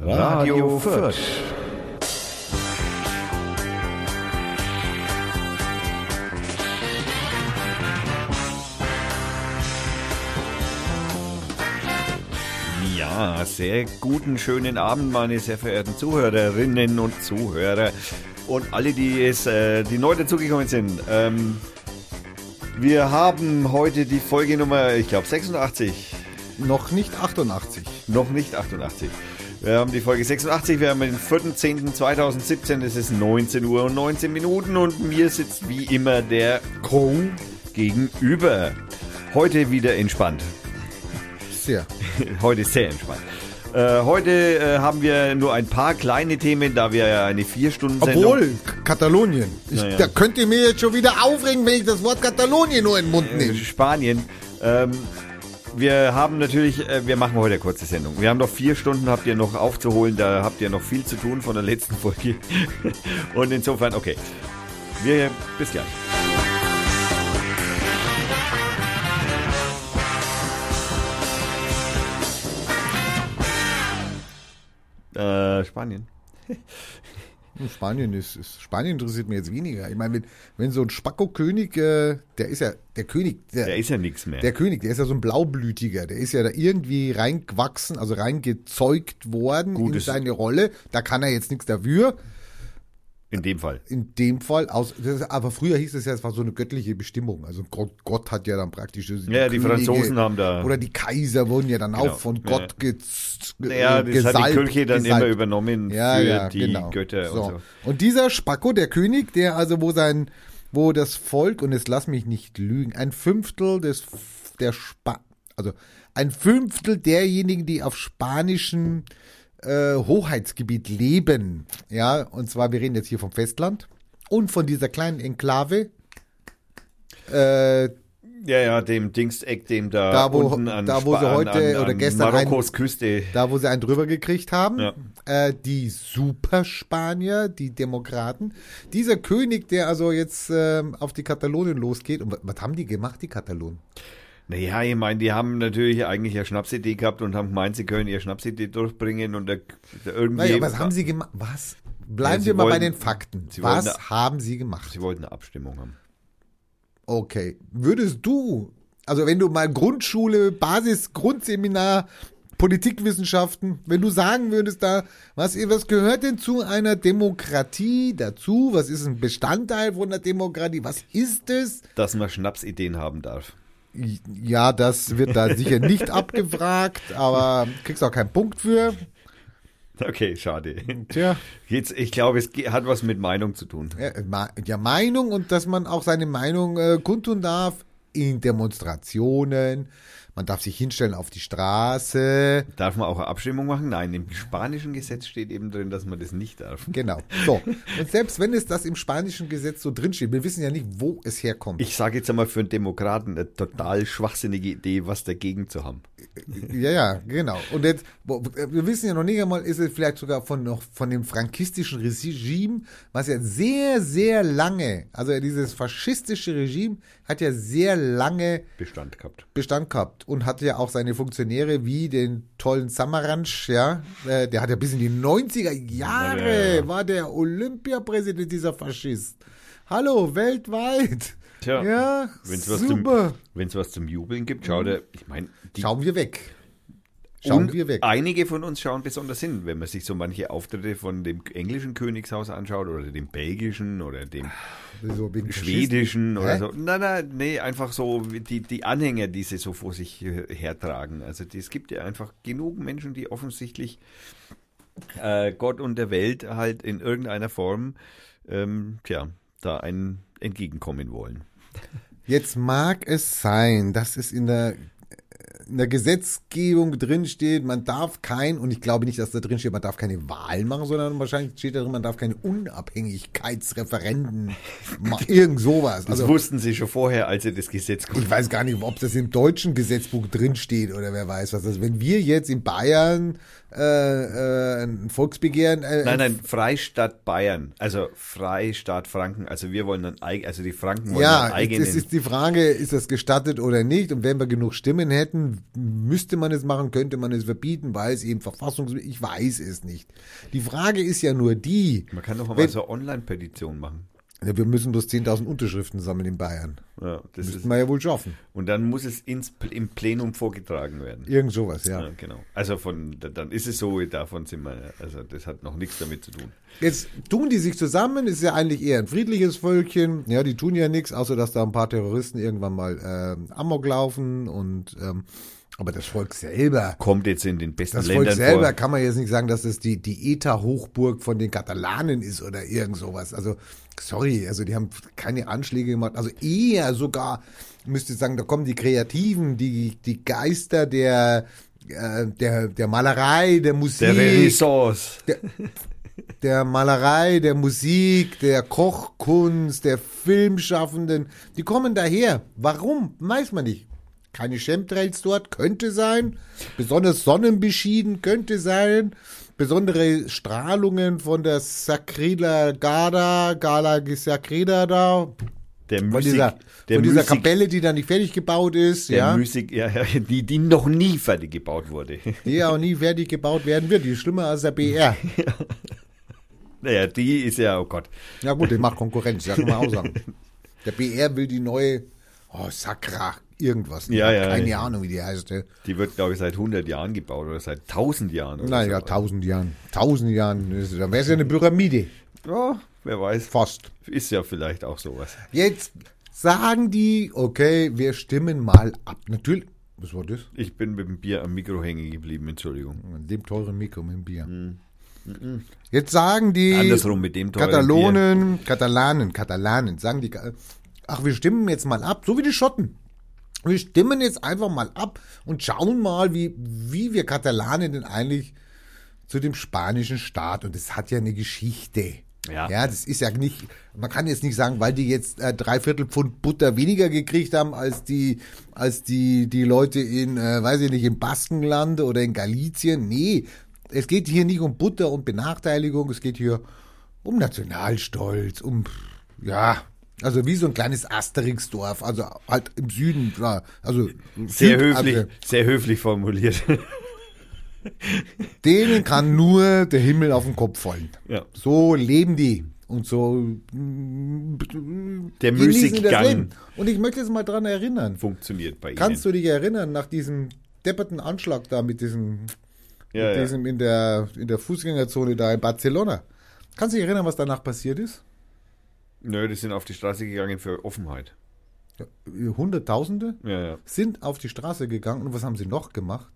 Radio Fürth. Ja, sehr guten, schönen Abend, meine sehr verehrten Zuhörerinnen und Zuhörer und alle, die, es, äh, die neu dazugekommen sind. Ähm, wir haben heute die Folge Nummer, ich glaube, 86. Noch nicht 88. Noch nicht 88. Wir haben die Folge 86, wir haben den 4.10.2017, es ist 19 Uhr und 19 Minuten und mir sitzt wie immer der Co gegenüber. Heute wieder entspannt. Sehr. Heute sehr entspannt. Äh, heute äh, haben wir nur ein paar kleine Themen, da wir ja eine vier Stunden Obwohl, Katalonien. Ich, Naja. Da könnt ihr mir jetzt schon wieder aufregen, wenn ich das Wort Katalonien nur in den Mund äh, nehme. Spanien. Ähm, wir haben natürlich, äh, wir machen heute eine kurze Sendung. Wir haben noch vier Stunden, habt ihr noch aufzuholen, da habt ihr noch viel zu tun von der letzten Folge. Und insofern, okay. Wir, bis gleich. Äh, Spanien. Spanien ist, ist, Spanien interessiert mich jetzt weniger. Ich meine, wenn, wenn so ein Spacko-König, äh, der ist ja, der König, der, Da ist ja nichts mehr. der König, der ist ja so ein Blaublütiger, der ist ja da irgendwie reingewachsen, also reingezeugt worden Gut, in seine Rolle. Da kann er jetzt nichts dafür. In dem Fall. In dem Fall, aus, das aber früher hieß es ja, es war so eine göttliche Bestimmung. Also Gott, Gott hat ja dann praktisch die Ja, die Könige Franzosen haben da- oder die Kaiser wurden ja dann Genau. auch von Ja. Gott Ja, äh, das hat die gesalbt- Kirche dann gesalbt. immer übernommen ja, für ja, die genau. Götter so. und so. Und dieser Spacko, der König, der also wo sein, wo das Volk und jetzt lass mich nicht lügen, ein Fünftel des der Spa, also ein Fünftel derjenigen, die auf spanischem äh, Hoheitsgebiet leben, ja, und zwar wir reden jetzt hier vom Festland und von dieser kleinen Enklave. Äh, Ja, ja, dem Dingseck, dem da, Da, wo- unten an, da, wo sie heute an, an, oder gestern Marokkos Küste. da wo sie einen drüber gekriegt haben, Ja. äh, die Superspanier, die Demokraten. Dieser König, der also jetzt ähm, auf die Katalonien losgeht, und was, was haben die gemacht, die Katalonen? Naja, ich meine, die haben natürlich eigentlich eine Schnapsidee gehabt und haben gemeint, sie können ihre Schnapsidee durchbringen und da, da irgendwie. Naja, was haben sie gemacht? Was? Bleiben Ja, sie wir mal bei den Fakten. Was wollten- haben sie gemacht? Sie wollten eine Abstimmung haben. Okay. Würdest du, also wenn du mal Grundschule, Basis, Grundseminar, Politikwissenschaften, wenn du sagen würdest da, was, was gehört denn zu einer Demokratie dazu? Was ist ein Bestandteil von der Demokratie? Was ist es? Dass man Schnapsideen haben darf. Ja, das wird da sicher nicht abgefragt, aber kriegst auch keinen Punkt für. Okay, schade. Tja, Jetzt, ich glaube, es hat was mit Meinung zu tun. ja, Meinung und dass man auch seine Meinung äh, kundtun darf in Demonstrationen. Man darf sich hinstellen auf die Straße. Darf man auch eine Abstimmung machen? Nein, im spanischen Gesetz steht eben drin, dass man das nicht darf. Genau. So. Und selbst wenn es das im spanischen Gesetz so drinsteht, wir wissen ja nicht, wo es herkommt. Ich sage jetzt einmal für einen Demokraten eine total schwachsinnige Idee, was dagegen zu haben. Ja, ja, genau. Und jetzt, wir wissen ja noch nicht einmal, ist es vielleicht sogar von noch von dem frankistischen Regime, was ja sehr, sehr lange, also dieses faschistische Regime hat ja sehr lange Bestand gehabt. Bestand gehabt und hatte ja auch seine Funktionäre wie den tollen Samaranch, ja, äh, der hat ja bis in die 90er Jahre, Ja, ja, ja. war der Olympiapräsident dieser Faschist. Hallo, weltweit. Tja, ja, Wenn's was zum, super. wenn's was zum Jubeln gibt, schau dir, ich meine, Schauen wir weg. Schauen wir weg. Einige von uns schauen besonders hin, wenn man sich so manche Auftritte von dem englischen Königshaus anschaut oder dem belgischen oder dem So schwedischen oder Hä? so. Nein, nein, nee, einfach so die, die Anhänger, die sie so vor sich äh, hertragen. Also es gibt ja einfach genug Menschen, die offensichtlich äh, Gott und der Welt halt in irgendeiner Form, ähm, tja, da einen entgegenkommen wollen. Jetzt mag es sein, dass es in der, in der Gesetzgebung drinsteht, man darf kein, und ich glaube nicht, dass da drin steht, man darf keine Wahlen machen, sondern wahrscheinlich steht da drin, man darf keine Unabhängigkeitsreferenden machen. Irgend sowas. Das Also, wussten sie schon vorher, als sie das Gesetz ich weiß gar nicht, ob das im deutschen Gesetzbuch drinsteht oder wer weiß was das ist. Wenn wir jetzt in Bayern äh, äh, ein Volksbegehren äh, Nein, nein, Freistaat Bayern, also Freistaat Franken. Also wir wollen dann, also die Franken wollen Ja, eigenen. es ist die Frage, ist das gestattet oder nicht? Und wenn wir genug Stimmen hätten, müsste man es machen, könnte man es verbieten, weil es eben Verfassungs... Ich weiß es nicht. Die Frage ist ja nur die, Man kann doch mal Wenn- so Online-Petition machen. Ja, wir müssen bloß 10.000 Unterschriften sammeln in Bayern. Ja, das Müssten ist, wir ja wohl schaffen. und dann muss es ins, im Plenum vorgetragen werden. Irgend sowas, ja. Ja, genau. Also von, dann ist es so, davon sind wir, also das hat noch nichts damit zu tun. Jetzt tun die sich zusammen, ist ja eigentlich eher ein friedliches Völkchen. Ja, die tun ja nichts, außer dass da ein paar Terroristen irgendwann mal ähm, Amok laufen und ähm, aber das Volk selber, Kommt jetzt in den besten das Volk Ländern selber vor. kann man jetzt nicht sagen, dass das die, die ETA-Hochburg von den Katalanen ist oder irgend sowas. Also, sorry, also die haben keine Anschläge gemacht. Also eher sogar, müsste ich sagen, da kommen die Kreativen, die, die Geister der, äh, der, der Malerei, der Musik Der Renaissance. der Malerei, der Musik, der Kochkunst, der Filmschaffenden, die kommen daher. Warum? Weiß man nicht. Keine Chemtrails dort, könnte sein. Besonders sonnenbeschieden, könnte sein. Besondere Strahlungen von der Sakrila Gada, Gala Sakrida da, Der von Musik, dieser, der von dieser Musik, Kapelle, die da nicht fertig gebaut ist, der ja, Musik, ja, die, die noch nie fertig gebaut wurde. die auch nie fertig gebaut werden wird. Die ist schlimmer als der BR. naja, die ist ja, oh Gott. Ja gut, der macht Konkurrenz, das kann man auch sagen. Der BR will die neue, oh, Sakra, irgendwas. Ja, ja, Keine ja. Ahnung, wie die heißt. Die wird, glaube ich, seit 100 Jahren gebaut oder seit 1000 Jahren. Oder Naja, so. tausend Jahren. Tausend Jahren, das ist- dann wäre es ja eine Pyramide. Ja, wer weiß. Fast. Ist ja vielleicht auch sowas. Jetzt sagen die, okay, wir stimmen mal ab. Natürlich, was war das? Ich bin mit dem Bier am Mikro hängen geblieben, Entschuldigung. An dem teuren Mikro mit dem Bier. Jetzt sagen die Andersrum mit dem teuren Katalonen, Katalanen, Katalanen, sagen die, ach, wir stimmen jetzt mal ab, so wie die Schotten. Wir stimmen jetzt einfach mal ab und schauen mal, wie, wie wir Katalanen denn eigentlich zu dem spanischen Staat, und das hat ja eine Geschichte. Ja. ja, das ist ja nicht, man kann jetzt nicht sagen, weil die jetzt äh, drei Viertel Pfund Butter weniger gekriegt haben als die, als die, die Leute in, äh, weiß ich nicht, im Baskenland oder in Galizien. Nee, es geht hier nicht um Butter und Benachteiligung, es geht hier um Nationalstolz, um, ja, also wie so ein kleines Asterix-Dorf, also halt im Süden, also Sehr Süd- höflich, also, sehr höflich formuliert. denen kann nur der Himmel auf den Kopf fallen. ja. So leben die. Und so mm, Der Leben. Und ich möchte jetzt mal dran erinnern. Funktioniert bei Kannst Ihnen. du dich erinnern, nach diesem depperten Anschlag da mit diesem, ja, mit ja. diesem in der, in der Fußgängerzone da in Barcelona? Kannst du dich erinnern, was danach passiert ist? Nö, die sind auf die Straße gegangen für Offenheit. Hunderttausende Ja, ja. sind auf die Straße gegangen und was haben sie noch gemacht?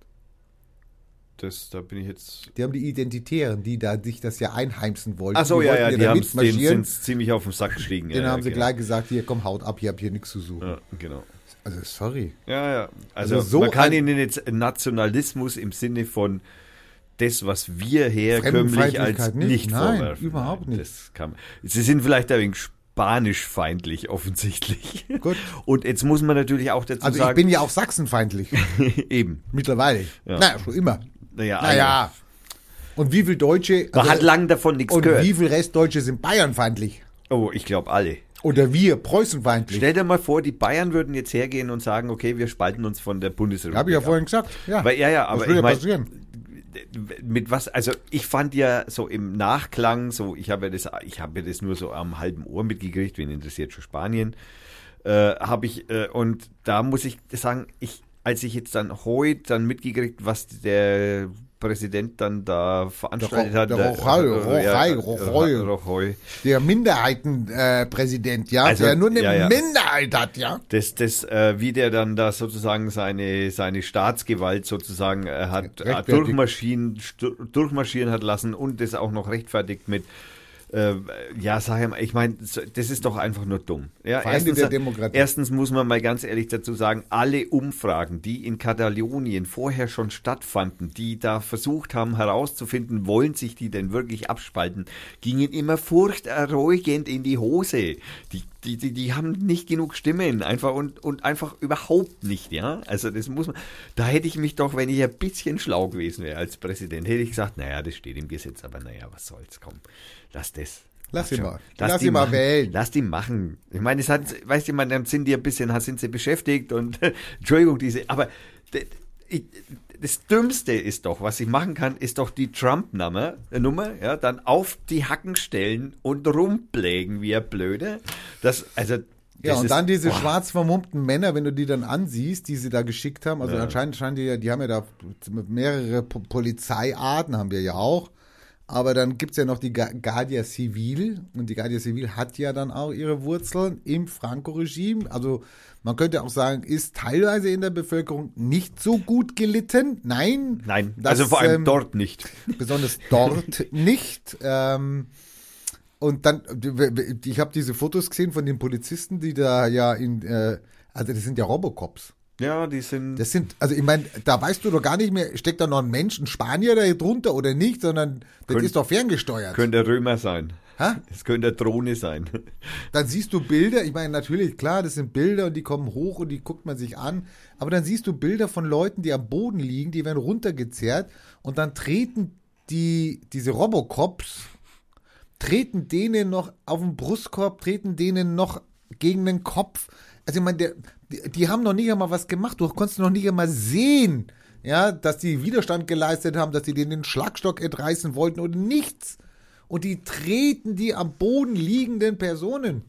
Das, da bin ich jetzt. Die haben die Identitären, die da sich das ja einheimsen wollten. Ach so, die ja, ja, ja die haben sind ziemlich auf den Sack gestiegen. Den ja, haben sie genau. gleich gesagt, hier komm, haut ab, ihr habt hier nichts zu suchen. Ja, genau. Also sorry. Ja, ja. Also, Also so man kann ihnen jetzt Nationalismus im Sinne von das, was wir herkömmlich als nicht, nicht. Nein, vorwerfen. überhaupt nicht. Das kann, sie sind vielleicht ein wenig spanischfeindlich offensichtlich. Gut. Und jetzt muss man natürlich auch dazu Also ich sagen, bin ja auch sachsenfeindlich. eben. Mittlerweile. Ja. Naja, schon immer. Naja, Naja. Und wie viel Deutsche Man also, hat lang davon nichts und gehört. wie viel Restdeutsche sind Bayernfeindlich? Oh, ich glaube alle. Oder wir Preußenfeindlich? Stell dir mal vor, die Bayern würden jetzt hergehen und sagen, okay, wir spalten uns von der Bundesrepublik. Habe ich ja vorhin gesagt. Ja, Weil, ja, ja, das aber würde ich meine, passieren. Mit was, also ich fand ja so im Nachklang, so ich habe ja das, ich habe ja das nur so am halben Ohr mitgekriegt, wen interessiert schon Spanien, äh, habe ich, äh, und da muss ich sagen, ich, als ich jetzt dann heute dann mitgekriegt, was der Präsident dann da veranstaltet Der hat. Äh, der Rochal, äh, ja, Rochal, äh, Rochal. Rochal. Der Minderheitenpräsident, äh, ja, Also, der nur eine ja, ja. Minderheit hat, ja. Das, das, äh, wie der dann da sozusagen seine, seine Staatsgewalt sozusagen äh, hat äh, durchmarschieren, durchmarschieren hat lassen und das auch noch rechtfertigt mit, äh, ja, sag ich mal, ich meine, das ist doch einfach nur dumm. Ja, Feinde der Demokratie. erstens muss man mal ganz ehrlich dazu sagen, alle Umfragen, die in Katalonien vorher schon stattfanden, die da versucht haben herauszufinden, wollen sich die denn wirklich abspalten, gingen immer furchterregend in die Hose. Die, die, die, die haben nicht genug Stimmen, einfach und, und einfach überhaupt nicht, ja. Also das muss man, da hätte ich mich doch, wenn ich ein bisschen schlau gewesen wäre als Präsident, hätte ich gesagt, naja, das steht im Gesetz, aber naja, was soll's, komm, lass das. Lass ihn schon. mal. Lass ihn mal machen. wählen. Lass die machen. Ich meine, es hat, weißt du, man, dann sind die ein bisschen, sind sie beschäftigt und Entschuldigung, diese, aber das Dümmste ist doch, was ich machen kann, ist doch die Trump-Nummer, äh, Nummer, ja, dann auf die Hacken stellen und rumplägen wie ein Blöde. Das, also, Ja, das und ist- dann diese boah. schwarz vermummten Männer, wenn du die dann ansiehst, die sie da geschickt haben. Also Ja. anscheinend scheinen die ja, die haben ja da mehrere Po- Polizeiarten, haben wir ja auch. Aber dann gibt's ja noch die Guardia Civil. Und die Guardia Civil hat ja dann auch ihre Wurzeln im Franco-Regime. Also man könnte auch sagen, ist teilweise in der Bevölkerung nicht so gut gelitten. Nein. Nein, das, also vor allem ähm, dort nicht. besonders dort nicht. Ähm, und dann, ich habe diese Fotos gesehen von den Polizisten, die da ja in, äh, also das sind ja Robocops. Ja, die sind. Das sind, also ich meine, da weißt du doch gar nicht mehr, steckt da noch ein Mensch, ein Spanier da drunter oder nicht, sondern das Könnt- ist doch ferngesteuert. könnte Römer sein. Hä? Es könnte eine Drohne sein. Dann siehst du Bilder, ich meine, natürlich, klar, das sind Bilder und die kommen hoch und die guckt man sich an, aber dann siehst du Bilder von Leuten, die am Boden liegen, die werden runtergezerrt und dann treten die, diese Robocops, treten denen noch auf den Brustkorb, treten denen noch gegen den Kopf. Also ich meine, der, die, die haben noch nicht einmal was gemacht, du konntest noch nicht einmal sehen, ja, dass die Widerstand geleistet haben, dass sie denen den Schlagstock entreißen wollten und nichts. Und die treten die am Boden liegenden Personen.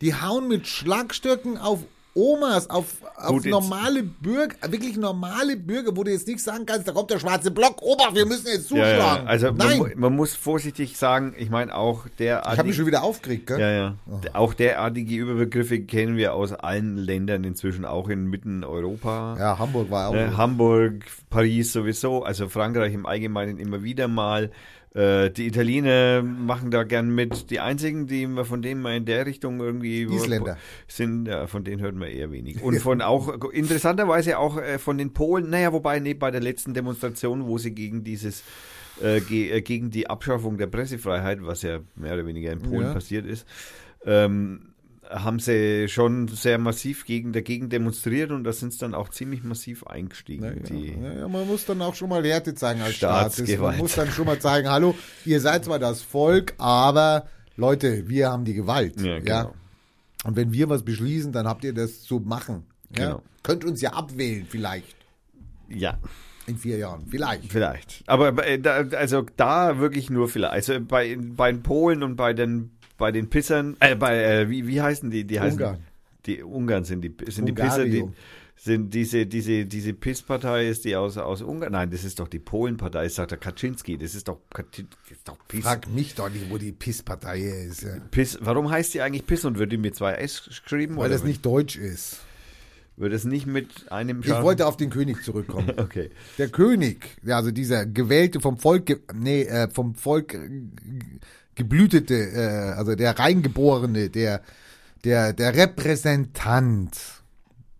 Die hauen mit Schlagstöcken auf Omas, auf, auf normale Bürger, wirklich normale Bürger, wo du jetzt nicht sagen kannst, da kommt der schwarze Block, Obacht, wir müssen jetzt Ja, zuschlagen. ja. Also man, Nein, mu- man muss vorsichtig sagen, ich meine auch der ich habe mich schon wieder aufgeregt, gell? Ja, ja. Auch derartige Überbegriffe kennen wir aus allen Ländern inzwischen, auch in Mitteleuropa. Ja, Hamburg war auch. Ne. Hamburg, Paris sowieso, also Frankreich im Allgemeinen immer wieder mal. Äh, die Italiener machen da gern mit. Die einzigen, die wir von denen mal in der Richtung irgendwie Isländer. sind, ja, von denen hört man eher wenig. Und von auch interessanterweise auch äh, von den Polen, naja, wobei nee, bei der letzten Demonstration, wo sie gegen dieses äh, ge äh, gegen die Abschaffung der Pressefreiheit, was ja mehr oder weniger in Polen Ja. passiert ist, ähm, haben sie schon sehr massiv gegen, dagegen demonstriert und da sind sie dann auch ziemlich massiv eingestiegen. Naja, die, naja, man muss dann auch schon mal Härte zeigen als Staat. Staatsgewalt. Man muss dann schon mal zeigen, hallo, ihr seid zwar das Volk, aber Leute, wir haben die Gewalt. Ja, Ja, genau. Und wenn wir was beschließen, dann habt ihr das zu machen. Ja? Genau. Könnt uns ja abwählen, vielleicht. ja, In vier Jahren. Vielleicht. vielleicht. Aber da, also da wirklich nur vielleicht. Also bei, bei den Polen und bei den bei den Pissern, äh, bei, äh, wie, wie heißen die? Die heißen, Ungarn. Die Ungarn sind die, sind die Pisser, die, sind diese, diese, diese Pisspartei ist die aus, aus Ungarn. Nein, das ist doch die Polenpartei, das sagt der Kaczynski, das ist doch, Kaczyn- das ist doch Piss. Frag mich doch nicht, wo die Pisspartei ist. Ja. Piss. Warum heißt die eigentlich Piss und wird die mit zwei S geschrieben? Weil oder das nicht deutsch ist. Wird es nicht mit einem Ich wollte auf den König zurückkommen. Okay. Der König, also dieser gewählte, vom Volk, nee, äh, vom Volk äh, geblütete, äh, also der Reingeborene, der, der, der Repräsentant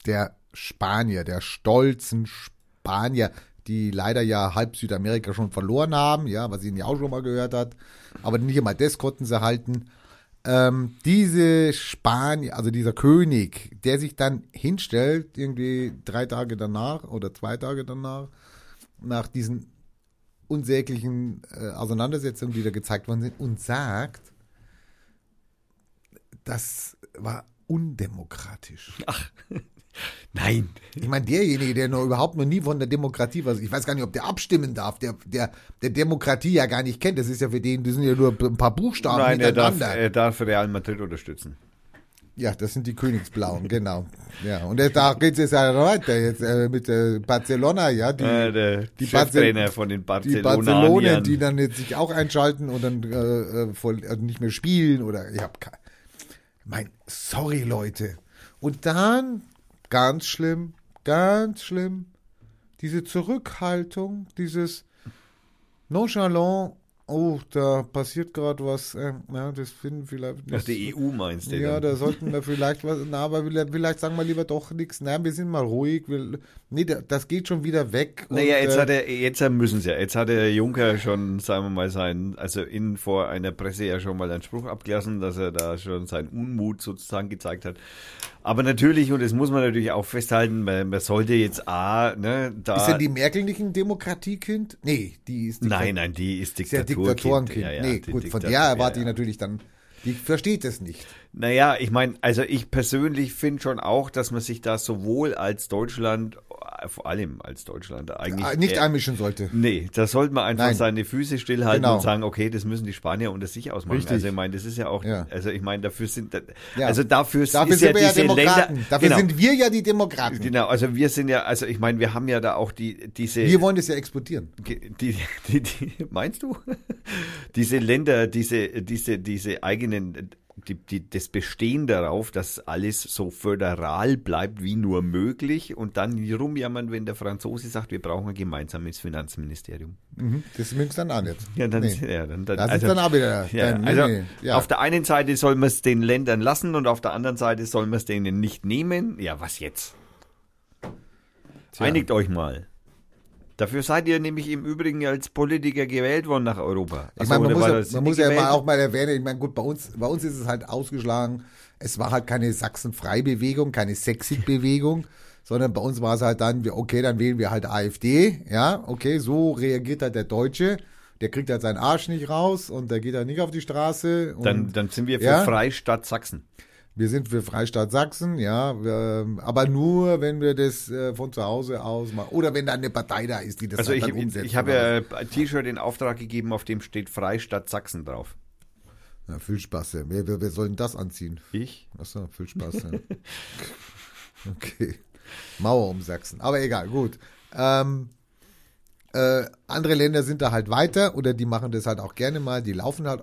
der Spanier, der stolzen Spanier, die leider ja halb Südamerika schon verloren haben, ja, was ihnen ja auch schon mal gehört hat, aber nicht einmal das konnten sie halten. Ähm, diese Spanier, also dieser König, der sich dann hinstellt, irgendwie drei Tage danach oder zwei Tage danach, nach diesen unsäglichen äh, Auseinandersetzungen, die da gezeigt worden sind, und sagt, das war undemokratisch. Nein. Ich meine, derjenige, der noch überhaupt noch nie von der Demokratie was, ich weiß gar nicht, ob der abstimmen darf, der, der, der Demokratie ja gar nicht kennt. Das ist ja für den, das sind ja nur ein paar Buchstaben Nein, er darf, er darf Real Madrid unterstützen. Ja, das sind die Königsblauen, genau. Ja, und jetzt, da geht es jetzt weiter, jetzt äh, mit äh, Barcelona, ja, die, äh, der die Cheftrainer von den die Barcelonaniern. Barcelonen, die dann jetzt sich auch einschalten und dann äh, äh, voll, also nicht mehr spielen oder ich hab keine. Mein, sorry Leute. Und dann, ganz schlimm, ganz schlimm, diese Zurückhaltung, dieses Nonchalant, oh, da passiert gerade was, äh, ja, das finden vielleicht. Ach, die EU meinst du? Ja, dann? da sollten wir vielleicht was, na, aber vielleicht, vielleicht sagen wir lieber doch nichts. Na, wir sind mal ruhig. Wir, nee, da- das geht schon wieder weg. Naja, und, jetzt äh, hat er, jetzt müssen sie ja. Jetzt hat der Juncker schon, sagen wir mal, sein, also in vor einer Presse ja schon mal einen Spruch abgelassen, dass er da schon seinen Unmut sozusagen gezeigt hat. Aber natürlich, und das muss man natürlich auch festhalten, man, man sollte jetzt A, ne, da. Ist denn die Merkel nicht ein Demokratiekind? Nee, die ist nein, nein, die ist ist ja Diktaturkind. Diktatorenkind. Ja, ja, nee, gut, von Diktatur- der erwarte ja, ich natürlich dann, die versteht es nicht. Naja, ich meine, also ich persönlich finde schon auch, dass man sich da sowohl als Deutschland vor allem als Deutschland eigentlich Ah, nicht eher- einmischen sollte. Nee, da sollte man einfach Nein. seine Füße stillhalten Genau. und sagen, okay, das müssen die Spanier unter sich ausmachen. Richtig. Also ich meine, das ist ja auch, Ja. also ich meine, dafür sind, also dafür, Dafür ist sind ja wir ja Demokraten. Länder, Dafür genau, sind wir ja die Demokraten. genau, also wir sind ja, also ich meine, wir haben ja da auch die, diese, Wir wollen das ja exportieren. Die, die, die, meinst du? diese Länder, diese, diese, diese eigenen, die, die, das Bestehen darauf, dass alles so föderal bleibt wie nur möglich und dann rumjammern, wenn der Franzose sagt, wir brauchen ein gemeinsames Finanzministerium. Mhm. Das sie dann auch nicht. Ja, dann, Nee. ja, dann, dann, Das also, ist dann auch wieder. ja, dann, nee, also nee, ja. auf der einen Seite soll man es den Ländern lassen und auf der anderen Seite soll man es denen nicht nehmen. Ja, was jetzt? Tja. Einigt euch mal. Dafür seid ihr nämlich im Übrigen als Politiker gewählt worden nach Europa. Ich meine, man oder muss, ja, man muss ja mal auch mal erwähnen, ich meine, gut, bei uns, bei uns ist es halt ausgeschlagen, es war halt keine Sachsen-Frei-Bewegung, keine Sexit-Bewegung, sondern bei uns war es halt dann, okay, dann wählen wir halt AfD, ja, okay, so reagiert halt der Deutsche, der kriegt halt seinen Arsch nicht raus und der geht halt nicht auf die Straße. Und Dann, dann sind wir für Ja? Freistaat Sachsen. Wir sind für Freistaat Sachsen, ja, wir, aber nur, wenn wir das äh, von zu Hause aus machen. Oder wenn da eine Partei da ist, die das Also halt ich, dann umsetzt. ich habe ja ein T-Shirt in Auftrag gegeben, auf dem steht Freistaat Sachsen drauf. ja, viel Spaß. Ja. Wer, wer, wer soll denn das anziehen? Ich? Achso, viel Spaß. Ja. okay. Mauer um Sachsen. Aber egal, gut. Ähm, äh, andere Länder sind da halt weiter oder die machen das halt auch gerne mal. Die laufen halt,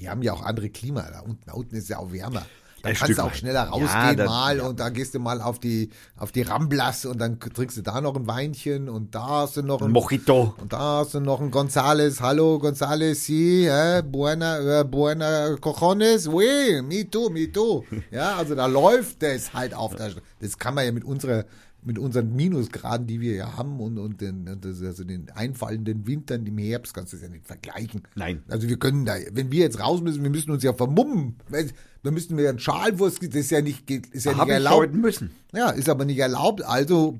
die haben ja auch andere Klima. Da unten, da unten ist ja auch wärmer. Da Ein kannst Stück du auch schneller Ja, rausgehen das- mal ja. und da gehst du mal auf die, auf die Ramblas und dann trinkst du da noch ein Weinchen und da hast du noch ein Mojito. und da hast du noch einen Gonzales. Hallo, Gonzales, sí, eh, buena, äh, buena cojones, oui, me too, me too. Ja, also da läuft das halt auf der, das kann man ja mit unserer, mit unseren Minusgraden, die wir ja haben und, und den, also den einfallenden Wintern im Herbst, kannst du das ja nicht vergleichen. Nein. Also wir können da, wenn wir jetzt raus müssen, wir müssen uns ja vermummen. Da müssten wir einen Schal, das ist ja nicht, ist ja nicht Habe ich erlaubt. müssen. Ja, ist aber nicht erlaubt. Also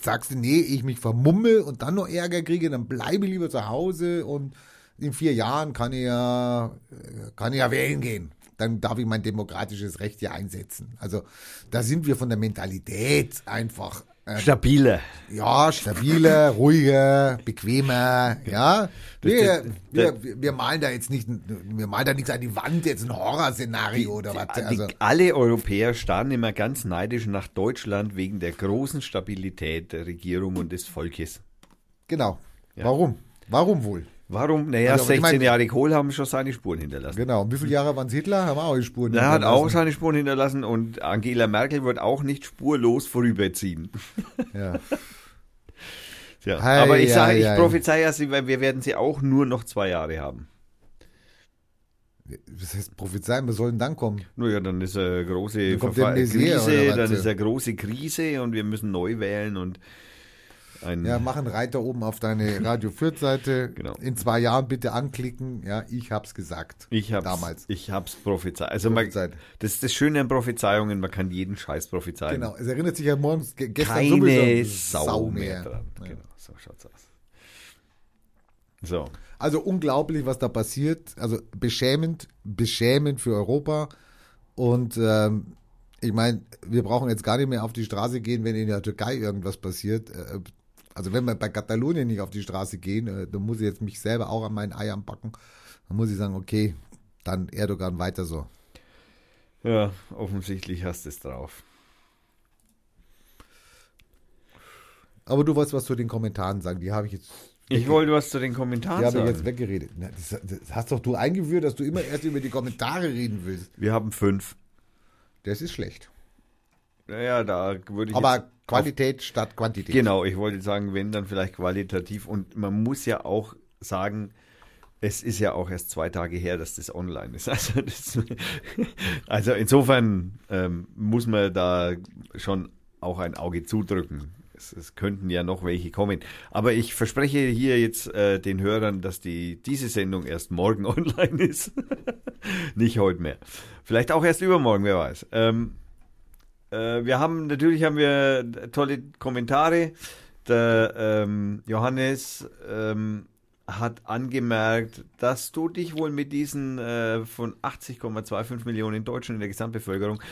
sagst du, nee, ich mich vermumme und dann noch Ärger kriege, dann bleibe ich lieber zu Hause und in vier Jahren kann ich ja, äh, kann ich ja wählen gehen. Dann darf ich mein demokratisches Recht ja einsetzen. Also da sind wir von der Mentalität einfach äh, Stabile. ja, stabiler, ruhiger, bequemer, ja. Wir, wir, wir, malen da jetzt nicht, wir malen da nichts an die Wand, jetzt ein Horrorszenario oder was. Also, alle Europäer starren immer ganz neidisch nach Deutschland wegen der großen Stabilität der Regierung und des Volkes. genau. Warum? Warum wohl? Warum? Naja, Also, ich 16 meine- Jahre Kohl haben schon seine Spuren hinterlassen. Genau. Und wie viele Jahre waren es Hitler? Haben auch Spuren. Er hat auch hinterlassen. seine Spuren hinterlassen und Angela Merkel wird auch nicht spurlos vorüberziehen. Ja. Ja. Hei, Aber ich sage, ich prophezei ja, sie- wir werden sie auch nur noch zwei Jahre haben. Was heißt prophezeien? Was soll denn dann kommen? Naja, dann ist eine große Dann Krise, dann ist eine große Krise und wir müssen neu wählen und ein Ja, mach einen Reiter oben auf deine Radio Fürth-Seite. Genau. In zwei Jahren bitte anklicken. Ja, ich hab's gesagt. Ich hab's, Damals. Ich hab's prophezeit. Also man, Prophezeit. das ist das Schöne an Prophezeiungen, man kann jeden Scheiß prophezeien. Genau. Es erinnert sich ja morgens ge- gestern Keine sowieso Sau, mehr dran. Ja. Genau, so schaut's aus. So. Also unglaublich, was da passiert. Also beschämend, beschämend für Europa. Und ähm, ich meine, wir brauchen jetzt gar nicht mehr auf die Straße gehen, wenn in der Türkei irgendwas passiert. Also wenn wir bei Katalonien nicht auf die Straße gehen, äh, dann muss ich jetzt mich selber auch an meinen Eiern packen. Dann muss ich sagen, okay, dann Erdogan weiter so. Ja, offensichtlich hast du es drauf. Aber du wolltest was zu den Kommentaren sagen. Die habe ich jetzt, Ich wollte was zu den Kommentaren die habe ich sagen. jetzt weggeredet. Das, das hast doch du eingeführt, dass du immer erst über die Kommentare reden willst. Wir haben fünf. Das ist schlecht. Naja, da würde ich Aber Qualität statt Quantität. Genau, ich wollte sagen, wenn, dann vielleicht qualitativ. Und man muss ja auch sagen, es ist ja auch erst zwei Tage her, dass das online ist. Also, das, also insofern ähm, muss man da schon auch ein Auge zudrücken. Es, es könnten ja noch welche kommen. Aber ich verspreche hier jetzt äh, den Hörern, dass die, diese Sendung erst morgen online ist. Nicht heute mehr. Vielleicht auch erst übermorgen, wer weiß. Ähm, äh, wir haben, natürlich haben wir tolle Kommentare. Der ähm, Johannes ähm, hat angemerkt, dass du dich wohl mit diesen äh, von 80,25 Millionen Deutschen in der Gesamtbevölkerung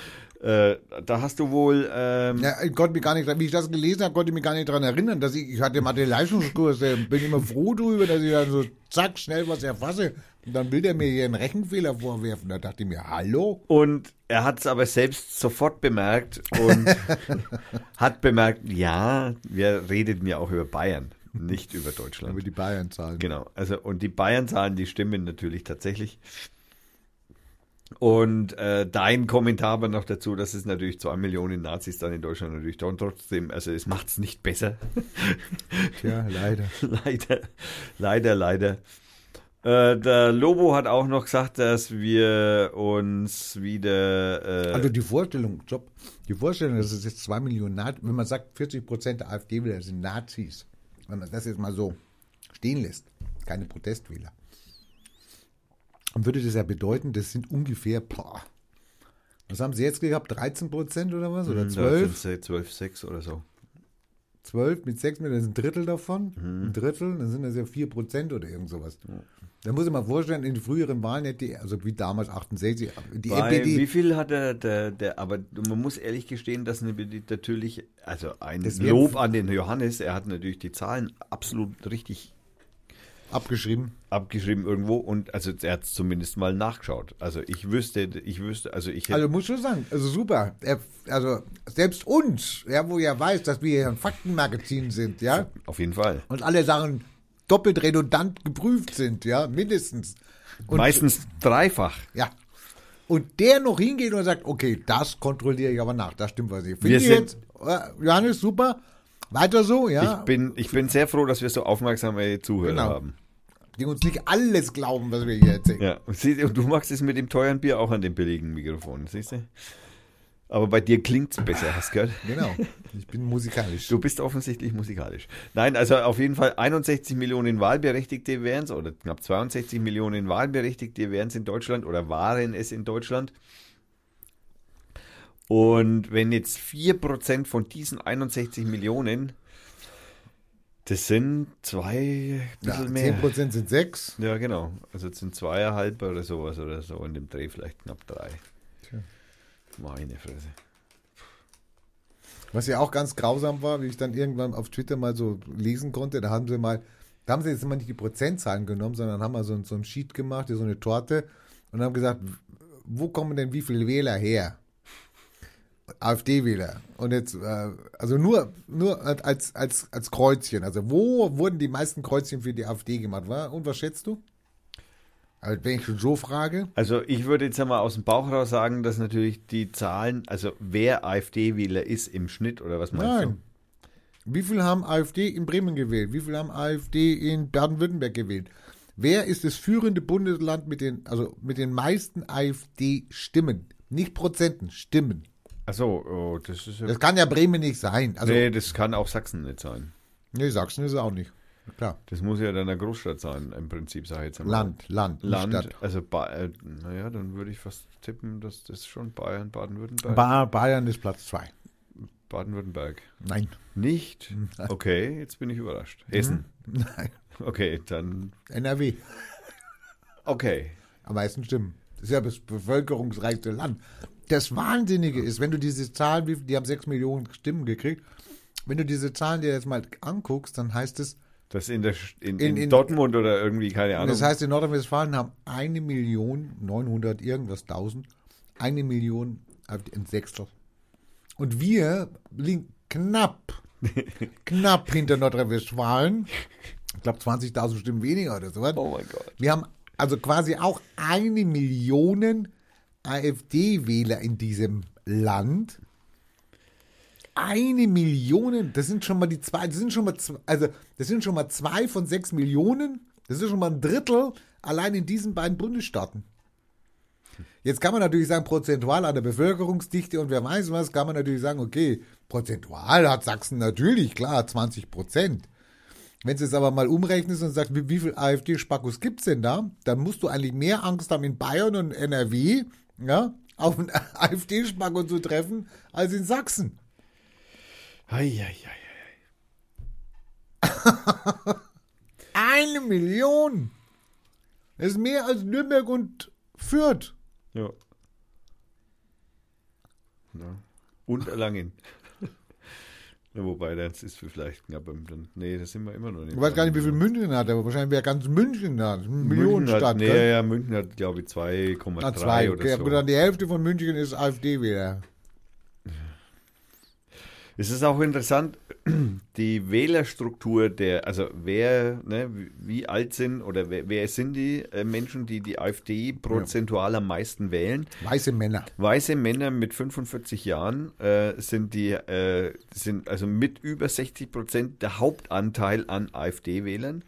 Äh, da hast du wohl. Ähm, Ja, ich konnte mich gar nicht, wie ich das gelesen habe, konnte ich mich gar nicht daran erinnern, dass ich, ich hatte Mathe-Leistungskurs, äh, bin immer froh drüber, dass ich dann so zack, schnell was erfasse. Und dann will der mir hier einen Rechenfehler vorwerfen. Da dachte ich mir, hallo? Und er hat es aber selbst sofort bemerkt und hat bemerkt, ja, wir redeten ja auch über Bayern, nicht über Deutschland. Über die Bayern zahlen. Genau, also und die Bayern-Zahlen, die stimmen natürlich tatsächlich. Und äh, dein Kommentar aber noch dazu, dass es natürlich zwei Millionen Nazis dann in Deutschland natürlich dann trotzdem, also es macht es nicht besser. Tja, leider. leider, leider, leider. Äh, der Lobo hat auch noch gesagt, dass wir uns wieder. Äh, Also die Vorstellung, Job, die Vorstellung, dass es jetzt zwei Millionen Nazis, wenn man sagt, 40 Prozent der AfD-Wähler sind Nazis, wenn man das jetzt mal so stehen lässt, keine Protestwähler, dann würde das ja bedeuten, das sind ungefähr, boah, was haben sie jetzt gehabt, 13 Prozent oder was? Oder 12? 12, 6 oder so. 12 mit 6 Millionen, das ist ein Drittel davon. Ein Drittel, dann sind das ja 4 Prozent oder irgend sowas. Da muss ich mal vorstellen, in den früheren Wahlen hätte die, also wie damals 68, die Bei, NPD, wie viel hat der, der, der, aber man muss ehrlich gestehen, dass natürlich, also ein Lob an den Johannes, er hat natürlich die Zahlen absolut richtig abgeschrieben. abgeschrieben irgendwo und also er hat zumindest mal nachgeschaut. Also ich wüsste, ich wüsste, also ich hätte, Also muss schon sagen, also super. Er, also selbst uns, ja, wo er weiß, dass wir hier ein Faktenmagazin sind, ja, auf jeden Fall. und alle Sachen doppelt redundant geprüft sind, ja, mindestens. Und, Meistens dreifach. Ja. Und der noch hingeht und sagt, okay, das kontrolliere ich aber nach, das stimmt was ich. Finde Wir ich sind- jetzt, Johannes, super. Weiter so, ja. Ich bin, ich bin sehr froh, dass wir so aufmerksame Zuhörer Genau. haben. Die uns nicht alles glauben, was wir hier erzählen. Ja, und du machst es mit dem teuren Bier auch an dem billigen Mikrofon, siehst du? Aber bei dir klingt's besser, hast du gehört? Genau. Ich bin musikalisch. Du bist offensichtlich musikalisch. Nein, also auf jeden Fall 61 Millionen Wahlberechtigte wären es, oder knapp 62 Millionen Wahlberechtigte wären es in Deutschland oder waren es in Deutschland. Und wenn jetzt 4% von diesen 61 Millionen, das sind zwei, ja, bisschen mehr. 10% sind sechs. Ja, genau. Also es sind zweieinhalb oder sowas oder so in dem Dreh, vielleicht knapp drei. Tja. Meine Fresse. Was ja auch ganz grausam war, wie ich dann irgendwann auf Twitter mal so lesen konnte, da haben sie mal, da haben sie jetzt mal nicht die Prozentzahlen genommen, sondern haben mal so, ein- so ein Sheet gemacht, so eine Torte und haben gesagt, wo kommen denn wie viele Wähler her? AfD-Wähler. Und jetzt, äh, also nur, nur als, als, als Kreuzchen. Also wo wurden die meisten Kreuzchen für die AfD gemacht? War? Und was schätzt du? Also wenn ich schon so frage. Also ich würde jetzt einmal aus dem Bauch raus sagen, dass natürlich die Zahlen, also wer AfD-Wähler ist im Schnitt oder was meinst Nein. Wie viel haben AfD in Bremen gewählt? Wie viel haben AfD in Baden-Württemberg gewählt? Wer ist das führende Bundesland mit den, also mit den meisten AfD-Stimmen? Nicht Prozenten, Stimmen. Achso, oh, das ist ja. Das kann ja Bremen nicht sein. Also, nee, das kann auch Sachsen nicht sein. nee, Sachsen ist es auch nicht. Klar. Das muss ja dann eine Großstadt sein, im Prinzip, sage ich jetzt einmal. Land, Land, Land, Stadt. also ba äh, naja, dann würde ich fast tippen, dass das schon Bayern, Baden-Württemberg. Ba Bayern ist Platz zwei. Baden-Württemberg. Nein. Nicht? Okay, jetzt bin ich überrascht. Hessen. Nein. Okay, dann. NRW. Okay. Am meisten Stimmen. Das ist ja das bevölkerungsreichste Land. Das Wahnsinnige ist, wenn du diese Zahlen, die haben sechs Millionen Stimmen gekriegt, wenn du diese Zahlen dir jetzt mal anguckst, dann heißt es, Das in, der, in, In- in, Dortmund oder irgendwie, keine Ahnung. das heißt, in Nordrhein-Westfalen haben eine Million, 900 irgendwas tausend, eine Million, äh, ein Sechstel. Und wir liegen knapp, knapp hinter Nordrhein-Westfalen. Ich glaube 20.000 Stimmen weniger oder so. was. oh mein Gott. Wir haben also quasi auch eine Million AfD-Wähler in diesem Land. Eine Million, das sind schon mal die zwei, das sind schon mal, zwei, also das sind schon mal zwei von sechs Millionen. Das ist schon mal ein Drittel allein in diesen beiden Bundesstaaten. Jetzt kann man natürlich sagen, prozentual an der Bevölkerungsdichte und wer weiß was, kann man natürlich sagen, okay, prozentual hat Sachsen natürlich, klar, 20 Prozent. Wenn du es aber mal umrechnest und sagst, wie, wie viel AfD-Spackos gibt es denn da, dann musst du eigentlich mehr Angst haben, in Bayern und NRW ja, auf einen AfD-Spacko zu treffen, als in Sachsen. Eieiei. Eine Million! Das ist mehr als Nürnberg und Fürth. Ja. Ja. Und Erlangen. Ja, wobei, das ist vielleicht knapp. Dann, nee, das sind wir immer noch nicht. Ich weiß gar nicht, wie viel München hat, aber wahrscheinlich wäre ganz München da. Millionenstadt. Nee, gell? ja, München hat, glaube ich, 2,3 Ah, zwei. oder Okay, so. aber dann die Hälfte von München ist AfD wieder. Es ist auch interessant, die Wählerstruktur der, also wer, ne, wie- alt sind oder wer, wer sind die äh, Menschen, die die AfD prozentual am meisten wählen? Weiße Männer. Weiße Männer mit 45 Jahren äh, sind die, äh, sind also mit über 60 Prozent der Hauptanteil an AfD-Wählern.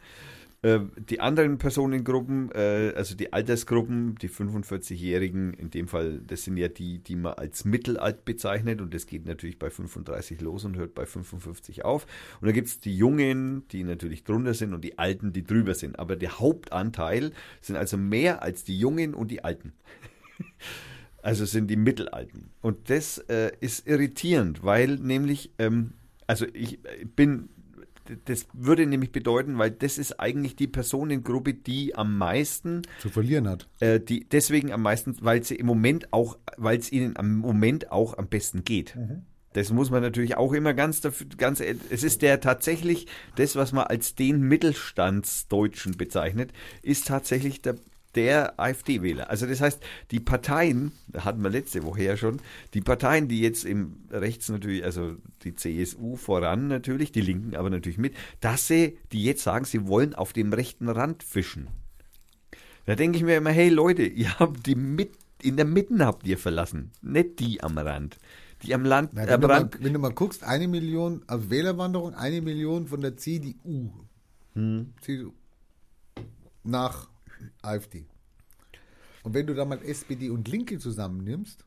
Äh, die anderen Personengruppen, äh, also die Altersgruppen, die 45-Jährigen, in dem Fall, das sind ja die, die man als mittelalt bezeichnet und das geht natürlich bei 35 los und hört bei 55 auf. Und dann gibt es die Jungen, die natürlich drunter sind und die Alten, die drüber sind. Aber der Hauptanteil sind also mehr als die Jungen und die Alten. Also sind die Mittelalten. Und das äh, ist irritierend, weil nämlich, ähm, also ich äh, bin, das würde nämlich bedeuten, weil das ist eigentlich die Personengruppe, die am meisten, Zu verlieren hat. äh, die deswegen am meisten, weil sie im Moment auch, weil es ihnen am Moment auch am besten geht. Das muss man natürlich auch immer ganz dafür, ganz, es ist der tatsächlich, das, was man als den Mittelstandsdeutschen bezeichnet, ist tatsächlich der, der AfD-Wähler. Also das heißt, die Parteien, da hatten wir letzte Woche ja schon, die Parteien, die jetzt im rechts natürlich, also die CSU voran natürlich, die Linken aber natürlich mit, dass sie, die jetzt sagen, sie wollen auf dem rechten Rand fischen. Da denke ich mir immer, hey Leute, ihr habt die mit, in der Mitte habt ihr verlassen, nicht die am Rand. Die am Land, Na, am wenn, du mal, Rand, wenn du mal guckst, eine Million, also Wählerwanderung, eine Million von der CDU. Hm. CDU nach AfD. Und wenn du da mal SPD und Linke zusammennimmst,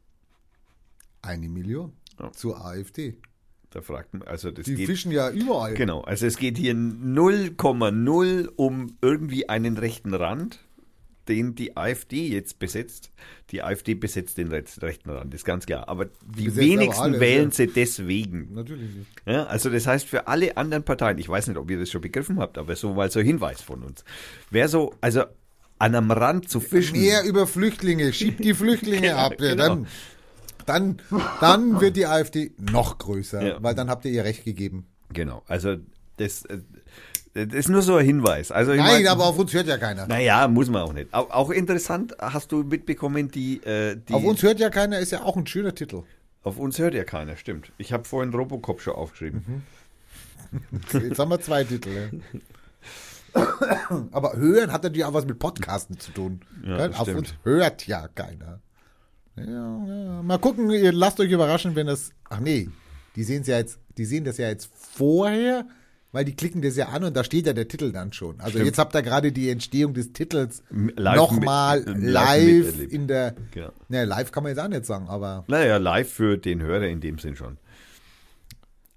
eine Million Ja. zur AfD. da fragt man, also das Die geht, fischen ja überall. genau, also es geht hier 0,0 um irgendwie einen rechten Rand, den die AfD jetzt besetzt. Die AfD besetzt den rechten Rand, ist ganz klar. Aber die besetzt aber wenigsten alle, wählen ja. sie deswegen. Natürlich. Ja, also das heißt für alle anderen Parteien, ich weiß nicht, ob ihr das schon begriffen habt, aber so mal so ein Hinweis von uns. Wer so, also an einem Rand zu fischen. Mehr über Flüchtlinge, schiebt die Flüchtlinge ab. Ja, genau. Dann, dann, dann wird die AfD noch größer, Ja. weil dann habt ihr ihr Recht gegeben. Genau, also das, äh, das ist nur so ein Hinweis. Also Nein, mein- aber auf uns hört ja keiner. Naja, muss man auch nicht. Auch, auch interessant, hast du mitbekommen, die, äh, die Auf uns hört ja keiner, ist ja auch ein schöner Titel. auf uns hört ja keiner, stimmt. Ich habe vorhin Robocop schon aufgeschrieben. Jetzt haben wir zwei Titel. Ja. Aber hören hat natürlich auch was mit Podcasten zu tun. Ja, Auf uns hört ja keiner. Ja, ja. Mal gucken, ihr lasst euch überraschen, wenn das. Ach nee, die sehen ja jetzt, die sehen das ja jetzt vorher, weil die klicken das ja an und da steht ja der Titel dann schon. Also Stimmt. jetzt habt ihr gerade die Entstehung des Titels M- live nochmal mit- live, live in der. Genau. Ne, live kann man jetzt auch nicht sagen, aber Naja, live für den Hörer in dem Sinn schon.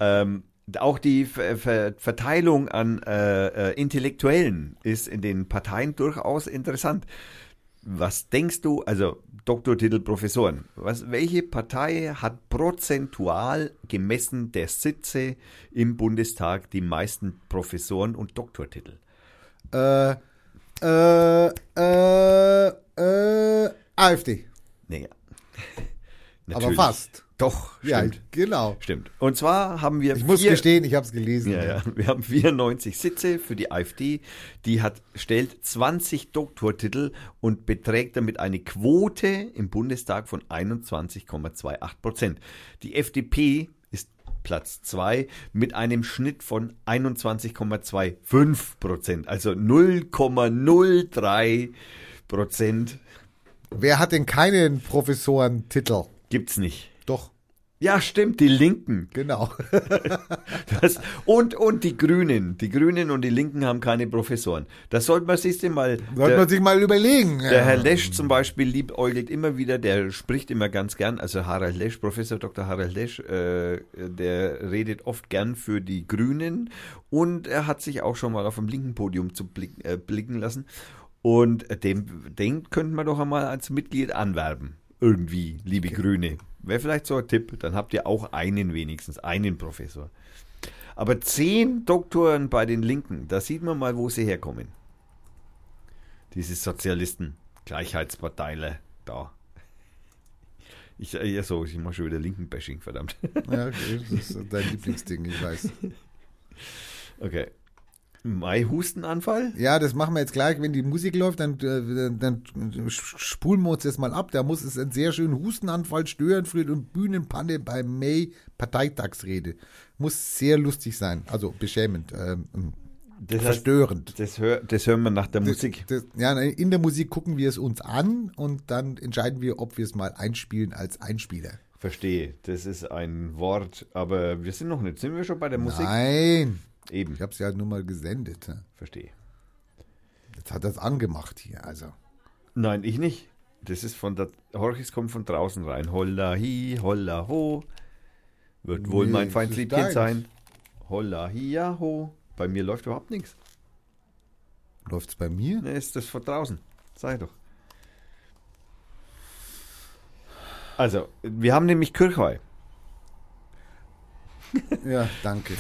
Ähm, auch die Ver Ver Verteilung an äh, äh, Intellektuellen ist in den Parteien durchaus interessant. Was denkst du, also Doktortitel Professoren, was, welche Partei hat prozentual gemessen der Sitze im Bundestag die meisten Professoren und Doktortitel? äh, äh, äh, äh, AfD. Naja. Aber Natürlich. fast. Doch, Ja, stimmt. genau. Stimmt. Und zwar haben wir Ich muss vier, gestehen, ich habe es gelesen. Ja, ja. Wir haben 94 Sitze für die AfD. Die hat, stellt 20 Doktortitel und beträgt damit eine Quote im Bundestag von 21,28 Prozent. Die FDP ist Platz 2 mit einem Schnitt von 21,25 Prozent. Also 0,03 Prozent Wer hat denn keinen Professorentitel? gibt's nicht. Doch, Ja, stimmt, die Linken. genau. Das, und, und die Grünen. Die Grünen und die Linken haben keine Professoren. Das sollte man sich mal. Sollte der, man sich mal überlegen. der Herr Lesch zum Beispiel liebäugelt immer wieder, der spricht immer ganz gern, also Harald Lesch, Professor Dr. Harald Lesch, äh, der redet oft gern für die Grünen und er hat sich auch schon mal auf dem linken Podium zu blick, äh, blicken lassen. Und dem, den könnten wir doch einmal als Mitglied anwerben. Irgendwie, liebe Grüne. Wäre vielleicht so ein Tipp, dann habt ihr auch einen wenigstens, einen Professor. Aber zehn Doktoren bei den Linken, da sieht man mal, wo sie herkommen. Diese Sozialisten, Gleichheitsparteiler, da. Ich, äh, ja, so, ich mache schon wieder Linken-Bashing, verdammt. Ja, okay, das ist dein Lieblingsding, ich weiß. Okay. Mai Hustenanfall? Ja, das machen wir jetzt gleich. Wenn die Musik läuft, dann, äh, dann spulen wir uns das mal ab. Da muss es einen sehr schönen Hustenanfall, Störenfried und Bühnenpanne bei May Parteitagsrede. Muss sehr lustig sein. Also beschämend, ähm, Das heißt, verstörend. das, hör, das hören wir nach der Musik. Das, ja, in der Musik gucken wir es uns an und dann entscheiden wir, ob wir es mal einspielen als Einspieler. Verstehe. Das ist ein Wort, aber wir sind noch nicht. Sind wir schon bei der Musik? Nein, Eben. ich habe es ja nur mal gesendet. ne? Verstehe. Jetzt hat er es angemacht hier. Also Nein, ich nicht. Das ist von der. Horchis kommt von draußen rein. Holla hi, holla ho. Wird wohl Nee, mein deins. sein. Holla hi, ja ho. Bei mir läuft überhaupt nichts. läuft es bei mir? Ne, ist das von draußen. Sei doch. Also, wir haben nämlich Kirchweih. Ja, danke.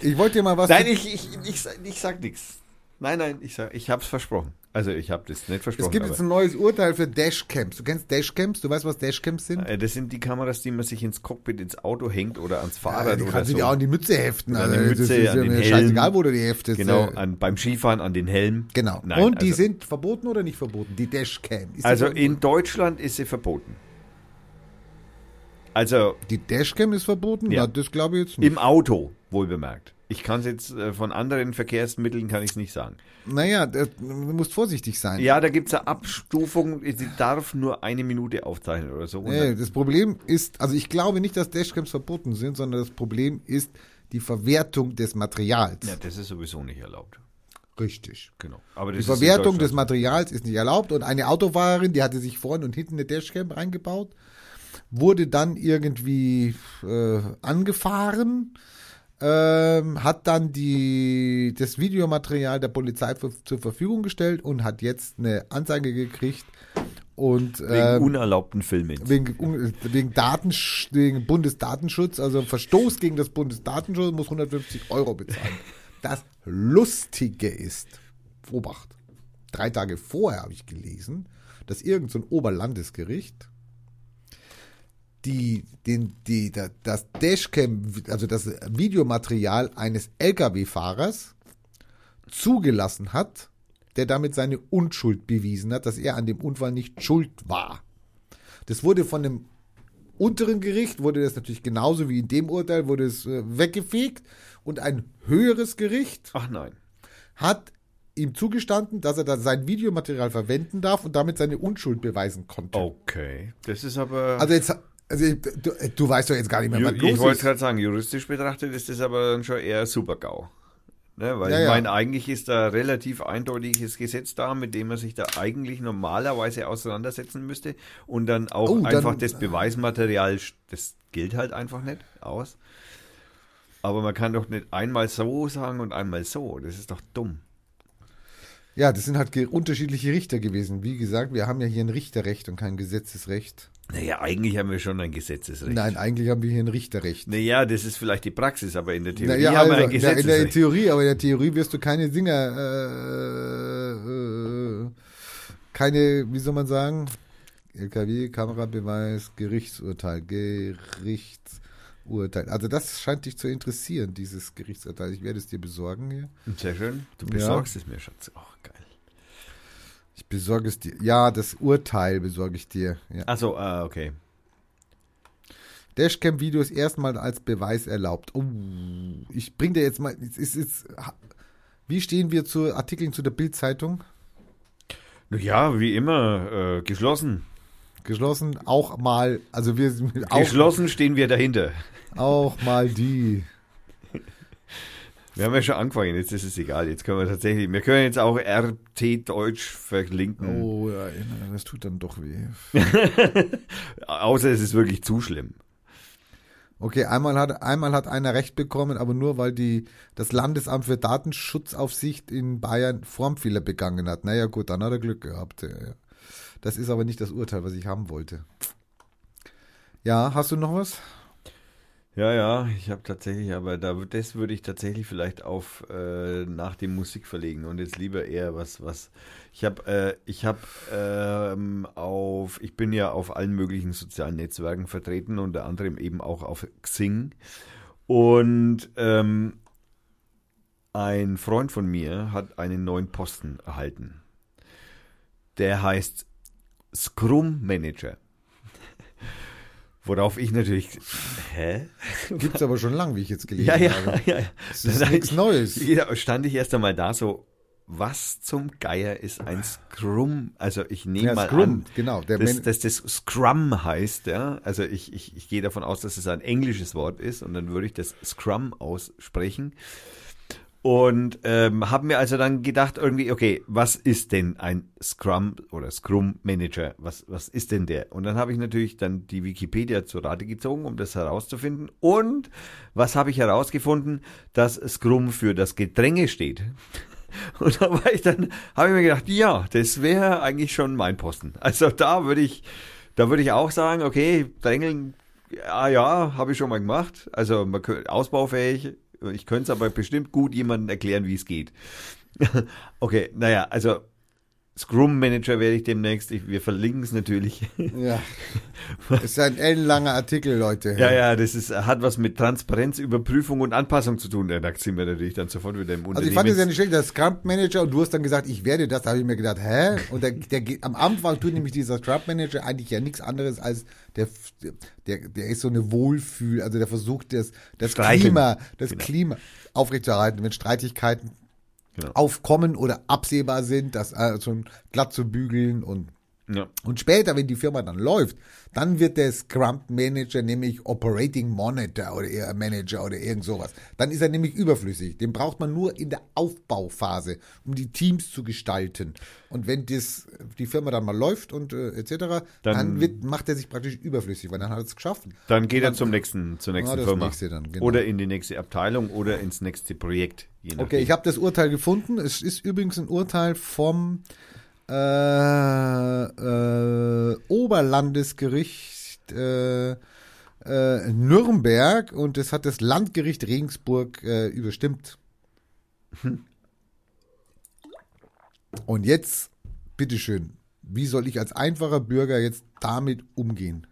Ich wollte dir mal was. Nein, ich, ich, ich, sag- ich sag nichts. Nein, nein, ich sag, ich hab's versprochen. Also, ich hab das nicht versprochen. es gibt jetzt ein neues Urteil für Dashcams. Du kennst Dashcams? Du weißt, was Dashcams sind? äh, das sind die Kameras, die man sich ins Cockpit, ins Auto hängt oder ans Ja, Fahrrad die oder kannst du so. dir auch an die Mütze heften. An Also, die das Mütze, ja an den Helm. scheißegal, wo du die heftest. Genau, Äh, an, beim Skifahren an den Helm. Genau. Nein, Und die also- sind verboten oder nicht verboten? Die Dashcam. Ist die Also in Deutschland ist sie verboten. Also die Dashcam ist verboten? Ja. Na, das glaube ich jetzt nicht. im Auto, wohl bemerkt. Ich kann es jetzt äh, von anderen Verkehrsmitteln kann ich es nicht sagen. Naja, das, du musst vorsichtig sein. Ja, da gibt es eine Abstufung, sie darf nur eine Minute aufzeichnen oder so. Nee, das Problem ist, also ich glaube nicht, dass Dashcams verboten sind, sondern das Problem ist die Verwertung des Materials. ja, das ist sowieso nicht erlaubt. Richtig. Genau. Aber Die Verwertung des Materials ist nicht erlaubt und eine Autofahrerin, die hatte sich vorne und hinten eine Dashcam reingebaut, wurde dann irgendwie äh, angefahren, ähm, hat dann die, das Videomaterial der Polizei für, zur Verfügung gestellt und hat jetzt eine Anzeige gekriegt und wegen ähm, unerlaubten Filmen. wegen, un- wegen, Datensch wegen Bundesdatenschutz, also Verstoß gegen das Bundesdatenschutz, muss 150 Euro bezahlen. Das Lustige ist, Obacht, drei Tage vorher habe ich gelesen, dass irgendein so Oberlandesgericht die, den, die, da- das Dashcam, also das Videomaterial eines Lkw-Fahrers zugelassen hat, der damit seine Unschuld bewiesen hat, dass er an dem Unfall nicht schuld war. Das wurde von dem unteren Gericht, wurde das natürlich genauso wie in dem Urteil, wurde es äh, weggefegt und ein höheres Gericht Ach nein. hat ihm zugestanden, dass er da sein Videomaterial verwenden darf und damit seine Unschuld beweisen konnte. Okay. Das ist aber. Also jetzt, also du, du weißt doch jetzt gar nicht mehr, Ju- was ich los wollte ist. gerade sagen, juristisch betrachtet ist das aber dann schon eher Super-GAU. Ne, weil Ja, ich ja. meine, eigentlich ist da relativ eindeutiges Gesetz da, mit dem man sich da eigentlich normalerweise auseinandersetzen müsste und dann auch Oh, dann- einfach das Beweismaterial, das gilt halt einfach nicht aus. Aber man kann doch nicht einmal so sagen und einmal so. Das ist doch dumm. Ja, das sind halt unterschiedliche Richter gewesen. Wie gesagt, wir haben ja hier ein Richterrecht und kein Gesetzesrecht. Naja, eigentlich haben wir schon ein Gesetzesrecht. Nein, eigentlich haben wir hier ein Richterrecht. Naja, das ist vielleicht die Praxis, aber in der Theorie Naja, haben wir also, ein in, der, in der Gesetzesrecht. Theorie, aber in der Theorie wirst du keine Singer, äh, äh, keine, wie soll man sagen, LKW, Kamerabeweis, Gerichtsurteil, Gerichtsurteil. Also das scheint dich zu interessieren, dieses Gerichtsurteil. Ich werde es dir besorgen hier. Sehr schön. Du Ja. besorgst es mir, Schatz. Oh, geil. Ich besorge es dir. Ja, das Urteil besorge ich dir. Ja. Achso, ah, okay. Dashcam-Video ist erstmal als Beweis erlaubt. Oh, ich bring dir jetzt mal. Es ist, es, wie stehen wir zu Artikeln zu der Bild-Zeitung? Ja, wie immer, äh, geschlossen. Geschlossen, auch mal, also wir sind auch, Geschlossen stehen wir dahinter. auch mal die. Wir haben ja schon angefangen, jetzt ist es egal. Jetzt können wir tatsächlich, wir können jetzt auch RT Deutsch verlinken. Oh, ja, das tut dann doch weh. Außer es ist wirklich zu schlimm. Okay, einmal hat, einmal hat einer Recht bekommen, aber nur weil die, das Landesamt für Datenschutzaufsicht in Bayern Formfehler begangen hat. Naja, gut, dann hat er Glück gehabt. Das ist aber nicht das Urteil, was ich haben wollte. Ja, hast du noch was? Ja, ja, ich habe tatsächlich, aber da, das würde ich tatsächlich vielleicht auf äh, nach dem Musik verlegen und jetzt lieber eher was, was. Ich habe, äh, ich habe ähm, auf, ich bin ja auf allen möglichen sozialen Netzwerken vertreten, unter anderem eben auch auf Xing und ähm, ein Freund von mir hat einen neuen Posten erhalten. Der heißt Scrum Manager. Worauf ich natürlich, hä? Gibt's aber schon lang, wie ich jetzt gelesen Ja, ja, habe. ja. ja. Das ist nichts Neues. Ja, stand ich erst einmal da so, was zum Geier ist ein Scrum? Also ich nehme Ja, mal Scrum, an, genau. Dass, dass das Scrum heißt, ja. Also ich, ich, ich gehe davon aus, dass es ein englisches Wort ist und dann würde ich das Scrum aussprechen. Und ähm, habe mir also dann gedacht, irgendwie, okay, was ist denn ein Scrum oder Scrum Manager? Was, was ist denn der? Und dann habe ich natürlich dann die Wikipedia zur Rate gezogen, um das herauszufinden. Und was habe ich herausgefunden? Dass Scrum für das Gedränge steht. Und da war ich dann, habe ich mir gedacht, ja, das wäre eigentlich schon mein Posten. Also da würde ich, da würde ich auch sagen, okay, Drängeln, ja, ja, habe ich schon mal gemacht. Also man könnte, ausbaufähig. Ich könnte es aber bestimmt gut jemandem erklären, wie es geht. okay, naja, also Scrum Manager werde ich demnächst. Ich, wir verlinken es natürlich. Ja. Das ist ein ellenlanger Artikel, Leute. Ja, ja, das ist, hat was mit Transparenz, Überprüfung und Anpassung zu tun. Da sind wir natürlich dann sofort wieder im Unternehmen. Also ich fand es ja nicht schlecht, der Scrum Manager und du hast dann gesagt, ich werde das, da habe ich mir gedacht, hä? Und der, der, am Anfang tut nämlich dieser Scrum Manager eigentlich ja nichts anderes als der, der, der ist so eine Wohlfühl, also der versucht das, das Streicheln. Klima, das Genau. Klima aufrechtzuerhalten, wenn Streitigkeiten Genau. aufkommen oder absehbar sind, das äh, schon glatt zu bügeln und ja. und später, wenn die Firma dann läuft, dann wird der Scrum Manager nämlich Operating Monitor oder eher Manager oder irgend sowas. Dann ist er nämlich überflüssig. Den braucht man nur in der Aufbauphase, um die Teams zu gestalten. Und wenn das, die Firma dann mal läuft und äh, etc., dann, Dann- wird, macht er sich praktisch überflüssig, weil dann hat er es geschafft. Dann geht er zum nächsten, zur nächsten Ah, Firma. dann, genau. Oder in die nächste Abteilung oder ins nächste Projekt. Je Okay, ich habe das Urteil gefunden. Es ist übrigens ein Urteil vom äh, äh, Oberlandesgericht äh, äh, Nürnberg und das hat das Landgericht Regensburg äh, überstimmt. Und jetzt, bitteschön, wie soll ich als einfacher Bürger jetzt damit umgehen?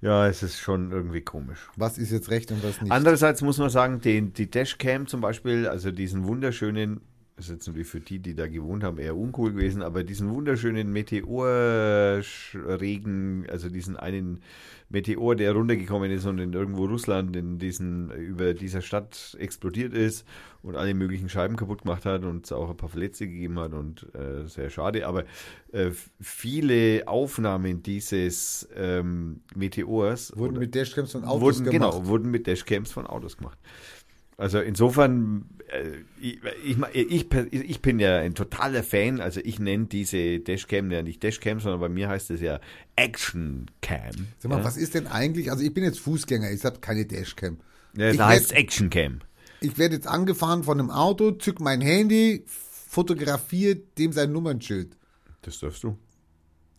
Ja, es ist schon irgendwie komisch. Was ist jetzt recht und was nicht? Andererseits muss man sagen, den, die Dashcam zum Beispiel, also diesen wunderschönen, das ist jetzt natürlich für die, die da gewohnt haben, eher uncool gewesen, aber diesen wunderschönen Meteorregen, also diesen einen Meteor, der runtergekommen ist und in irgendwo Russland in diesen, über dieser Stadt explodiert ist und alle möglichen Scheiben kaputt gemacht hat und es auch ein paar Verletzte gegeben hat und äh, sehr schade, aber äh, viele Aufnahmen dieses ähm, Meteors wurden oder- mit Dashcams und Autos wurden, gemacht. Genau, wurden mit Dashcams von Autos gemacht. Also insofern, äh, ich, ich, ich, ich bin ja ein totaler Fan, also ich nenne diese Dashcam ja nicht Dashcam, sondern bei mir heißt es ja Action Cam. Sag mal, ja? was ist denn eigentlich? Also ich bin jetzt Fußgänger, ich habe keine Dashcam. Ja, das ich heißt werd- Action Cam. Ich werde jetzt angefahren von einem Auto, zück mein Handy, fotografiere dem sein Nummernschild. Das darfst du.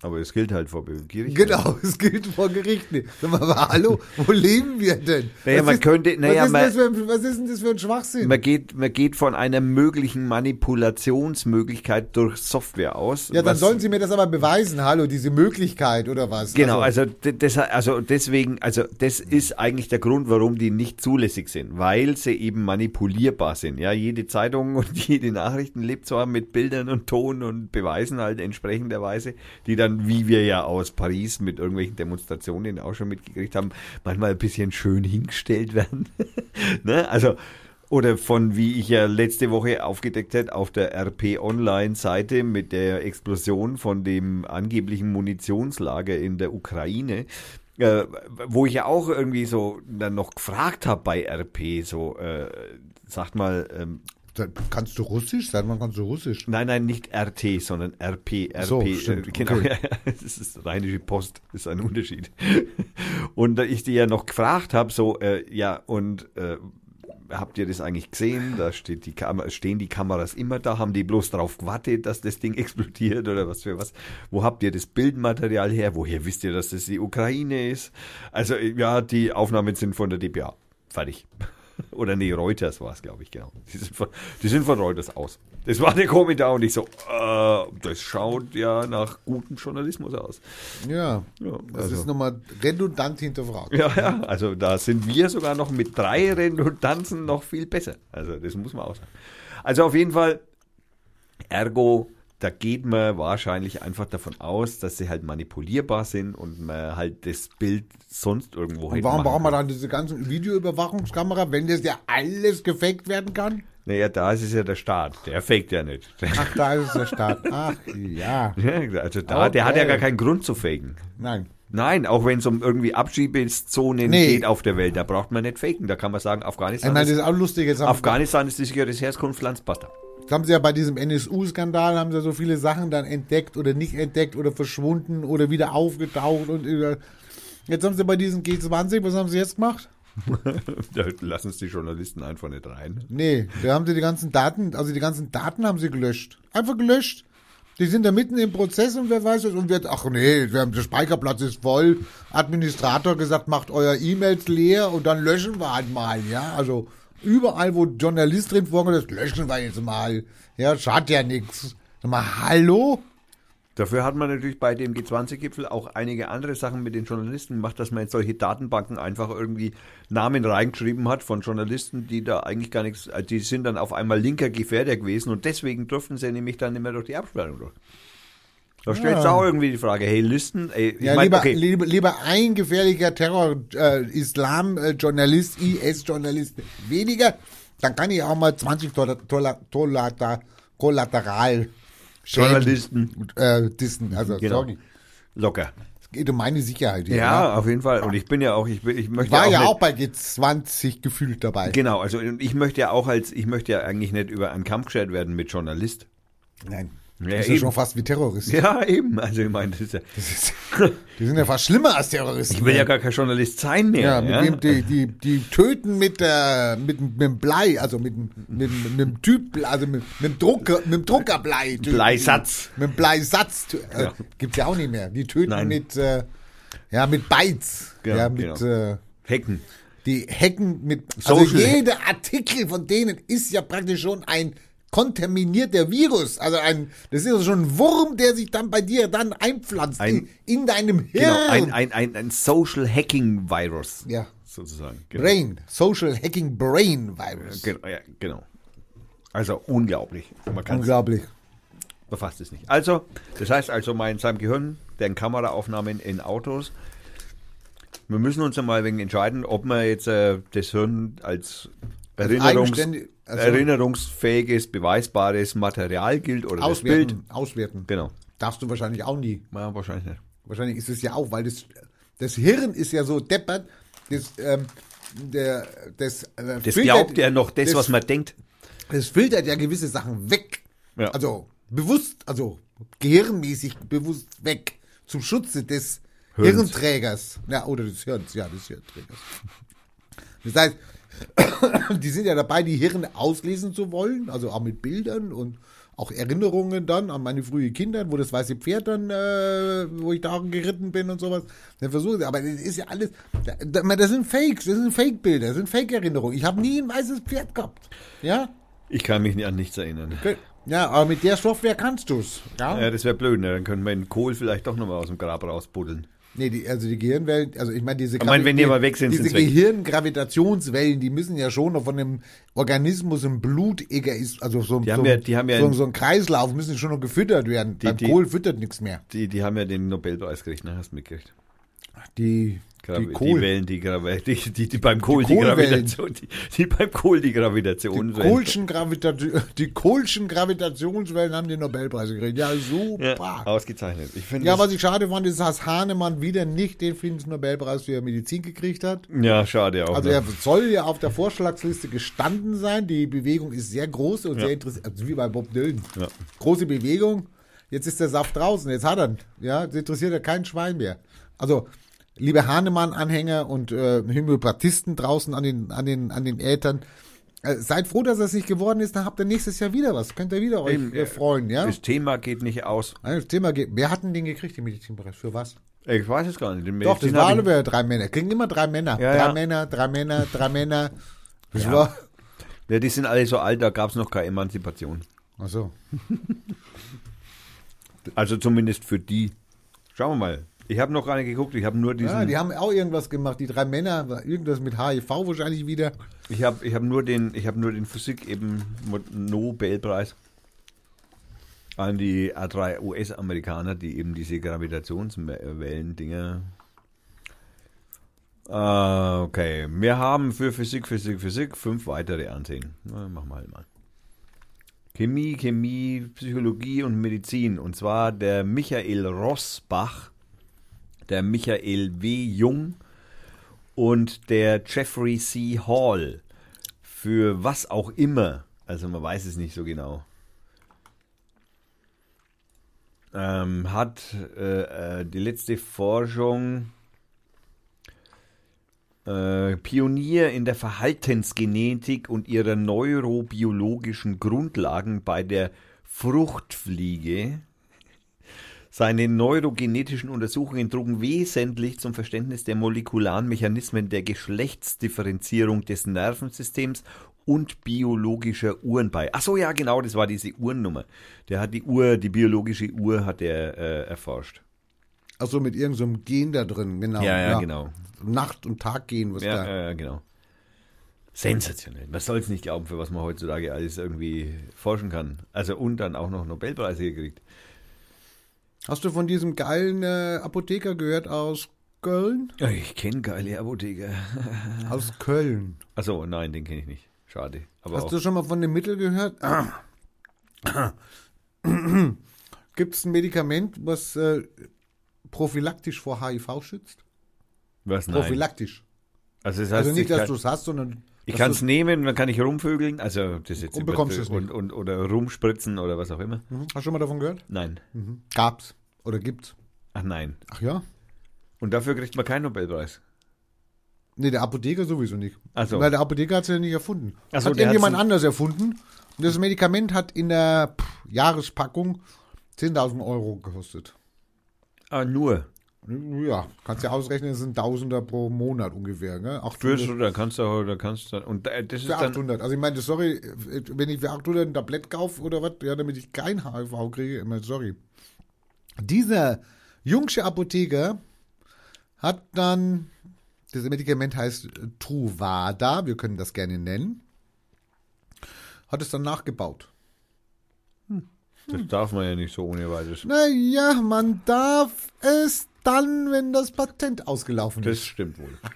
Aber es gilt halt vor Gericht. Genau, es gilt vor Gericht nicht. Sag mal, aber hallo, wo leben wir denn? Naja, Was man ist- könnte- naja, was, ist man- ein- was ist denn das für ein Schwachsinn? Man geht, man geht von einer möglichen Manipulationsmöglichkeit durch Software aus. ja, dann was- sollen Sie mir das aber beweisen, hallo, diese Möglichkeit oder was? Genau, Also, also, das, also deswegen, also das ist eigentlich der Grund, warum die nicht zulässig sind, weil sie eben manipulierbar sind. Ja, jede Zeitung und jede Nachrichten lebt zwar mit Bildern und Ton und Beweisen halt entsprechenderweise, die dann, wie wir ja aus Paris mit irgendwelchen Demonstrationen auch schon mitgekriegt haben, manchmal ein bisschen schön hingestellt werden. ne? Also oder von, wie ich ja letzte Woche aufgedeckt hätte, auf der RP Online-Seite mit der Explosion von dem angeblichen Munitionslager in der Ukraine, äh, wo ich ja auch irgendwie so dann noch gefragt habe bei RP, so, äh, sagt mal, ähm, kannst du Russisch? Seit wann kannst du Russisch? nein, nein, nicht RT, sondern RP, RP, So, äh, stimmt, genau, okay. ja, das ist rheinische Post, ist ein Unterschied. Und da ich die ja noch gefragt habe, so, äh, ja, und äh, habt ihr das eigentlich gesehen? Da steht die Kamera, stehen die Kameras immer da, haben die bloß drauf gewartet, dass das Ding explodiert oder was für was? Wo habt ihr das Bildmaterial her? Woher wisst ihr, dass das die Ukraine ist? Also, ja, die Aufnahmen sind von der DPA. Fertig. Oder nee, Reuters war es, glaube ich, genau. Die sind, von, die sind von Reuters aus. Das war der Kommentar und ich so, äh, das schaut ja nach gutem Journalismus aus. Ja, Ja, das also- ist nochmal redundant hinterfragt. Ja, ja, also da sind wir sogar noch mit drei Redundanzen noch viel besser. Also das muss man auch sagen. Also auf jeden Fall, ergo, da geht man wahrscheinlich einfach davon aus, dass sie halt manipulierbar sind und man halt das Bild sonst irgendwo Und hätte warum brauchen wir dann diese ganzen Videoüberwachungskamera, wenn das ja alles gefaked werden kann? Naja, da ist es ja der Staat. Der faked ja nicht. Ach, da ist der Staat. Ach, ja. Also da, der hat ja Okay. gar keinen Grund zu faken. Nein. Nein, auch wenn es um irgendwie Abschiebezonen Nee. geht auf der Welt, da braucht man nicht faken. Da kann man sagen, Ich Afghanistan, meine, das ist, auch lustig. Jetzt Afghanistan ist die sichere Herkunft. Jetzt haben sie ja bei diesem NSU-Skandal haben sie so viele Sachen dann entdeckt oder nicht entdeckt oder verschwunden oder wieder aufgetaucht und jetzt haben sie bei diesem G20, was haben sie jetzt gemacht? Da lassen es die Journalisten einfach nicht rein. Nee, da haben sie die ganzen Daten, also die ganzen Daten haben sie gelöscht. Einfach gelöscht. Die sind da mitten im Prozess und wer weiß es und wird, ach nee, wir haben, der Speicherplatz ist voll. Administrator gesagt, macht euer E-Mails leer und dann löschen wir halt mal, ja. Also überall, wo Journalist drin vorkommt, das löschen wir jetzt mal. Ja, schadet ja nichts. Sag mal, hallo? Dafür hat man natürlich bei dem G20-Gipfel auch einige andere Sachen mit den Journalisten gemacht, dass man in solche Datenbanken einfach irgendwie Namen reingeschrieben hat von Journalisten, die da eigentlich gar nichts, äh, die sind dann auf einmal linker Gefährder gewesen und deswegen durften sie nämlich dann nicht mehr durch die Absperrung durch. Da stellt sich Ja. auch irgendwie die Frage, hey Listen, ey, ich Ja, mein, lieber, okay, lieber, lieber ein gefährlicher Terror-Islam-Journalist, IS-Journalist weniger, dann kann ich auch mal 20 Dollar, Dollar, Dollar, Kollateral Journalisten, äh, dissen. Also, Genau. sorry. locker. Es geht um meine Sicherheit. hier, Ja, auf jeden Fall. Und ich bin ja auch, ich, bin- ich Ich möchte war auch ja nicht, auch bei G20 gefühlt dabei. Genau, also ich möchte ja auch als, ich möchte ja eigentlich nicht über einen Kampf geschert werden mit Journalist. Nein. Ja, das ist ja schon fast wie Terrorist. Ja, eben. Also ich meine, das ist ja, Das ist, die sind ja fast schlimmer als Terroristen. ich will ja gar kein Journalist sein mehr. Ja, mit ja? dem, die, die, die töten mit, äh, mit, mit dem Blei, also mit, mit, mit dem Typ, also mit, mit dem Drucker, mit dem Druckerblei. töten. Bleisatz. Mit dem Bleisatz. Äh, Ja. Gibt's ja auch nicht mehr. Die töten Nein. mit, äh, ja, mit Bytes. Ja, Ja, mit, genau. äh, Hacken. die hacken mit, also Social jeder Artikel von denen ist ja praktisch schon ein kontaminierter Virus. Also ein, das ist schon ein Wurm, der sich dann bei dir dann einpflanzt Ein- in, in deinem Hirn. Genau, ein, ein, ein, ein Social Hacking Virus. ja. Sozusagen. Genau. Brain, Social Hacking Brain Virus. Genau, ja, genau. Also unglaublich. Unglaublich. befasst es nicht. Also, das heißt also, mal in seinem Gehirn, deren Kameraaufnahmen in Autos. Wir müssen uns ja mal wegen entscheiden, ob man jetzt äh, das Hirn als Erinnerungs also- erinnerungsfähiges, beweisbares Material gilt oder das Bild. Auswerten, auswerten. Genau. Darfst du wahrscheinlich auch nie. Ja, wahrscheinlich nicht. Wahrscheinlich ist es ja auch, weil das, das Hirn ist ja so deppert, das, ähm, der, das, äh, Das glaubt ja noch das, was man denkt. Das filtert ja gewisse Sachen weg. Ja. Also bewusst, also gehirnmäßig bewusst weg. Zum Schutze des Hirns. Hirnträgers. Ja, oder des Hirns, ja, des Hirnträgers. Das heißt, die sind ja dabei, die Hirne auslesen zu wollen, also auch mit Bildern und auch Erinnerungen dann an meine frühe Kindheit, wo das weiße Pferd dann, äh, wo ich da geritten bin und sowas. Dann versuche ich, aber das ist ja alles, da- da- das sind Fakes, das sind Fake-Bilder, das sind Fake-Erinnerungen. Ich habe nie ein weißes Pferd gehabt. Ja? Ich kann mich an nichts erinnern. Ja, aber mit der Software kannst du's. Ja? Ja, das wäre blöd, ne? dann können wir den Kohl vielleicht doch nochmal aus dem Grab rausbuddeln. Nee, die, also die Gehirnwellen, also ich meine, diese, Ich meine, wenn die mal weg sind, diese. Gehirngravitationswellen, die müssen ja schon noch von dem Organismus im Blut, ist, also so, Die so, haben ja- die haben ja so, ein- so ein Kreislauf, müssen schon noch gefüttert werden. Beim die- Kohl füttert nichts mehr. Die, die haben ja den Nobelpreis gekriegt, ne? Hast du mitgekriegt? Die, Gravi- die die Kohl, Wellen, die, Gravi die, die, die beim Kohl die, Kohlwellen. Gravitation, die, die beim Kohl die Gravitation. die Kohlschen, Gravitation, die Kohlschen Gravitationswellen haben den Nobelpreis gekriegt. Ja, super. ja, Ja, ausgezeichnet. Ich finde was ich schade fand, ist, dass Hahnemann wieder nicht den Friedensnobelpreis für Medizin gekriegt hat. ja, schade auch. Also ne? er soll ja auf der Vorschlagsliste gestanden sein. Die Bewegung ist sehr groß und Ja. sehr interessant. Also wie bei Bob Dylan. Ja. Große Bewegung. Jetzt ist der Saft draußen. Jetzt hat er ihn. Ja, jetzt interessiert er kein Schwein mehr. Also, liebe Hahnemann-Anhänger und äh, Homöopathisten draußen an den, an den, an den Ätern, äh, seid froh, dass es nicht geworden ist. Dann habt ihr nächstes Jahr wieder was. Könnt ihr wieder euch Eben, äh, freuen, ja? Das Thema geht nicht aus. Nein, Das Thema geht. Wer hat denn den gekriegt, den Medizinpreis? Für was? Ich weiß es gar nicht. Den Doch, das waren wieder drei Männer. Kriegen immer drei Männer. Ja, drei ja. Männer, drei Männer, drei Männer. Das Ja. war. ja, die sind alle so alt, da gab es noch keine Emanzipation. Achso. Also zumindest für die. Schauen wir mal. Ich habe noch gar nicht geguckt, ich habe nur diesen. Ja, die haben auch irgendwas gemacht. Die drei Männer, irgendwas mit HIV wahrscheinlich wieder. Ich habe ich hab nur den, ich habe nur den Physik eben Nobelpreis an die drei US-Amerikaner, die eben diese Gravitationswellen-Dinger. Ah, okay, wir haben für Physik, Physik, Physik fünf weitere ansehen. Na, machen wir halt mal. Chemie, Chemie, Psychologie und Medizin. Und zwar der Michael Rossbach, der Michael W. Jung und der Jeffrey C. Hall für was auch immer. Also man weiß es nicht so genau. Ähm, hat äh, äh, die letzte Forschung äh, Pionier in der Verhaltensgenetik und ihrer neurobiologischen Grundlagen bei der Fruchtfliege. Seine neurogenetischen Untersuchungen trugen wesentlich zum Verständnis der molekularen Mechanismen der Geschlechtsdifferenzierung des Nervensystems und biologischer Uhren bei. Ach so, ja, genau, das war diese Uhrennummer. Der hat die Uhr, die biologische Uhr hat er äh, erforscht. Achso, mit irgendeinem so Gen da drin, genau. Ja, ja, genau. Nacht- und Taggen, was Ja, da. äh, genau. Sensationell. Man soll es nicht glauben, für was man heutzutage alles irgendwie forschen kann. Also und dann auch noch Nobelpreise gekriegt. Hast du von diesem geilen äh, Apotheker gehört aus Köln? Ja, Ich kenne geile Apotheker. Aus Köln. Achso, nein, den kenne ich nicht. Schade. Aber Hast auch, du schon mal von dem Mittel gehört? Gibt es ein Medikament, was äh, prophylaktisch vor HIV schützt? was? Nein. Prophylaktisch. Also, das heißt, Also nicht, ich dass du es hast, sondern ich kann es nehmen, dann kann ich rumvögeln, also das jetzt Und bekommst es nicht. und, und oder rumspritzen oder was auch immer. Mhm. Hast du schon mal davon gehört? Nein. Mhm. Gab's. Oder gibt's. Ach nein. Ach ja? Und dafür kriegt man keinen Nobelpreis. Nee, der Apotheker sowieso nicht. Ach so. Weil der Apotheker hat es ja nicht erfunden. Ach so, hat irgendjemand anders erfunden. Und das Medikament hat in der pff, Jahrespackung 10.000 Euro gekostet. Ah, nur. Ja, kannst ja ausrechnen, das sind Tausender pro Monat ungefähr. Ne? Fürs 800, oder kannst du, da kannst du, und äh, das ist für dann, 800. Also ich meine, sorry, wenn ich für 800 ein Tablett kaufe oder was, ja, damit ich kein HIV kriege, ich meine, sorry. Dieser jungsche Apotheker hat dann, das Medikament heißt Truvada, wir können das gerne nennen, hat es dann nachgebaut. Das darf man ja nicht so ohne weiteres. Naja, man darf es dann, wenn das Patent ausgelaufen ist. Das stimmt wohl.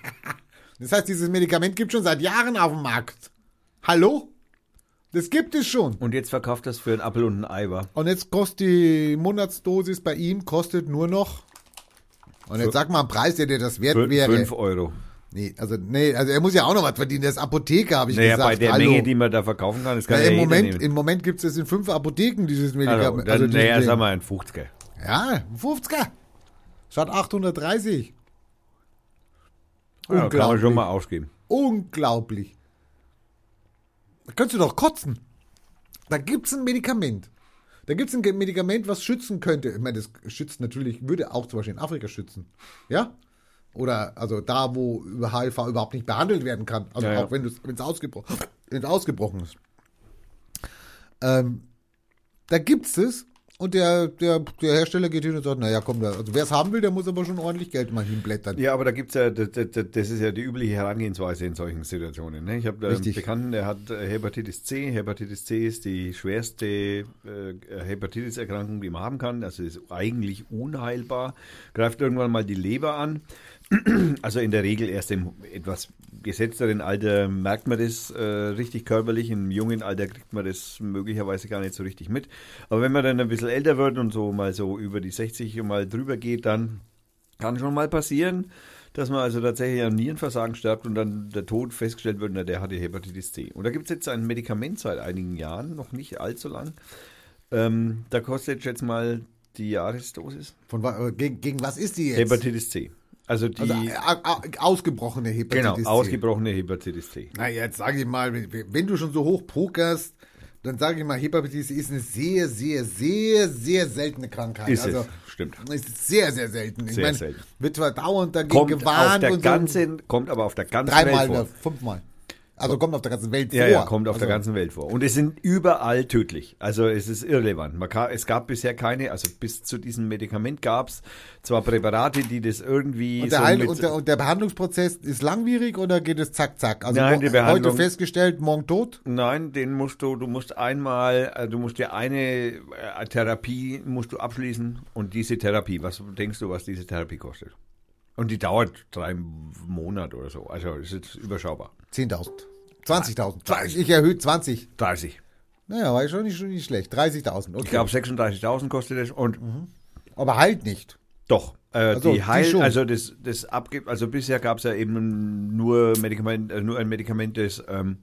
Das heißt, dieses Medikament gibt schon seit Jahren auf dem Markt. Hallo? Das gibt es schon. Und jetzt verkauft das für einen Apfel und ein Ei, wa? Und jetzt kostet die Monatsdosis bei ihm kostet nur noch. Und jetzt sag mal einen Preis, der dir das wert wäre. Fünf Euro. Nee, also nee, also er muss ja auch noch was verdienen. Der ist Apotheker, habe ich Naja, gesagt. bei der Hallo. Menge, die man da verkaufen kann, kann ja, ja, im Moment, im Moment gibt es in fünf Apotheken dieses Also, Medikament. dann, dieses naja, sagen wir ein 50er. Ja, 50er. Statt 830. Ja, kann man Unglaublich. schon mal ausgeben. Unglaublich. Da könntest du doch kotzen. Da gibt's ein Medikament. Da gibt's ein Ge- Medikament, was schützen könnte. Ich meine, das schützt natürlich, würde auch zum Beispiel in Afrika schützen. Ja? Oder also da, wo über HIV überhaupt nicht behandelt werden kann. Also Ja, auch wenn es ausgebrochen, wenn's ausgebrochen ist. Ähm, da gibt's es. Und der, der, der Hersteller geht hin und sagt, naja, komm, da, also wer es haben will, der muss aber schon ordentlich Geld mal hinblättern. Ja, aber da gibt's ja, das, das, das ist ja die übliche Herangehensweise in solchen Situationen. Ne? Ich habe einen. Bekannten, der hat äh, Hepatitis C. Hepatitis C ist die schwerste äh, Hepatitis-Erkrankung, die man haben kann. Also ist eigentlich unheilbar. Greift irgendwann mal die Leber an. Also in der Regel erst im etwas gesetzteren Alter merkt man das äh, richtig körperlich. Im jungen Alter kriegt man das möglicherweise gar nicht so richtig mit. Aber wenn man dann ein bisschen älter wird und so mal so über die 60 und mal drüber geht, dann kann schon mal passieren, dass man also tatsächlich an Nierenversagen stirbt und dann der Tod festgestellt wird, na, der hatte Hepatitis C. Und da gibt es jetzt ein Medikament seit einigen Jahren, noch nicht allzu lang. Ähm, da kostet jetzt mal die Jahresdosis Von, äh, gegen, gegen was ist die jetzt? Hepatitis C. Also die Also äh, äh, ausgebrochene Hepatitis genau, C. ausgebrochene Hepatitis C. Na, jetzt sage ich mal, wenn, du schon so hoch pokerst, dann sage ich mal, Hepatitis ist eine sehr, sehr, sehr, sehr seltene Krankheit. Ist also, es, stimmt. Ist sehr, sehr selten. Ich Sehr meine, selten. wird zwar dauernd dagegen Kommt auf gewarnt der und so. ganzen, kommt aber auf der ganzen Dreimal, Welt vor. oder fünfmal. Also kommt auf der ganzen Welt Ja, vor. ja, kommt auf also, der ganzen Welt vor. Und es sind überall tödlich. Also es ist irrelevant. Man kann, es gab bisher keine, also bis zu diesem Medikament gab es zwar Präparate, die das irgendwie Und der, so Heil und, der, und der Behandlungsprozess ist langwierig oder geht es zack, zack? Also Nein, die Behandlung- heute festgestellt, morgen tot? Nein, den musst du, du musst einmal, äh, du musst dir eine äh, Therapie musst du abschließen und diese Therapie, was denkst du, was diese Therapie kostet? Und die dauert drei Monate oder so. Also es ist überschaubar. 10.000. 20.000. Ich erhöhe 20. 30. Naja, war schon nicht, schon nicht schlecht. 30.000. Okay. Ich glaube 36.000 kostet es und Aber halt nicht. Doch. Äh, Ach so, die die Heil, schon. also das, das abgibt, also bisher gab es ja eben nur Medikament, äh, nur ein Medikament, das ähm,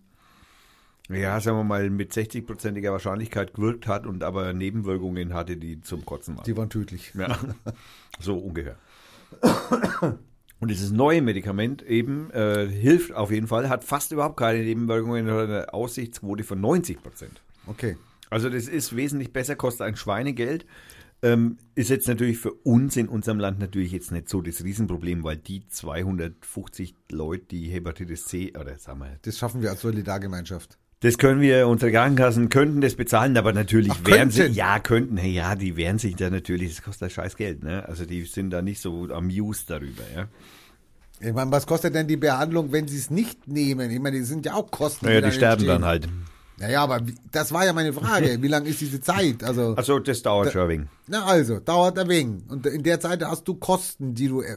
ja, sagen wir mal, mit 60-prozentiger Wahrscheinlichkeit gewirkt hat und aber Nebenwirkungen hatte, die zum Kotzen waren. Die waren tödlich. Ja, so ungefähr. Und dieses neue Medikament eben äh, hilft auf jeden Fall, hat fast überhaupt keine Nebenwirkungen oder eine Aussichtsquote von 90 Prozent. Okay. Also das ist wesentlich besser, kostet ein Schweinegeld. Ähm, ist jetzt natürlich für uns in unserem Land natürlich jetzt nicht so das Riesenproblem, weil die 250 Leute, die Hepatitis C, oder sagen wir, Das schaffen wir als Solidargemeinschaft. Das können wir, unsere Krankenkassen könnten das bezahlen, aber natürlich Ach, wären sie, ja, könnten, hey, ja, die wehren sich da natürlich, das kostet scheiß Geld, ne? Also die sind da nicht so amused darüber, ja. Ich meine, was kostet denn die Behandlung, wenn sie es nicht nehmen? Ich meine, die sind ja auch Kosten. Naja, dann die sterben entstehen. dann halt. Naja, aber das war ja meine Frage. Wie lang ist diese Zeit? Also, Also das dauert schon ein wenig. na also, dauert ein wenig. Und in der Zeit hast du Kosten, die du äh,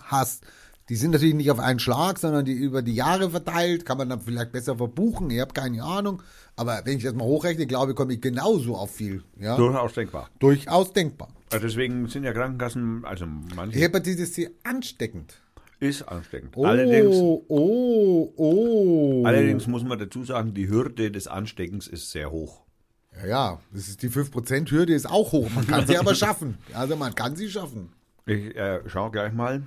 hast. Die sind natürlich nicht auf einen Schlag, sondern die über die Jahre verteilt. Kann man dann vielleicht besser verbuchen. Ich habe keine Ahnung. Aber wenn ich das mal hochrechne, glaube ich, komme ich genauso auf viel. Ja? Durchaus denkbar. Durchaus denkbar. Also deswegen sind ja Krankenkassen, also manche Hepatitis C ansteckend. ist ansteckend. Oh, Allerdings, oh, oh. allerdings muss man dazu sagen, die Hürde des Ansteckens ist sehr hoch. Ja, ja, das ist die 5%-Hürde ist auch hoch. Man kann sie aber schaffen. Also man kann sie schaffen. Ich äh, schau gleich mal,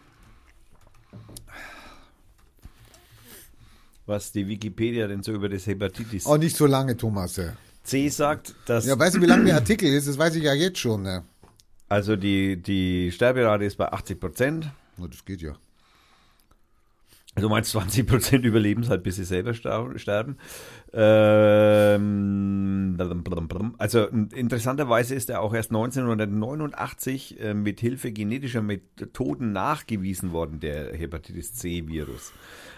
was die Wikipedia denn so über das Hepatitis Auch nicht so lange, Thomas. C sagt, dass ja weißt du, wie lang der Artikel ist? Das weiß ich ja jetzt schon. Ne? also die, die Sterberate ist bei 80 Prozent. Na, das geht ja. Also meinst 20 Prozent überleben es halt, bis sie selber sterben. Ähm, also interessanterweise ist er auch erst 1989 äh, mit Hilfe genetischer Methoden nachgewiesen worden, der Hepatitis C-Virus.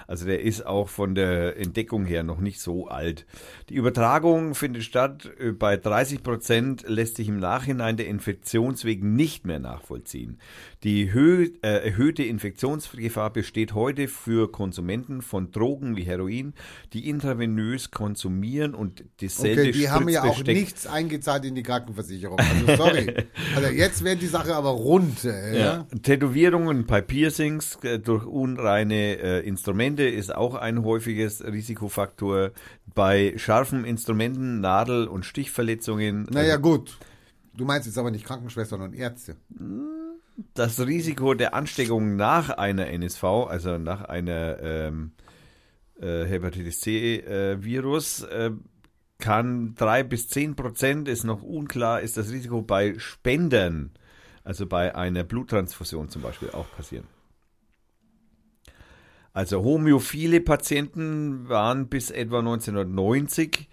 Also der ist auch von der Entdeckung her noch nicht so alt. Die Übertragung findet statt. äh, Bei 30 Prozent lässt sich im Nachhinein der Infektionsweg nicht mehr nachvollziehen. Die hö äh, erhöhte Infektionsgefahr besteht heute für Konsumenten von Drogen wie Heroin, die intravenös konsumieren und dasselbe Okay, die haben ja auch nichts eingezahlt in die Krankenversicherung. Also sorry. also jetzt wäre die Sache aber rund. Äh, ja. Tätowierungen bei Piercings äh, durch unreine äh, Instrumente ist auch ein häufiges Risikofaktor. Bei scharfen Instrumenten, Nadel- und Stichverletzungen. Naja, also gut. Du meinst jetzt aber nicht Krankenschwestern und Ärzte. das Risiko der Ansteckung nach einer NSV, also nach einer ähm, äh, Hepatitis C-Virus, äh, kann drei bis zehn Prozent, ist noch unklar, ist das Risiko bei Spendern, also bei einer Bluttransfusion zum Beispiel, auch passieren. Also homöophile Patienten waren bis etwa 1990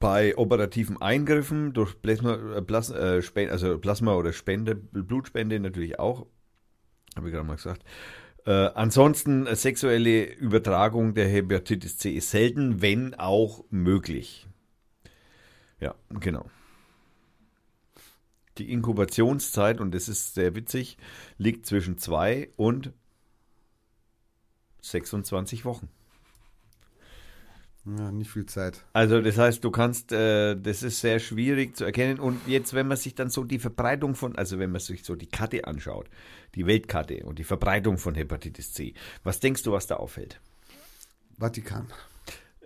bei operativen Eingriffen durch Plasma, äh, Plas, äh, also Plasma oder Spende, Blutspende natürlich auch, habe ich gerade mal gesagt. Äh, ansonsten äh, sexuelle Übertragung der Hepatitis C ist selten, wenn auch möglich. Ja, genau. Die Inkubationszeit, und das ist sehr witzig, liegt zwischen zwei und 26 Wochen. Ja, nicht viel Zeit. Also das heißt, du kannst, äh, das ist sehr schwierig zu erkennen. Und jetzt, wenn man sich dann so die Verbreitung von, also wenn man sich so die Karte anschaut, die Weltkarte und die Verbreitung von Hepatitis C, was denkst du, was da auffällt? Vatikan.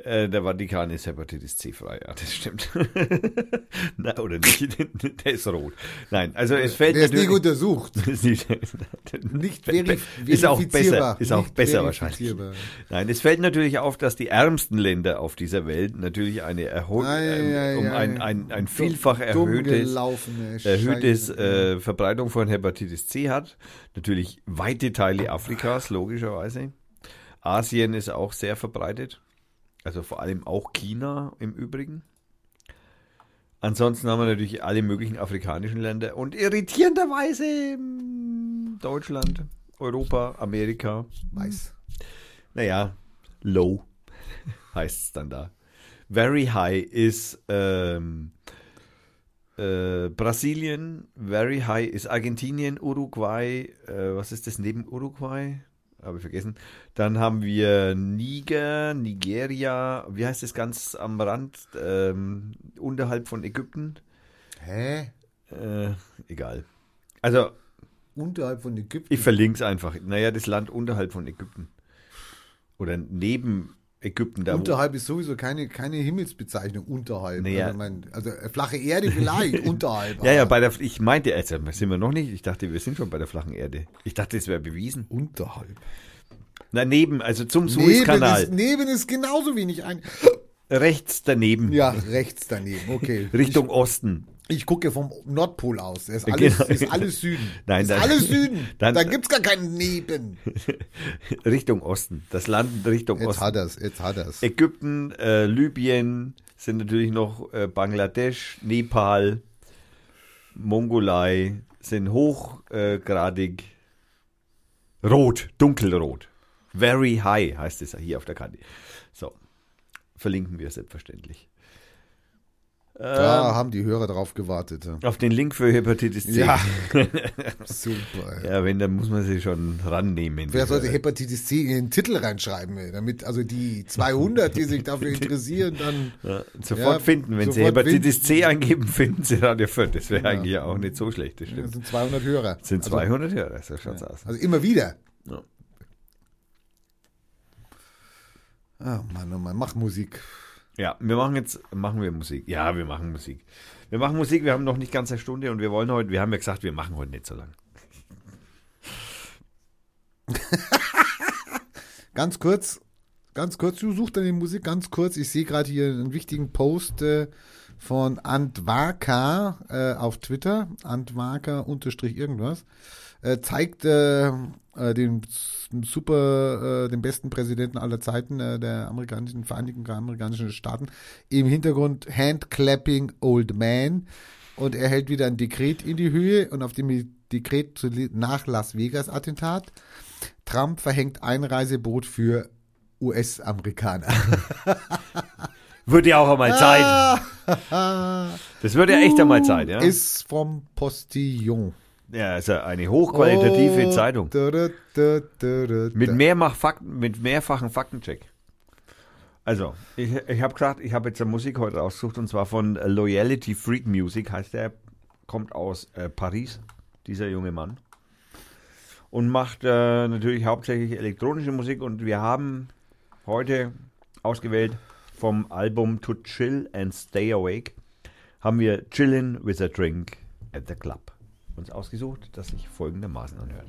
Äh, der Vatikan ist Hepatitis C frei, ja, das stimmt. Na, oder nicht? der ist rot. Nein, also es fällt Der ist nicht untersucht. ist nicht, Nicht verif ist auch besser, verifizierbar. ist auch besser wahrscheinlich. Nein, es fällt natürlich auf, dass die ärmsten Länder auf dieser Welt natürlich eine erho Ei, ähm, ei, um ei. ein, ein, ein vielfach erhöhtes, erhöhtes äh, Verbreitung von Hepatitis C hat. Natürlich weite Teile Afrikas, logischerweise. Asien ist auch sehr verbreitet. Also vor allem auch China im Übrigen. Ansonsten haben wir natürlich alle möglichen afrikanischen Länder und irritierenderweise mm, Deutschland, Europa, Amerika. Weiß. Naja, low heißt es dann da. Very high ist ähm, äh, Brasilien, very high ist Argentinien, Uruguay, äh, was ist das neben Uruguay? Habe ich vergessen. Dann haben wir Niger, Nigeria, wie heißt das ganz am Rand, ähm, unterhalb von Ägypten? Hä? Äh, egal. Also, Unterhalb von Ägypten. ich verlinke es einfach. Naja, das Land unterhalb von Ägypten. Oder neben Ägypten. Da unterhalb ist sowieso keine, keine Himmelsbezeichnung. Unterhalb. Naja. Also, mein, also äh, flache Erde vielleicht. unterhalb. Ja, ja, bei der, ich meinte, also sind wir noch nicht. Ich dachte, wir sind schon bei der flachen Erde. Ich dachte, es wäre bewiesen. Unterhalb. Na, neben, also zum Neben Suezkanal. ist, neben ist genauso wenig ein. Rechts daneben. Ja, rechts daneben. Okay. Richtung Osten. Ich, gucke vom Nordpol aus. Das ist alles, Genau. ist alles Süden. Nein, ist dann- alles Süden. dann- da gibt's gar keinen Neben. Richtung Osten. Das Land Richtung Jetzt Osten. hat er's. Jetzt hat er's. Ägypten, äh, Libyen sind natürlich noch äh, Bangladesch, Nepal, Mongolei sind hochgradig rot, dunkelrot. Very high heißt es hier auf der Karte. So, verlinken wir selbstverständlich. Da Ähm, haben die Hörer drauf gewartet. ja. auf den Link für Hepatitis C. Ja. Super. Ja, wenn, dann muss man sie schon rannehmen. Wer sollte. Hepatitis C in den Titel reinschreiben, ey, damit also die 200, die sich dafür interessieren, dann Ja, sofort Ja, finden. Wenn Sie sofort Hepatitis finden. C eingeben, finden Sie Radio Fürth. Das wäre Ja. eigentlich auch nicht so schlecht, das das sind 200 Hörer. Das sind also, 200 Hörer, so schaut's aus. Also immer wieder. Ja. Ah, Mann, oh Mann, mach Musik. Ja, wir machen jetzt, machen wir Musik. Ja, wir machen Musik. Wir machen Musik, wir haben noch nicht ganz eine Stunde und wir wollen heute, wir haben ja gesagt, wir machen heute nicht so lang. Ganz kurz, ganz kurz, du suchst deine Musik ganz kurz. Ich sehe gerade hier einen wichtigen Post äh, von Antwaka äh, auf Twitter, Antwaka unterstrich irgendwas, äh, zeigt äh, äh, den super, äh, den besten Präsidenten aller Zeiten äh, der amerikanischen, Vereinigten Amerikanischen Staaten, im Hintergrund Handclapping Old Man und er hält wieder ein Dekret in die Höhe und auf dem Dekret nach Las Vegas Attentat Trump verhängt Einreisebot für US-Amerikaner. Wird ja auch einmal Zeit. Das wird ja echt einmal Zeit, ja. Ah. Ist vom Postillon. Ja, ist ja eine hochqualitative Oh, Zeitung. da, da, da, Mit, da. mehrmach Fakten, mit mehrfachen Faktencheck. Also, ich, ich habe gesagt, ich habe jetzt eine Musik heute rausgesucht und zwar von Loyalty Freak Music, heißt der, kommt aus äh, Paris, dieser junge Mann. Und macht äh, natürlich hauptsächlich elektronische Musik und wir haben heute ausgewählt vom Album To Chill and Stay Awake, haben wir Chillin' with a Drink at the Club uns ausgesucht, das sich folgendermaßen anhört.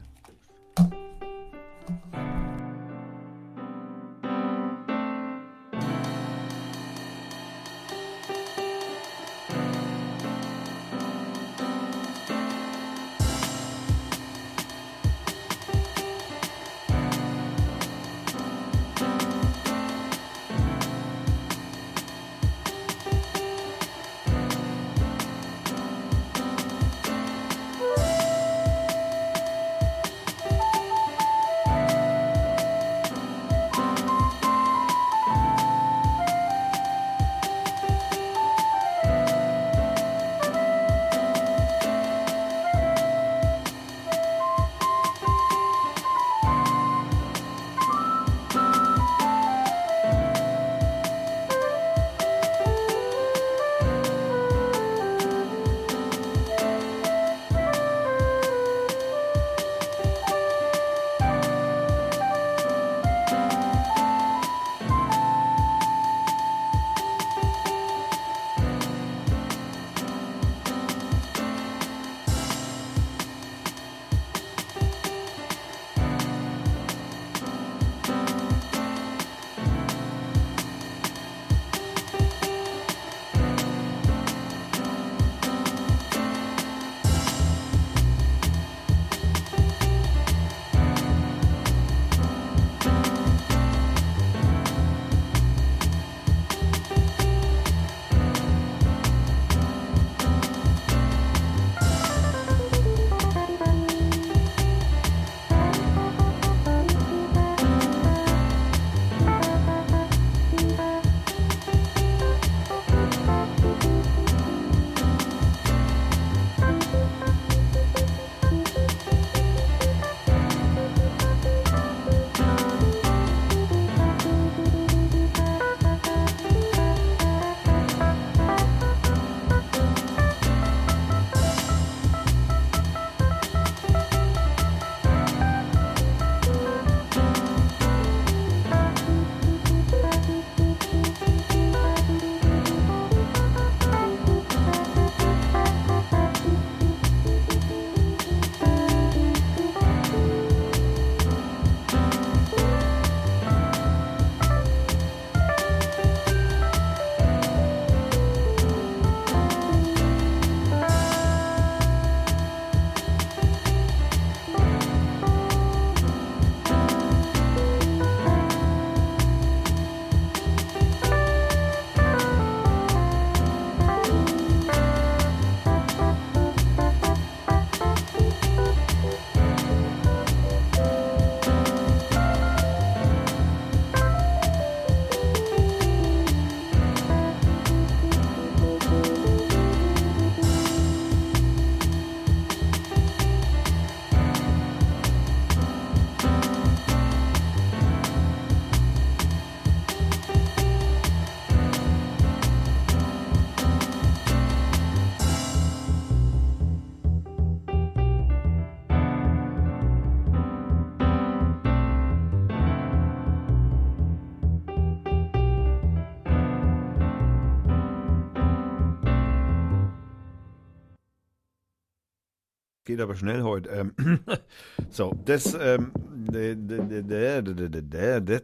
Geht aber schnell heute. Ähm, so, das,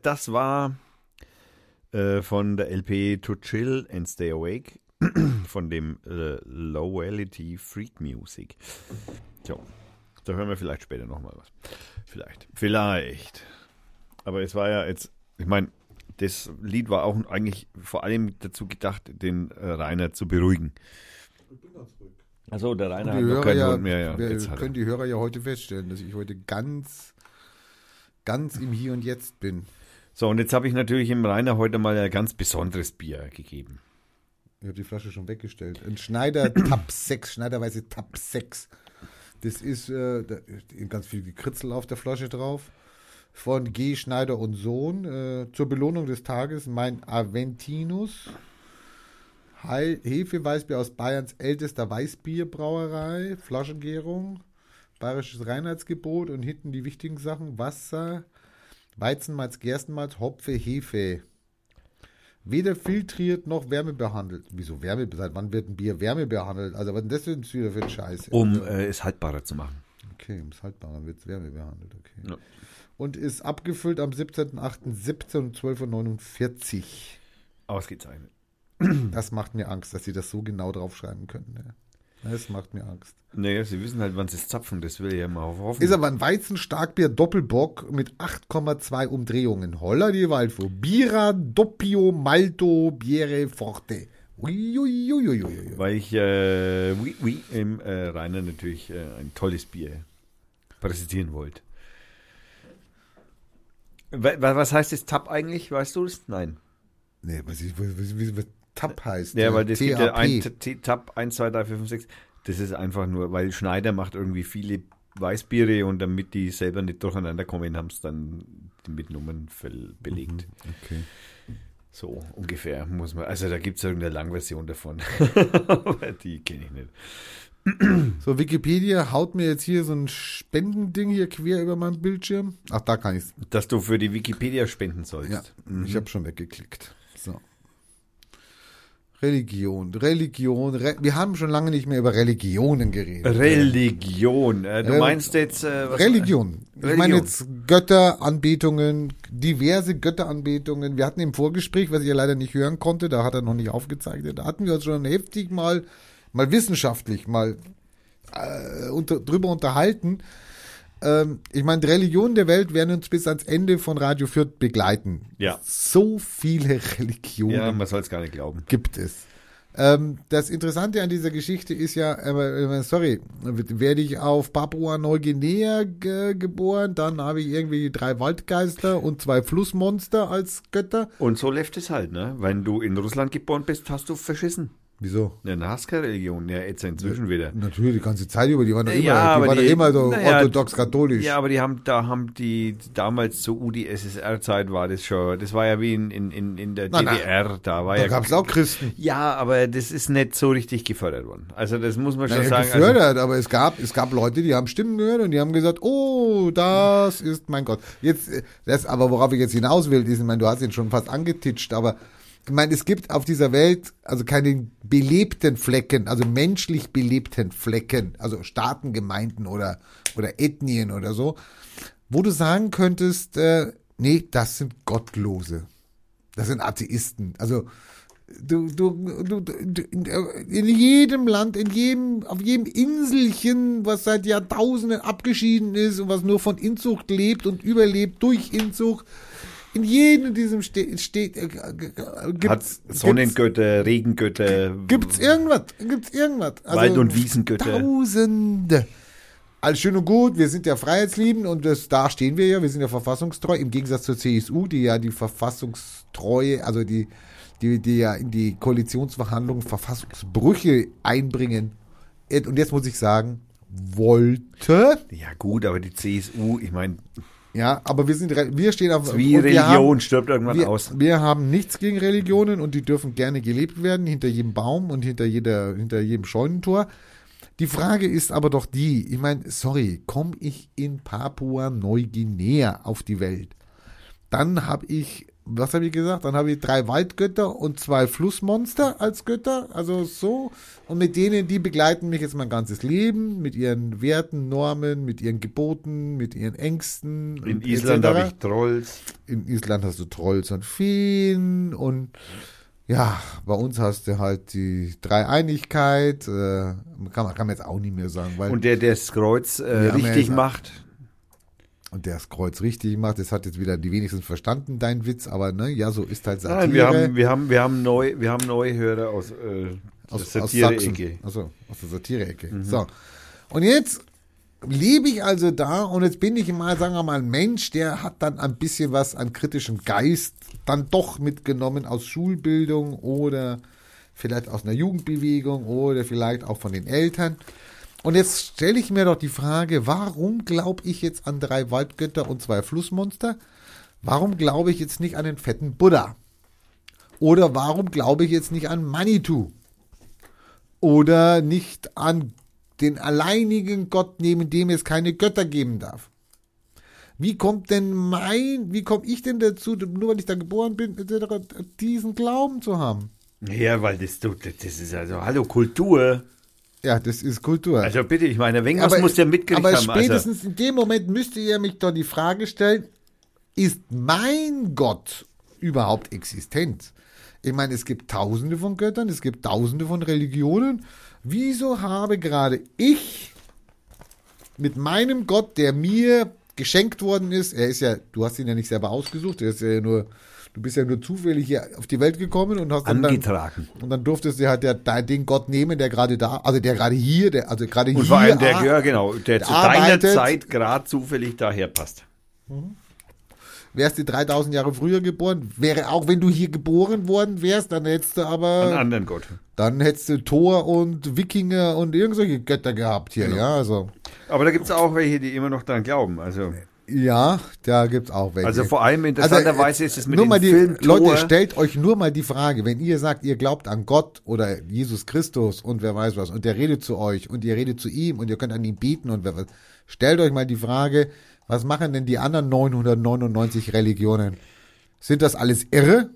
das war äh, von der LP To Chill and Stay Awake von dem äh, Lowality Freak Music. So, da hören wir vielleicht später nochmal was. Vielleicht. Vielleicht. Aber es war ja jetzt, ich meine, das Lied war auch eigentlich vor allem dazu gedacht, den äh, Rainer zu beruhigen. Ich bin ganz. Achso, der Rainer hat noch keinen ja, Grund mehr. Ja. Wir können die Hörer ja heute feststellen, dass ich heute ganz, ganz im Hier und Jetzt bin. So, und jetzt habe ich natürlich im Rainer heute mal ein ganz besonderes Bier gegeben. Ich habe die Flasche schon weggestellt. Ein Schneider Tab 6, Schneiderweise Tab 6. Das ist äh, da ist ganz viel Gekritzel auf der Flasche drauf. Von G. Schneider und Sohn. Äh, zur Belohnung des Tages mein Aventinus. Heil Hefeweißbier aus Bayerns ältester Weißbierbrauerei. Flaschengärung. Bayerisches Reinheitsgebot und hinten die wichtigen Sachen. Wasser, Weizenmalz, Gerstenmalz, Hopfe, Hefe. Weder filtriert noch wärmebehandelt. Wieso Wärme? Seit wann wird ein Bier wärmebehandelt? Also, was ist denn das denn wieder für ein Scheiß? Um äh, es haltbarer zu machen. Okay, um es haltbarer wird es wärmebehandelt. Okay. Ja. Und ist abgefüllt am 17.08.17 um 12.49 Uhr. Ausgezeichnet. Das macht mir Angst, dass sie das so genau draufschreiben können. Ja. Das macht mir Angst. Naja, sie wissen halt, wann sie es zapfen, das will ich ja mal hoffen. Ist aber ein Weizenstarkbier Doppelbock mit 8,2 Umdrehungen. Holla die Waldfuhr. Bira, Doppio, Malto, Biere, Forte. Uiuiuiuiui. Weil ich äh, oui, oui, im äh, Rainer natürlich äh, ein tolles Bier präsentieren wollte. Wa- wa- Was heißt das Tab eigentlich? Weißt du es? Nein. Nee, was, ist, was, was, TAP heißt. Ja, äh, weil das gibt ja ein Tab 1, 2, 3, 4, 5, 6. Das ist einfach nur, weil Schneider macht irgendwie viele Weißbiere und damit die selber nicht durcheinander kommen, haben es dann mit Nummern belegt. Okay. So ungefähr muss man. Also da gibt es irgendeine Langversion davon. Aber die kenne ich nicht. So, Wikipedia haut mir jetzt hier so ein Spendending hier quer über meinen Bildschirm. Ach, da kann ich es. Dass du für die Wikipedia spenden sollst. Ja, ich habe schon weggeklickt. So. Religion, Religion. Re wir haben schon lange nicht mehr über Religionen geredet. Religion. Äh, du meinst jetzt äh, was- Religion. Ich Religion. meine jetzt Götteranbetungen, diverse Götteranbetungen. Wir hatten im Vorgespräch, was ich ja leider nicht hören konnte, da hat er noch nicht aufgezeichnet, da hatten wir uns schon heftig mal, mal wissenschaftlich mal äh, unter, drüber unterhalten. Ähm, ich meine, die Religionen der Welt werden uns bis ans Ende von Radio Fürth begleiten. Ja. So viele Religionen Ja, man soll es gar nicht glauben. gibt es. Ähm, das Interessante an dieser Geschichte ist ja, äh, äh, sorry, werde ich auf Papua-Neuguinea ge geboren, dann habe ich irgendwie drei Waldgeister und zwei Flussmonster als Götter. Und so läuft es halt, ne? Wenn du in Russland geboren bist, hast du verschissen. Wieso? Ja, dann hast du keine Religion. Ja, jetzt inzwischen wieder. Natürlich, die ganze Zeit über, die waren doch immer, Ja, die waren die- immer so naja, orthodox-katholisch. Ja, aber die haben, da haben die, damals zur UdSSR-Zeit war das schon, das war ja wie in, in, in, in der Na, na. DDR, da war da ja. gab es auch Christen. Ja, aber das ist nicht so richtig gefördert worden. Also das muss man schon Naja, sagen. Also, gefördert, aber es gab, es gab Leute, die haben Stimmen gehört und die haben gesagt, oh, das ist mein Gott. Jetzt, das, aber worauf ich jetzt hinaus will, ist, ich meine, du hast ihn schon fast angetitscht, aber ich meine, es gibt auf dieser Welt also keine belebten Flecken, also menschlich belebten Flecken, also Staaten, Gemeinden oder, oder Ethnien oder so, wo du sagen könntest, äh, nee, das sind Gottlose. Das sind Atheisten. Also, du, du, du, du, in jedem Land, in jedem, auf jedem Inselchen, was seit Jahrtausenden abgeschieden ist und was nur von Inzucht lebt und überlebt durch Inzucht, in jedem diesem steht, steht äh, hat gibt's, Sonnengötter, Regengötter, gibt's irgendwas, gibt's irgendwas. Also Wald- und Wiesengötter. Tausende. Alles schön und gut, wir sind ja freiheitsliebend und das, da stehen wir ja, wir sind ja verfassungstreu, im Gegensatz zur CSU, die ja die Verfassungstreue, also die, die, die ja in die Koalitionsverhandlungen Verfassungsbrüche einbringen. Und jetzt muss ich sagen, wollte. Ja gut, aber die CSU, ich meine, Ja, aber wir sind, wir stehen auf wie wir haben- Religion stirbt irgendwann wir, aus. wir haben nichts gegen Religionen und die dürfen gerne gelebt werden, hinter jedem Baum und hinter jeder, hinter jedem Scheunentor. Die Frage ist aber doch die, ich meine, sorry, komme ich in Papua-Neuguinea auf die Welt, dann habe ich was habe ich gesagt? Dann habe ich drei Waldgötter und zwei Flussmonster als Götter, also so. Und mit denen, die begleiten mich jetzt mein ganzes Leben, mit ihren Werten, Normen, mit ihren Geboten, mit ihren Ängsten. In Island habe ich Trolls. In Island hast du Trolls und Feen und ja, bei uns hast du halt die Dreieinigkeit, äh, kann, man, kann man jetzt auch nicht mehr sagen, weil Und der, der das Kreuz äh, richtig macht. Und der das Kreuz richtig macht, das hat jetzt wieder die wenigsten verstanden, dein Witz, aber ne, ja, so ist halt Satire. Nein, wir haben, wir haben, wir haben neu, wir haben neue Hörer aus, äh, aus, der aus Satire-Ecke. Sachsen. Achso, aus der Satire-Ecke. So. Und jetzt lebe ich also da und jetzt bin ich mal, sagen wir mal, ein Mensch, der hat dann ein bisschen was an kritischem Geist dann doch mitgenommen aus Schulbildung oder vielleicht aus einer Jugendbewegung oder vielleicht auch von den Eltern. Und jetzt stelle ich mir doch die Frage, warum glaube ich jetzt an drei Waldgötter und zwei Flussmonster? Warum glaube ich jetzt nicht an den fetten Buddha? Oder warum glaube ich jetzt nicht an Manitou? oder nicht an den alleinigen Gott nehmen, dem es keine Götter geben darf. Wie kommt denn mein, wie komme ich denn dazu, nur weil ich da geboren bin, diesen Glauben zu haben? Ja, weil das, das ist also, hallo, Kultur. Ja, das ist Kultur. Also bitte, ich meine, irgendwas muss der mitgekriegt aber haben. Also, spätestens in dem Moment müsste ihr mich doch die Frage stellen, ist mein Gott überhaupt existent? Ich meine, es gibt tausende von Göttern, es gibt tausende von Religionen. Wieso habe gerade ich mit meinem Gott, der mir geschenkt worden ist, er ist ja, du hast ihn ja nicht selber ausgesucht, er ist ja nur, du bist ja nur zufällig hier auf die Welt gekommen und hast dann, dann angetragen. und dann durftest du halt der, den Gott nehmen, der gerade da, also der gerade hier, der, also gerade hier. Und vor allem der, ja genau, der zu deiner arbeitet. Zeit gerade zufällig daher passt. Wärst du 3000 Jahre früher geboren, wäre auch wenn du hier geboren worden wärst, dann hättest du Einen aber, anderen Gott. dann hättest du Thor und Wikinger und irgendwelche Götter gehabt Genau. hier, ja, also. Aber da gibt es auch welche, die immer noch dran glauben. Also, Ja, da gibt's auch welche. also vor allem interessanterweise äh, ist es mit nur mal die, Film Leute, stellt euch nur mal die Frage, wenn ihr sagt, ihr glaubt an Gott oder Jesus Christus und wer weiß was und der redet zu euch und ihr redet zu ihm und ihr könnt an ihn beten und wer was, stellt euch mal die Frage, was machen denn die anderen 999 Religionen? Sind das alles irre?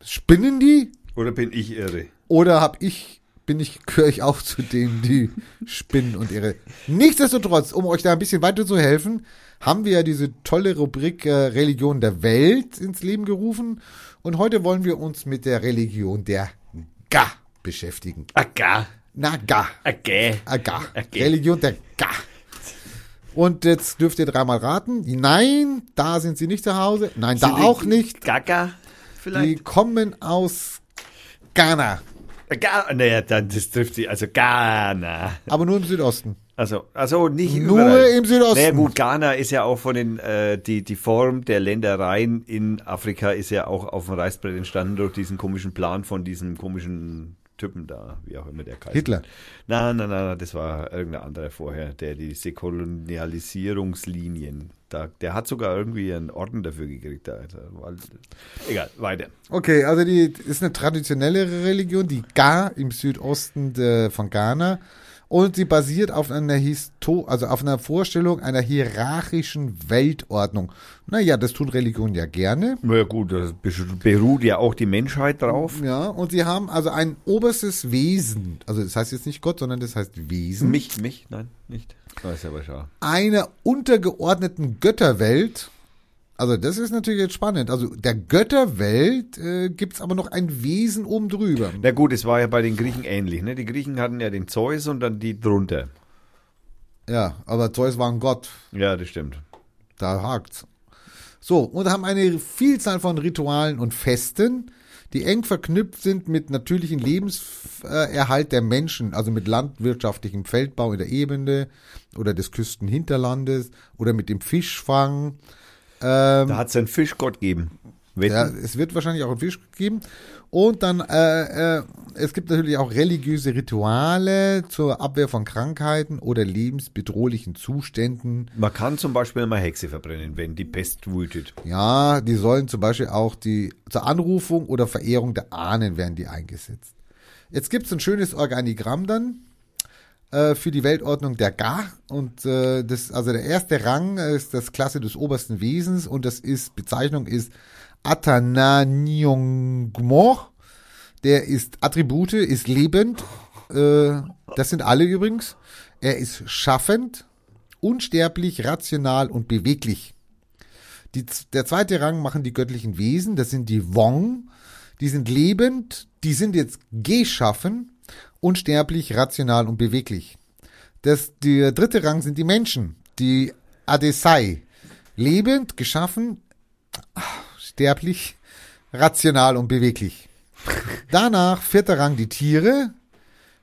Spinnen die? oder bin ich irre? Oder hab ich, bin ich, gehöre ich auch zu denen, die spinnen und irre. Nichtsdestotrotz, um euch da ein bisschen weiter zu helfen, haben wir ja diese tolle Rubrik äh, Religion der Welt ins Leben gerufen. Und heute wollen wir uns mit der Religion der Ga beschäftigen. Aga, Na, Ga. aga. Aga. Religion der Ga. Und jetzt dürft ihr dreimal raten. Nein, da sind sie nicht zu Hause. Nein, da Sind die auch nicht. Gaga, Die vielleicht? kommen aus Ghana. Ga, naja, dann, das trifft sie. Also Ghana. Aber nur im Südosten. Also, also nicht Nur überall. im Südosten. Naja gut, Ghana ist ja auch von den, äh, die, die Form der Ländereien in Afrika ist ja auch auf dem Reißbrett entstanden durch diesen komischen Plan von diesem komischen Typen da, wie auch immer der heißt. Hitler. Nein, nein, nein, das war irgendein anderer vorher, der diese Kolonialisierungslinien, da, der hat sogar irgendwie einen Orden dafür gekriegt. Da, egal, weiter. Okay, also die ist eine traditionellere Religion, die Ga im Südosten de, von Ghana. Und sie basiert auf einer Histo also auf einer Vorstellung einer hierarchischen Weltordnung. Naja, das tun Religionen ja gerne. Na ja gut, das beruht ja auch die Menschheit drauf. Ja, und sie haben also ein oberstes Wesen. Also das heißt jetzt nicht Gott, sondern das heißt Wesen. Mich, mich, nein, nicht. Das ist aber schade. einer untergeordneten Götterwelt. Also das ist natürlich jetzt spannend. Also der Götterwelt äh, gibt's aber noch ein Wesen oben drüber. Na gut, es war ja bei den Griechen ähnlich. Ne? Die Griechen hatten ja den Zeus und dann die drunter. Ja, aber Zeus war ein Gott. Ja, das stimmt. Da hakt's. So, und haben eine Vielzahl von Ritualen und Festen, die eng verknüpft sind mit natürlichen Lebenserhalt der Menschen, also mit landwirtschaftlichem Feldbau in der Ebene oder des Küstenhinterlandes oder mit dem Fischfang. Ähm, Da hat es einen Fischgott. Wetten? Ja, es wird wahrscheinlich auch einen Fisch geben. Und dann, äh, äh, es gibt natürlich auch religiöse Rituale zur Abwehr von Krankheiten oder lebensbedrohlichen Zuständen. Man kann zum Beispiel mal Hexe verbrennen, wenn die Pest wütet. Ja, die sollen zum Beispiel auch die zur Anrufung oder Verehrung der Ahnen werden die eingesetzt. Jetzt gibt es ein schönes Organigramm dann äh, für die Weltordnung der Ga und äh, das also der erste Rang ist das Klasse des obersten Wesens und das ist Bezeichnung ist Atananyongmo. Der ist Attribute, ist lebend. Äh, das sind alle übrigens. Er ist schaffend, unsterblich, rational und beweglich. Die, der zweite Rang machen die göttlichen Wesen, das sind die Wong. Die sind lebend, die sind jetzt geschaffen, unsterblich, rational und beweglich. Das, der dritte Rang sind die Menschen, die Adesai. Lebend, geschaffen, sterblich, rational und beweglich. Danach vierter Rang die Tiere,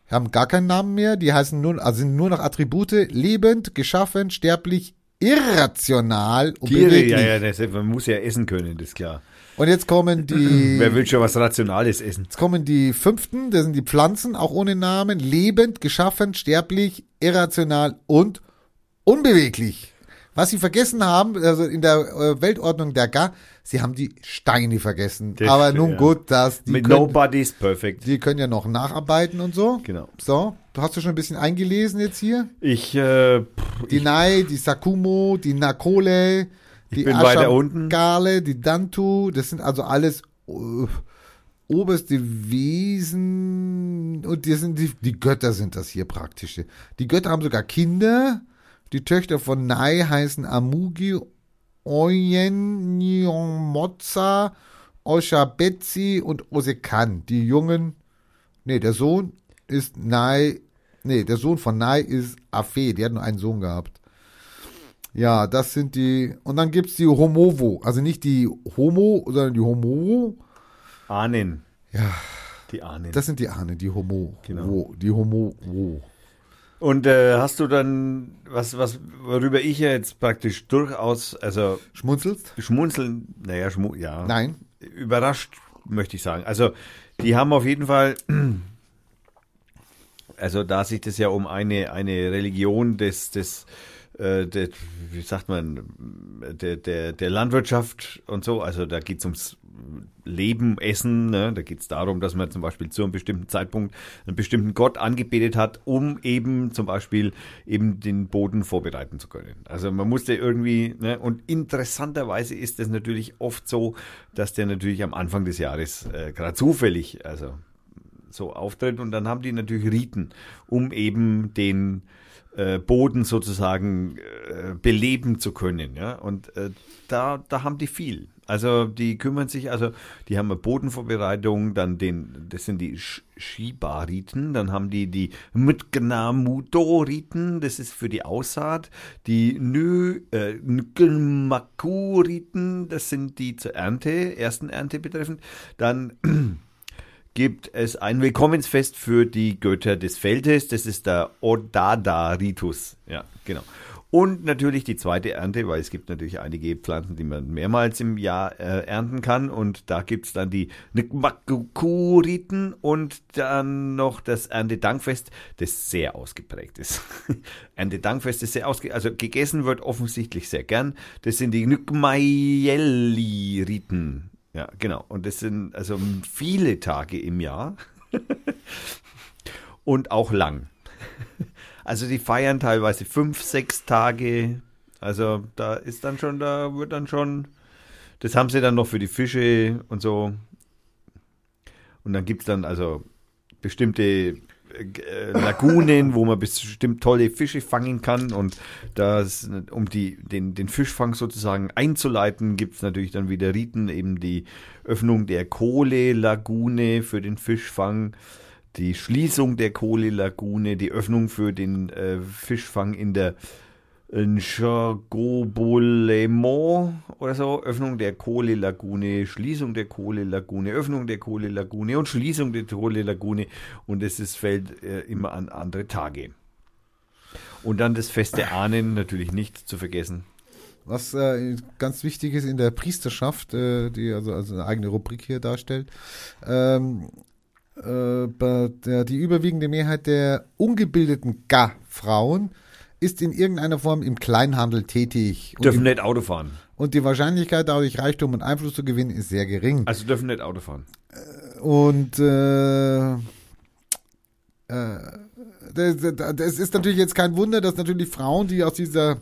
haben gar keinen Namen mehr, die heißen nur, also sind nur noch Attribute, lebend, geschaffen, sterblich, irrational und Tiere, beweglich. ja, ja, das, man muss ja essen können, das ist klar. Und jetzt kommen die, Wer will schon was Rationales essen? jetzt kommen die fünften, das sind die Pflanzen, auch ohne Namen, lebend, geschaffen, sterblich, irrational und unbeweglich. Was sie vergessen haben, also in der äh, Weltordnung der Ga, sie haben die Steine vergessen. Das Aber nun ja. gut, das, die Mit können, Nobody's Perfect. die können ja noch nacharbeiten und so. Genau. So, du hast du schon ein bisschen eingelesen jetzt hier? Ich, äh, pff, Die Nai, die Sakumo, die Nakole, die bin weiter unten. Ashangale, die Dantu, das sind also alles äh, oberste Wesen und die sind die, die Götter sind das hier praktisch. Die Götter haben sogar Kinder. Die Töchter von Nai heißen Amugi, Oyen, Nyongmotsa, Oshabetsi und Osekan. Die Jungen, nee, der Sohn ist Nai, nee, der Sohn von Nai ist Afe, der hat nur einen Sohn gehabt. Ja, das sind die, und dann gibt's die Homovo, also nicht die Homo, sondern die Homo. Ahnen. Ja, Die Ahnen. das sind die Ahnen, die Homo, Genau. die Homo, wo. Und äh, hast du dann, was, was, worüber ich ja jetzt praktisch durchaus, also Schmunzelst? schmunzeln, naja, schmu ja. Nein. Überrascht, möchte ich sagen. Also, die haben auf jeden Fall, also da sich das ja um eine, eine Religion des, des, äh, der, wie sagt man, der, der, der Landwirtschaft und so, also da geht es ums Leben, Essen, ne? da geht es darum, dass man zum Beispiel zu einem bestimmten Zeitpunkt einen bestimmten Gott angebetet hat, um eben zum Beispiel eben den Boden vorbereiten zu können. Also man musste irgendwie, ne? und interessanterweise ist es natürlich oft so, dass der natürlich am Anfang des Jahres äh, gerade zufällig, also so auftritt und dann haben die natürlich Riten, um eben den äh, Boden sozusagen äh, beleben zu können. Ja? Und äh, da, da haben die viel. Also die kümmern sich, also die haben eine Bodenvorbereitung, dann den, das sind die Sh- Shiba-Riten, dann haben die die Mtgnamudo-Riten, das ist für die Aussaat, die Nö, äh, Nkelmaku-Riten, das sind die zur Ernte, ersten Ernte betreffend, dann gibt es ein Willkommensfest für die Götter des Feldes. Das ist der Odada-Ritus. Ja, genau. Und natürlich die zweite Ernte, weil es gibt natürlich einige Pflanzen, die man mehrmals im Jahr äh, ernten kann. Und da gibt es dann die Nkmakukuriten und dann noch das Erntedankfest, das sehr ausgeprägt ist. Erntedankfest ist sehr ausgeprägt, also gegessen wird offensichtlich sehr gern. Das sind die Nykmayeli-Riten. Ja, genau. Und das sind also viele Tage im Jahr und auch lang. Also die feiern teilweise fünf, sechs Tage. Also da ist dann schon, da wird dann schon, das haben sie dann noch für die Fische und so. Und dann gibt es dann also bestimmte äh, Lagunen, wo man bestimmt tolle Fische fangen kann. Und das, um die, den, den Fischfang sozusagen einzuleiten, gibt es natürlich dann wieder Riten, eben die Öffnung der Kohle-Lagune für den Fischfang die Schließung der Kohle-Lagune, die Öffnung für den äh, Fischfang in der Nchagobolemo oder so, Öffnung der Kohle-Lagune, Schließung der Kohle-Lagune, Öffnung der Kohle-Lagune und Schließung der Kohle-Lagune und es ist, fällt äh, immer an andere Tage. Und dann das Fest der Ahnen, natürlich nicht zu vergessen. Was äh, ganz wichtig ist in der Priesterschaft, äh, die also, also eine eigene Rubrik hier darstellt, ähm, äh, der, die überwiegende Mehrheit der ungebildeten Ga-Frauen ist in irgendeiner Form im Kleinhandel tätig. Dürfen die, nicht Auto fahren. und die Wahrscheinlichkeit, dadurch Reichtum und Einfluss zu gewinnen, ist sehr gering. Also dürfen nicht Auto fahren. Und äh, äh, das, das ist natürlich jetzt kein Wunder, dass natürlich Frauen, die aus dieser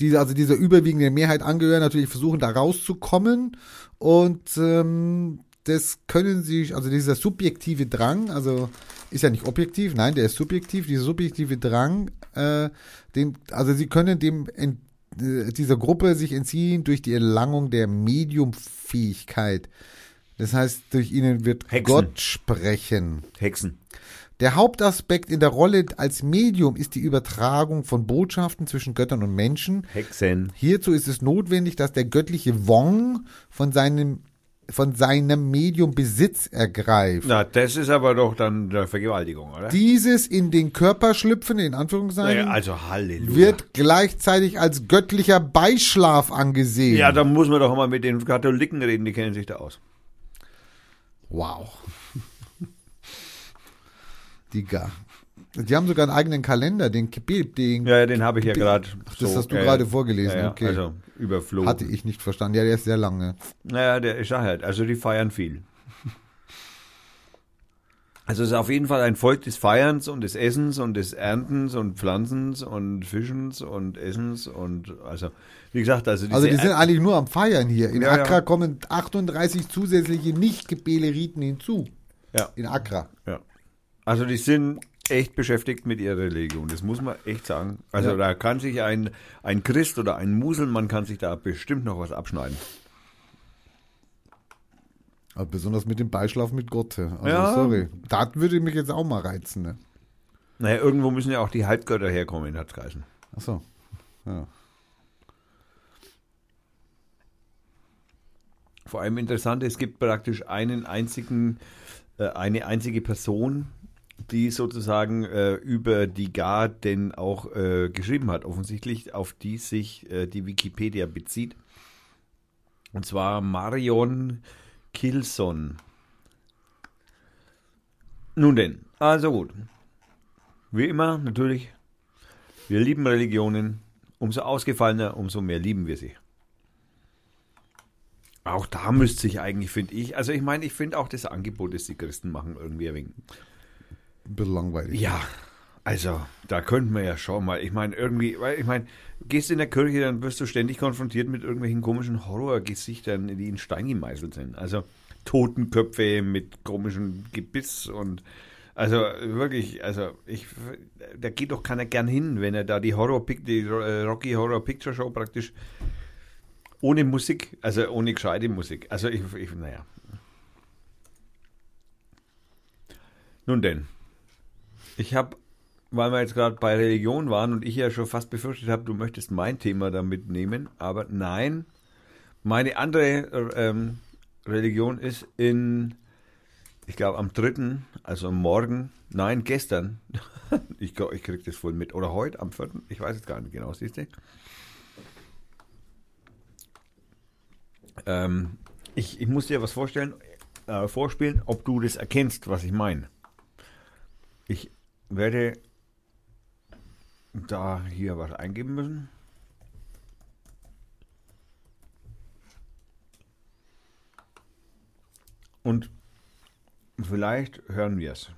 diese, also dieser überwiegende Mehrheit angehören, natürlich versuchen, da rauszukommen. Und ähm, das können sie, also dieser subjektive Drang, also ist ja nicht objektiv, nein, der ist subjektiv, dieser subjektive Drang, äh, den, also sie können dem ent, äh, dieser Gruppe sich entziehen durch die Erlangung der Mediumfähigkeit. Das heißt, durch ihnen wird Hexen. Gott sprechen. Hexen. Der Hauptaspekt in der Rolle als Medium ist die Übertragung von Botschaften zwischen Göttern und Menschen. Hexen. Hierzu ist es notwendig, dass der göttliche Wong von seinem, von seinem Medium Besitz ergreift. Na, das ist aber doch dann der Vergewaltigung, oder? Dieses in den Körper schlüpfen, in Anführungszeichen, naja, also Halleluja. wird gleichzeitig als göttlicher Beischlaf angesehen. ja, da muss man doch mal mit den Katholiken reden, die kennen sich da aus. Wow. Digga. Die haben sogar einen eigenen Kalender, den Kibib, den Ja, ja, den habe ich ja gerade. das hast du gerade vorgelesen, ja, ja, okay. Also überflogen. hatte ich nicht verstanden. Ja, der ist sehr lange. Naja, der ist halt. Also die feiern viel. Also es ist auf jeden Fall ein Volk des Feierns und des Essens und des Erntens und Pflanzens und Fischens und Essens und also wie gesagt, also Also die sind eigentlich nur am Feiern hier. In Ja, ja. Accra kommen 38 zusätzliche Nicht-Gebele-Riten hinzu. ja, In Accra. ja. Also die sind echt beschäftigt mit ihrer Religion. Das muss man echt sagen. Also Ja. da kann sich ein, ein Christ oder ein Muselmann kann sich da bestimmt noch was abschneiden. Aber besonders mit dem Beischlaf mit Gott. Also Ja. sorry. Das würde mich jetzt auch mal reizen. Ne? Naja, irgendwo müssen ja auch die Halbgötter herkommen, hat's geheißen. Achso. Ja. Vor allem interessant, es gibt praktisch einen einzigen, äh, eine einzige Person, die sozusagen äh, über die Garden auch äh, geschrieben hat, offensichtlich, auf die sich äh, die Wikipedia bezieht. Und zwar Marion Kilson. Nun denn, also gut. Wie immer, natürlich, wir lieben Religionen. Umso ausgefallener, umso mehr lieben wir sie. Auch da müsste sich eigentlich, finde ich, also ich meine, ich finde auch das Angebot, das die Christen machen, irgendwie ein wenig. Ein bisschen langweilig. Ja, also da könnten wir ja schon mal, ich meine, irgendwie, weil ich meine, gehst in der Kirche, dann wirst du ständig konfrontiert mit irgendwelchen komischen Horrorgesichtern, die in Stein gemeißelt sind. Also Totenköpfe mit komischem Gebiss und also wirklich, also ich, da geht doch keiner gern hin, wenn er da die Horror die äh, Rocky Horror Picture Show praktisch ohne Musik, also ohne gescheite Musik. Also ich, ich naja. Nun denn, ich habe, weil wir jetzt gerade bei Religion waren und ich ja schon fast befürchtet habe, du möchtest mein Thema da mitnehmen, aber nein, meine andere ähm, Religion ist in, ich glaube am 3., also Morgen, nein, gestern, ich, glaub, ich kriege das wohl mit, oder heute am 4., ich weiß es gar nicht genau, siehst du? Ähm, ich, ich muss dir was vorstellen, äh, vorspielen, ob du das erkennst, was ich meine. Ich werde da hier was eingeben müssen. Und vielleicht hören wir es.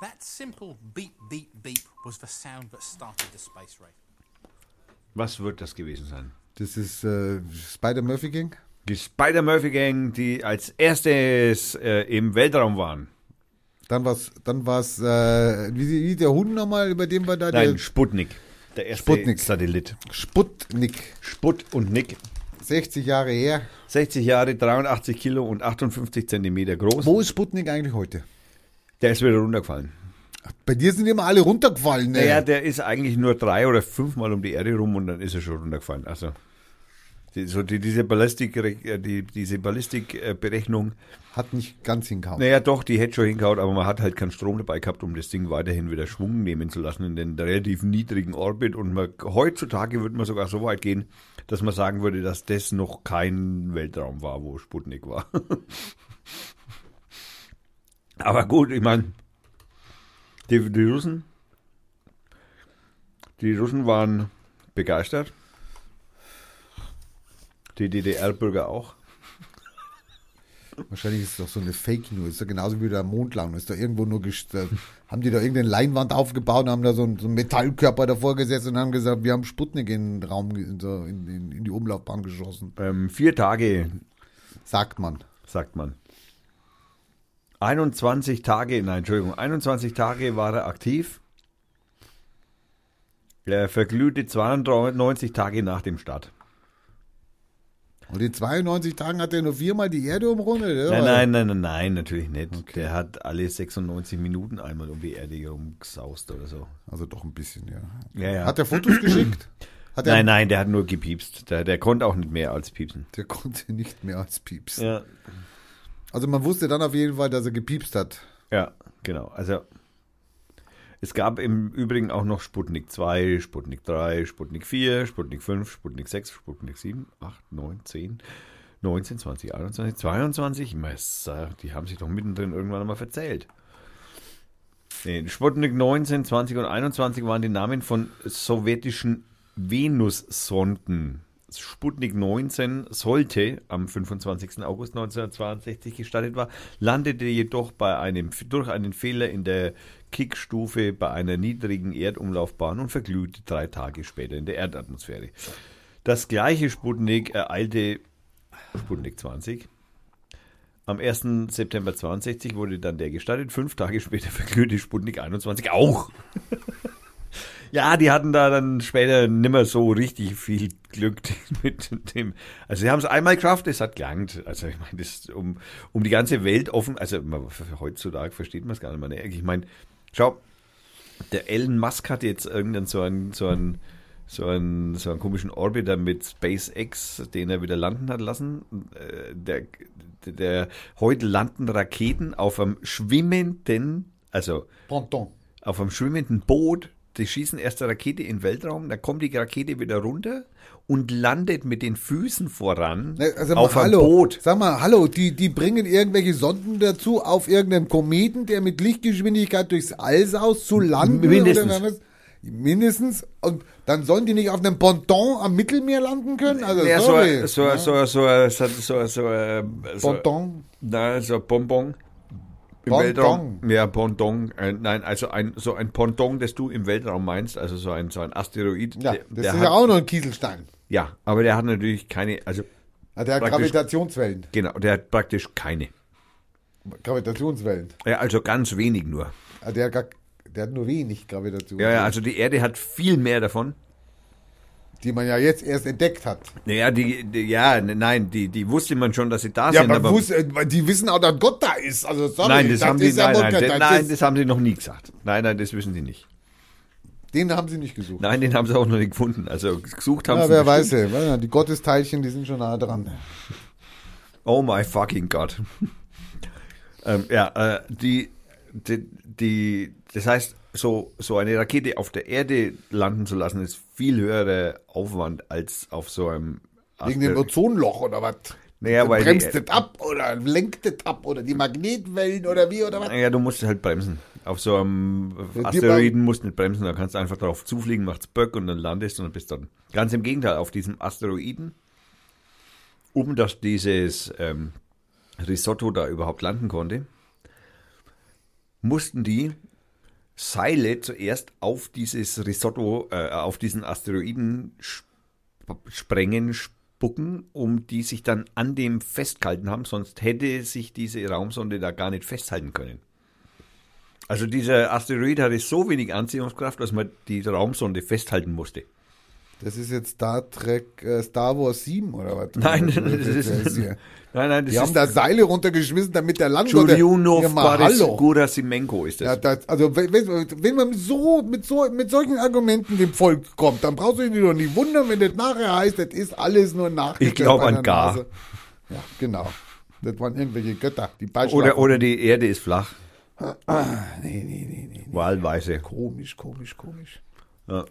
That simple beep, beep, beep was the sound that started the space ray. Was wird das gewesen sein? Das ist äh, Spider-Murphy Gang. Die Spider-Murphy Gang, die als erstes äh, im Weltraum waren. Dann war's, dann war's, äh, wie, wie der Hund nochmal, über den wir da, Nein, der Sputnik. Der erste Sputnik. Satellit. Sputnik. Sput und Nick. 60 Jahre her. 60 Jahre, 83 Kilo und 58 Zentimeter groß. Wo ist Sputnik eigentlich heute? Der ist wieder runtergefallen. Bei dir sind immer alle runtergefallen, ne? Naja, der ist eigentlich nur drei oder fünfmal um die Erde rum und dann ist er schon runtergefallen. Also die, so die, diese Ballistik, äh, die, diese Ballistikberechnung, Hat nicht ganz hingehauen. naja doch, die hätte schon hingehauen, aber man hat halt keinen Strom dabei gehabt, um das Ding weiterhin wieder Schwung nehmen zu lassen in den relativ niedrigen Orbit. Und man, heutzutage würde man sogar so weit gehen, dass man sagen würde, dass das noch kein Weltraum war, wo Sputnik war. aber gut, ich meine, die, die Russen, die Russen waren begeistert. Die DDR-Bürger auch. Wahrscheinlich ist es doch so eine Fake News. Ist doch genauso wie der Mondlandung. Ist doch irgendwo nur haben die da irgendeine Leinwand aufgebaut und haben da so einen, so einen Metallkörper davor gesetzt und haben gesagt, wir haben Sputnik in den Raum, in, in, in die Umlaufbahn geschossen. Ähm, vier Tage, Sagt man. sagt man. 21 Tage, nein, Entschuldigung, 21 Tage war er aktiv. Er verglühte 92 Tage nach dem Start. Und in 92 Tagen hat er nur viermal die Erde umrundet. Ja, Nein, nein, nein, nein, nein, natürlich nicht. Der hat alle 96 Minuten einmal um die Erde herumgesaust oder so. Also doch ein bisschen, ja. Ja, ja. Hat er Fotos geschickt? Hat Nein, nein, der hat nur gepiepst. Der, der konnte auch nicht mehr als piepsen. Der konnte nicht mehr als Pieps. Ja. Also man wusste dann auf jeden Fall, dass er gepiepst hat. Ja, genau. Also es gab im Übrigen auch noch Sputnik 2, Sputnik 3, Sputnik 4, Sputnik 5, Sputnik 6, Sputnik 7, 8, 9, 10, 19, 20, 21, 22. Messer, die haben sich doch mittendrin irgendwann einmal verzählt. Nee, Sputnik 19, 20 und 21 waren die Namen von sowjetischen Venus-Sonden. Sputnik 19 sollte am 25. August 1962 gestartet war, landete jedoch bei einem, durch einen Fehler in der Kickstufe bei einer niedrigen Erdumlaufbahn und verglühte drei Tage später in der Erdatmosphäre. Das gleiche Sputnik ereilte Sputnik 20. Am 1. September 62 wurde dann der gestartet. Fünf Tage später verglühte Sputnik 21 auch. Ja, die hatten da dann später nimmer so richtig viel Glück mit dem. Also sie haben es einmal geschafft, es hat gelangt. Also ich meine, das um, um die ganze Welt offen, also heutzutage versteht man es gar nicht mehr. Ich meine, schau, der Elon Musk hat jetzt irgendeinen so einen, so einen, so einen, so einen komischen Orbiter mit SpaceX, den er wieder landen hat lassen. Äh, Der, der, der heute landen Raketen auf einem schwimmenden, also Ponton. auf einem schwimmenden Boot. Die schießen erst eine Rakete in den Weltraum, dann kommt die Rakete wieder runter und landet mit den Füßen voran Also mal, auf einem hallo, Boot. Sag mal, hallo, die, die bringen irgendwelche Sonden dazu, auf irgendeinem Kometen, der mit Lichtgeschwindigkeit durchs All saust, zu landen. Mindestens. Oder? Mindestens. Und dann sollen die nicht auf einem Ponton am Mittelmeer landen können? Also, Ja, so, sorry. so, Ja. so, so, so, so, so, äh, so, Ponton. na, so Bonbon. Im Ponton. Weltraum. Ja, Ponton. Äh, nein, also ein, so ein Ponton, das du im Weltraum meinst, also so ein, so ein Asteroid. Ja, der, das der ist ja auch noch ein Kieselstein. ja, aber der hat natürlich keine, also, Ah, Der hat Gravitationswellen. genau, der hat praktisch keine. Gravitationswellen. Ja, also ganz wenig nur. Ah, Der hat, gar, der hat nur wenig Gravitationswellen. Ja, ja, also die Erde hat viel mehr davon. Die man ja jetzt erst entdeckt hat. Naja, die, die ja, nein, die, die wusste man schon, dass sie da Ja, sind, aber wusste, äh, die wissen auch, dass Gott da ist. Also, sorry, nein, das, haben die, ist ja nein, nein, das, das nein, ist- das haben sie noch nie gesagt. Nein, nein, das wissen sie nicht. Den haben sie nicht gesucht. Nein, den haben sie auch noch nicht gefunden. Also gesucht haben Ja, sie wer weiß, ja. die Gottesteilchen, die sind schon nah dran. Oh my fucking God. ähm, ja, äh, die, die, die, das heißt, so, so eine Rakete auf der Erde landen zu lassen, ist viel höherer Aufwand als auf so einem Wegen dem Ozonloch oder was? Naja, weil Bremst das ab oder lenkt das ab oder die Magnetwellen oder wie oder was? Naja, du musst halt bremsen. Auf so einem Asteroiden musst du nicht bremsen, da kannst du einfach drauf zufliegen, machst Böck und dann landest und dann bist du dann. Ganz im Gegenteil, auf diesem Asteroiden, um dass dieses ähm, Risotto da überhaupt landen konnte, mussten die Seile zuerst auf dieses Risotto, äh, auf diesen Asteroiden sp sprengen, spucken, um die sich dann an dem festgehalten haben, sonst hätte sich diese Raumsonde da gar nicht festhalten können. Also dieser Asteroid hatte so wenig Anziehungskraft, dass man die Raumsonde festhalten musste. Das ist jetzt Star Trek, äh, Star Wars 7 oder was? Nein, das das ist, nein, nein, das Die haben ist da Seile runtergeschmissen, damit der Landsonde... Churyumov Ja. Gurasimenko ist Ja, das. das, also wenn, wenn man so mit so mit solchen Argumenten dem Volk kommt, dann brauchst du dich doch nicht wundern, wenn das nachher heißt, das ist alles nur nachgestellt. Ich glaub bei an gar. Nase. Ja, genau. Das waren irgendwelche Götter, die oder, oder die Erde ist flach. Ah, nee, nee, nee, nee. Wahlweise. Komisch, komisch, komisch. Ja.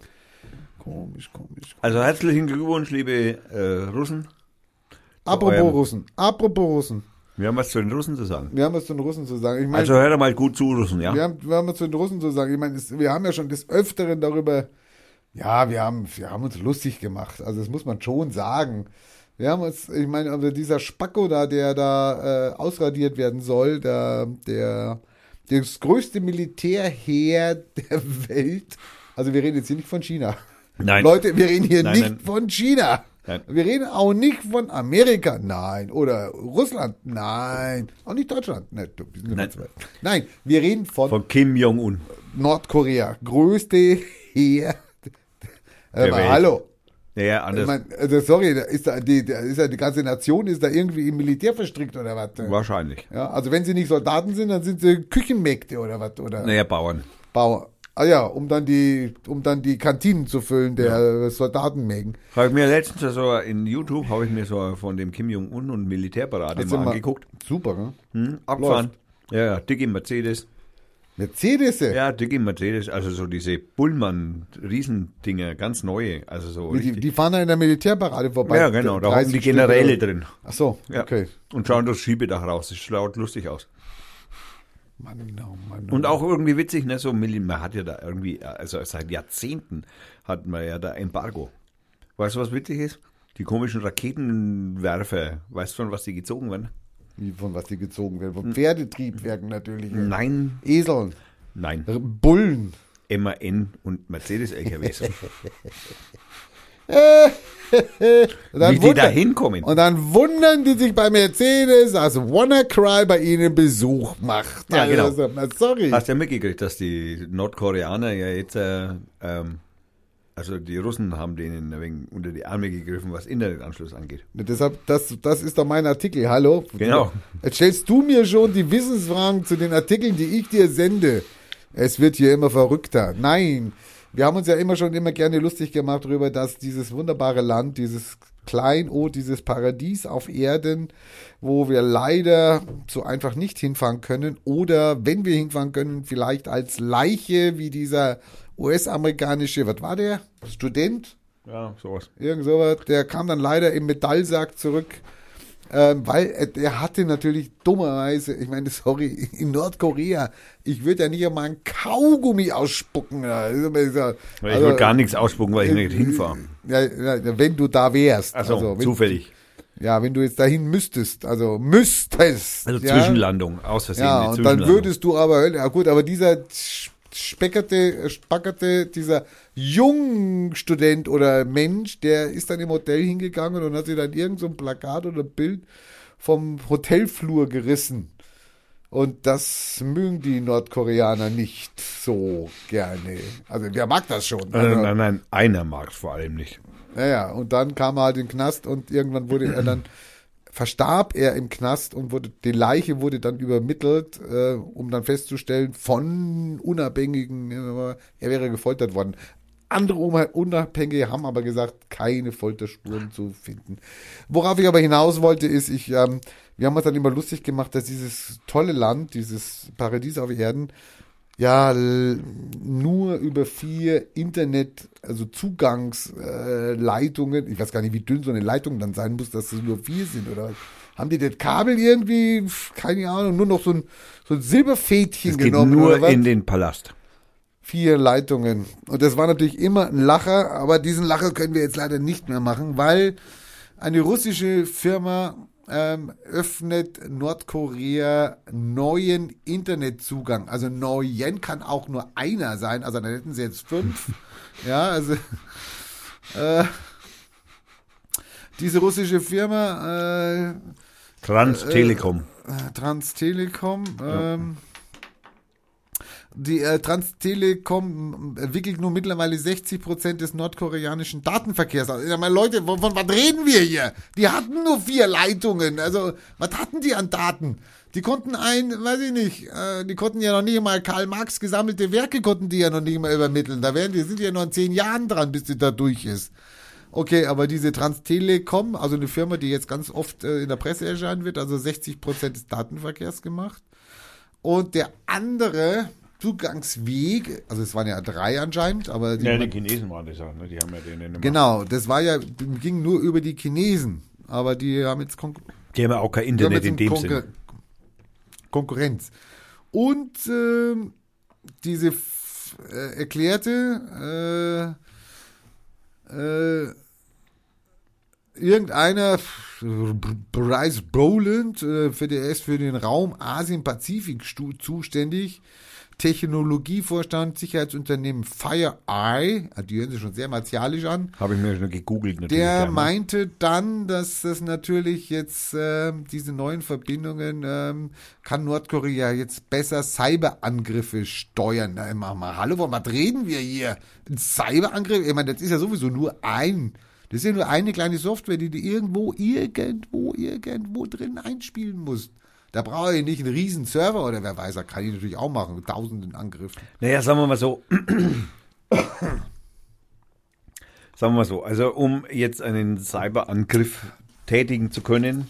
Komisch, komisch. Also herzlichen Glückwunsch, liebe äh, Russen. Apropos Russen, apropos Russen. Wir haben was zu den Russen zu sagen. Wir haben was zu den Russen zu sagen. Ich meine, Also hört doch mal gut zu, Russen, ja? wir, haben, wir haben was zu den Russen zu sagen. Ich meine, wir haben ja schon des Öfteren darüber, ja, wir haben, wir haben uns lustig gemacht. Also das muss man schon sagen. Wir haben uns, ich meine, also dieser Spacko da, der da äh, ausradiert werden soll, der, der das größte Militärheer der Welt. Also wir reden jetzt hier nicht von China. Nein. Leute, wir reden hier Nein, nicht nein. von China. Nein. Wir reden auch nicht von Amerika, nein. Oder Russland, nein. Auch nicht Deutschland. Nein, Nein. nein wir reden von, Von Kim Jong-un. Nordkorea. Größte Heer. Welt. hallo. Ja, ja, Ich anders. mein, also sorry, da ist da die, da ist ja die ganze Nation ist da irgendwie im Militär verstrickt oder was? Wahrscheinlich. Ja, also wenn sie nicht Soldaten sind, dann sind sie Küchenmägde oder was oder Naja, Bauern. Bauer. Ah ja, um dann die, um dann die Kantinen zu füllen der Soldatenmägen. Habe ich mir letztens so in YouTube habe ich mir so von dem Kim Jong-un und Militärparade Hast du mal angeguckt. Super, ne? Hm, abgefahren. Ja, ja, dicke Mercedes. Mercedes. Ja, dicke Mercedes. Also so diese Bullmann-Riesendinger, ganz neue. Also so die, die fahren da in der Militärparade vorbei. ja, genau. Da 30 haben die Generäle drin. Ach so, Ja. okay. Und schauen durchs Schiebedach raus. Das schaut lustig aus. Mann, oh Mann, Und auch irgendwie witzig, ne? So, man hat ja da irgendwie, also seit Jahrzehnten hat man ja da Embargo. Weißt du, was witzig ist? Die komischen Raketenwerfer, weißt du schon, was die gezogen werden? Wie von was die gezogen werden. Von Pferdetriebwerken natürlich. Nein, Eseln, nein. Bullen. MAN und Mercedes-LKWs. Und dann Wie die wundern- da hinkommen. Und dann wundern die sich bei Mercedes, als WannaCry bei ihnen Besuch macht. Ja, genau. Also, na, sorry. Hast ja mitgekriegt, dass die Nordkoreaner ja jetzt, äh, ähm, also die Russen haben denen ein wenig unter die Arme gegriffen, was Internetanschluss angeht. Deshalb, das, das ist doch mein Artikel. Hallo? Genau. Jetzt stellst du mir schon die Wissensfragen zu den Artikeln, die ich dir sende. Es wird hier immer verrückter. Nein. Wir haben uns ja immer schon immer gerne lustig gemacht darüber, dass dieses wunderbare Land, dieses Kleinod, dieses Paradies auf Erden, wo wir leider so einfach nicht hinfahren können oder wenn wir hinfahren können, vielleicht als Leiche wie dieser US-amerikanische, was war der? Student? Ja, sowas. Irgend sowas. Der kam dann leider im Metallsack zurück, ähm, weil er, der hatte natürlich dummerweise, ich meine, sorry, in Nordkorea, ich würde ja nicht einmal ein Kaugummi ausspucken. ja. Das ist immer so- Weil ich also, wollte gar nichts ausspucken, weil ich nicht hinfahre. Ja, wenn du da wärst. Also, also wenn, zufällig. Ja, wenn du jetzt dahin müsstest, also müsstest. Also ja, Zwischenlandung, aus Versehen. Ja, und dann würdest du aber, ja gut, aber dieser speckerte, spackerte, dieser Jungstudent oder Mensch, der ist dann im Hotel hingegangen und hat sich dann irgend so ein Plakat oder Bild vom Hotelflur gerissen. Und das mögen die Nordkoreaner nicht so gerne. Also wer mag das schon? Nein, Also, nein, nein, einer mag es vor allem nicht. naja, und dann kam er halt in den Knast und irgendwann wurde er dann, verstarb er im Knast und wurde, die Leiche wurde dann übermittelt, äh, um dann festzustellen, von Unabhängigen, er wäre gefoltert worden. Andere Unab- Unabhängige haben aber gesagt, keine Folterspuren zu finden. Worauf ich aber hinaus wollte, ist, ich, ähm, wir haben uns dann immer lustig gemacht, dass dieses tolle Land, dieses Paradies auf Erden, ja, nur über vier Internet, also Zugangsleitungen, äh, ich weiß gar nicht, wie dünn so eine Leitung dann sein muss, dass es nur vier sind, oder was? Haben die das Kabel irgendwie, keine Ahnung, nur noch so ein, so ein Silberfädchen geht genommen nur oder was? in den Palast. Vier Leitungen. Und das war natürlich immer ein Lacher, aber diesen Lacher können wir jetzt leider nicht mehr machen, weil eine russische Firma ähm, öffnet Nordkorea neuen Internetzugang. Also neuen kann auch nur einer sein, also dann hätten sie jetzt fünf. ja, also äh, diese russische Firma äh, Trans Telekom. äh, Trans Telekom. Ähm, die äh, Trans Telekom entwickelt nur mittlerweile 60 Prozent des nordkoreanischen Datenverkehrs. Also, ja, meine Leute, von, von was reden wir hier? Die hatten nur vier Leitungen. Also, was hatten die an Daten? Die konnten ein, weiß ich nicht, äh, die konnten ja noch nicht mal Karl Marx gesammelte Werke konnten die ja noch nicht mal übermitteln. Da werden die sind ja noch in zehn Jahren dran, bis die da durch ist. Okay, aber diese Transtelekom, also eine Firma, die jetzt ganz oft äh, in der Presse erscheinen wird, also 60 Prozent des Datenverkehrs gemacht. Und der andere Zugangsweg, also es waren ja drei anscheinend, aber die, Ja, die Chinesen waren das auch, ne? Die haben ja den immer. genau, das war ja, ging nur über die Chinesen, aber die haben jetzt Konkur Die haben ja auch kein Internet in dem Konkur Sinn. Konkurrenz. Und ähm, diese äh, erklärte, äh, äh, irgendeiner, Bryce Boland, äh, für der ist für den Raum Asien-Pazifik zuständig. Technologievorstand, Sicherheitsunternehmen FireEye, ah, die hören sich schon sehr martialisch an. Habe ich mir schon gegoogelt natürlich. Der ja, ne? meinte dann, dass das natürlich jetzt ähm, diese neuen Verbindungen ähm, kann Nordkorea jetzt besser Cyberangriffe steuern. Na, mach mal, hallo, von was reden wir hier? Ein Cyberangriff? Ich meine, das ist ja sowieso nur ein. Das ist ja nur eine kleine Software, die du irgendwo, irgendwo, irgendwo drin einspielen musst. Da brauche ich nicht einen riesen Server oder wer weiß, das kann ich natürlich auch machen, mit tausenden Angriffen. Naja, sagen wir mal so. sagen wir mal so. Also, um jetzt einen Cyberangriff tätigen zu können,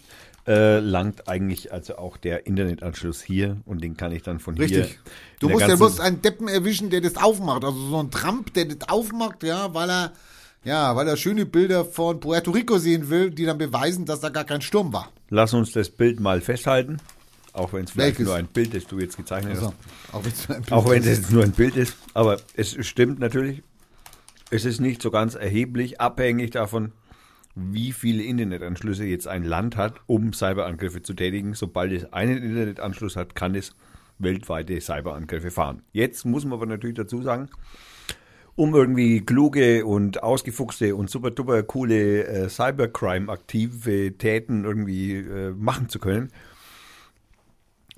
äh, langt eigentlich also auch der Internetanschluss hier und den kann ich dann von hier. Richtig. Du musst, musst einen Deppen erwischen, der das aufmacht. Also so ein Trump, der das aufmacht, ja, weil er, ja, weil er schöne Bilder von Puerto Rico sehen will, die dann beweisen, dass da gar kein Sturm war. Lass uns das Bild mal festhalten. Auch wenn es vielleicht Welches? nur ein Bild ist, du jetzt gezeichnet Also, hast. auch wenn's ein Bild Auch wenn es nur ein Bild ist. Aber es stimmt natürlich. Es ist nicht so ganz erheblich abhängig davon, wie viele Internetanschlüsse jetzt ein Land hat, um Cyberangriffe zu tätigen. Sobald es einen Internetanschluss hat, kann es weltweite Cyberangriffe fahren. Jetzt muss man aber natürlich dazu sagen, um irgendwie kluge und ausgefuchste und super duper coole äh, Cybercrime-Aktivitäten irgendwie äh, machen zu können,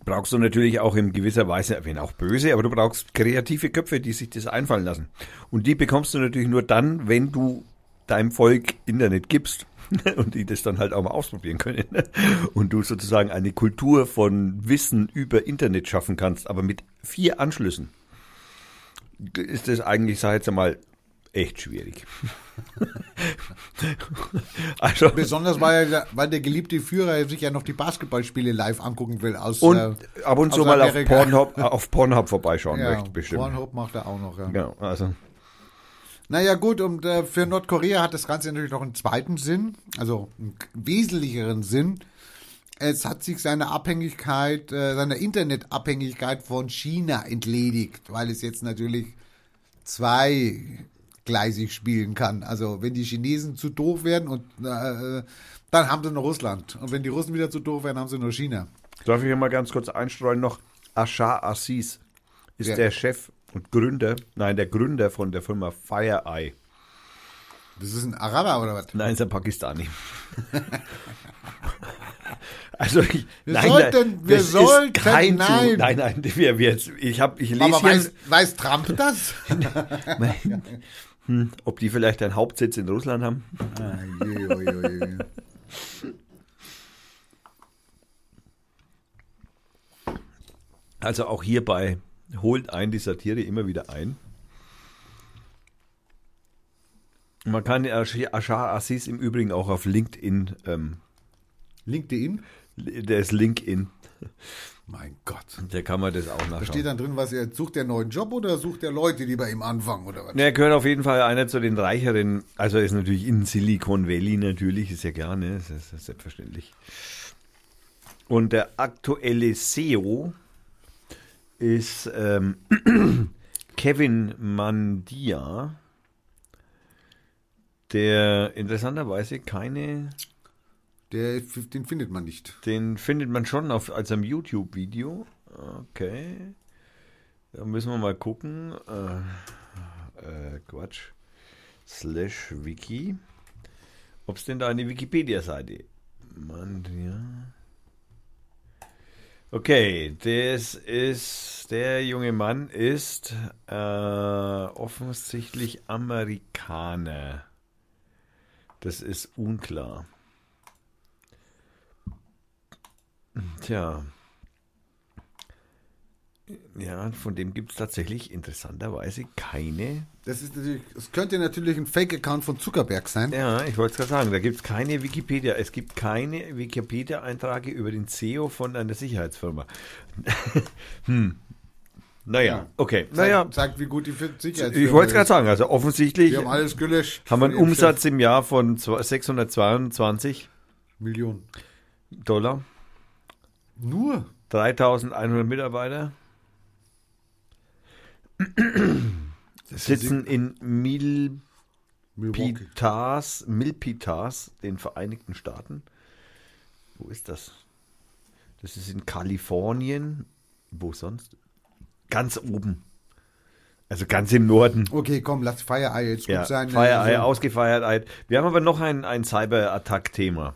brauchst du natürlich auch in gewisser Weise, wenn auch böse, aber du brauchst kreative Köpfe, die sich das einfallen lassen. Und die bekommst du natürlich nur dann, wenn du deinem Volk Internet gibst und die das dann halt auch mal ausprobieren können. Und du sozusagen eine Kultur von Wissen über Internet schaffen kannst, aber mit vier Anschlüssen ist das eigentlich, sag ich jetzt einmal, echt schwierig. also, Besonders weil, der- weil der geliebte Führer sich ja noch die Basketballspiele live angucken will aus und äh, ab und zu mal auf. Pornhub, auf Pornhub vorbeischauen ja, möchte, bestimmt. Pornhub macht er auch noch, ja. Genau, also. Naja gut, und äh, für Nordkorea hat das Ganze natürlich noch einen zweiten Sinn, also einen wesentlicheren Sinn. Es hat sich seine Abhängigkeit, äh, seiner Internetabhängigkeit von China entledigt, weil es jetzt natürlich zweigleisig spielen kann. Also wenn die Chinesen zu doof werden und äh, dann haben sie nur Russland. Und wenn die Russen wieder zu doof werden, haben sie nur China. Darf ich hier mal ganz kurz einstreuen noch? Ashar Assis ist Ja. der Chef und Gründer, nein, der Gründer von der Firma FireEye. Das ist ein Araber oder was? Nein, ist ein Pakistani. also ich, Wir nein, sollten- nein, wir sollten- kein nein. Zu, nein, nein, wir, wir jetzt, ich habe, ich lese Aber hier, weiß, weiß Trump das? hm, ob die vielleicht einen Hauptsitz in Russland haben. Ah, je, je, je, je. Also auch hierbei holt ein die Satire immer wieder ein. Man kann Ashar Assis im Übrigen auch auf LinkedIn, ähm, LinkedIn? Der ist LinkedIn, Mein Gott. der kann man das auch Da steht nachschauen. dann drin, was er sucht, der neuen Job oder sucht der Leute, die bei ihm anfangen oder was? Er gehört auf jeden Fall einer zu den reicheren, also er ist natürlich in Silicon Valley natürlich, ist ja klar, ne? Das ist, selbstverständlich. Und der aktuelle CEO ist ähm, Kevin Mandia, der interessanterweise keine, Der, den findet man nicht. den findet man schon auf, als einem YouTube-Video. Okay. Da müssen wir mal gucken. Äh, äh, Quatsch. Slash Wiki. Ob es denn da eine Wikipedia-Seite? Mandia. Okay, das ist, der junge Mann ist äh, offensichtlich Amerikaner. Das ist unklar. Tja. Ja, von dem gibt es tatsächlich interessanterweise keine. Das ist natürlich, es könnte natürlich ein Fake-Account von Zuckerberg sein. Ja, ich wollte es gerade sagen, da gibt es keine Wikipedia. Es gibt keine Wikipedia-Einträge über den CEO von einer Sicherheitsfirma. hm. Naja, okay. Naja, Zeigt, zeigt, wie gut die Sicherheit ich wollte es gerade sagen, also offensichtlich Wir haben alles gelöscht. haben wir einen Umsatz im Jahr von 622 Chef. Millionen. Dollar, Nur? 3100 Mitarbeiter. sitzen in Mil, Milpitas, Milpitas, den Vereinigten Staaten. Wo ist das? Das ist in Kalifornien. Wo sonst? Ganz oben. Also ganz im Norden. Okay, komm, lass Feierei jetzt gut Ja, sein. Feierei, Also, ausgefeiert. Wir haben aber noch ein, ein Cyber-Attack-Thema.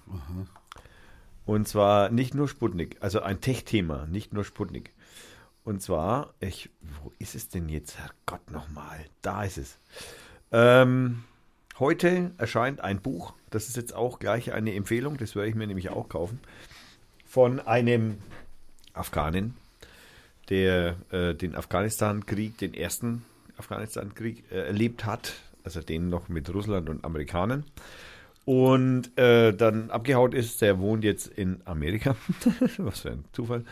Und zwar nicht nur Sputnik, also ein Tech-Thema, nicht nur Sputnik. Und zwar, ich, wo ist es denn jetzt? Herrgott nochmal, da ist es. Ähm, heute erscheint ein Buch, das ist jetzt auch gleich eine Empfehlung, das werde ich mir nämlich auch kaufen, von einem Afghanen, der äh, den Afghanistan-Krieg, den ersten Afghanistan-Krieg äh, erlebt hat, also den noch mit Russland und Amerikanern. Und äh, dann abgehaut ist, der wohnt jetzt in Amerika. Was für ein Zufall.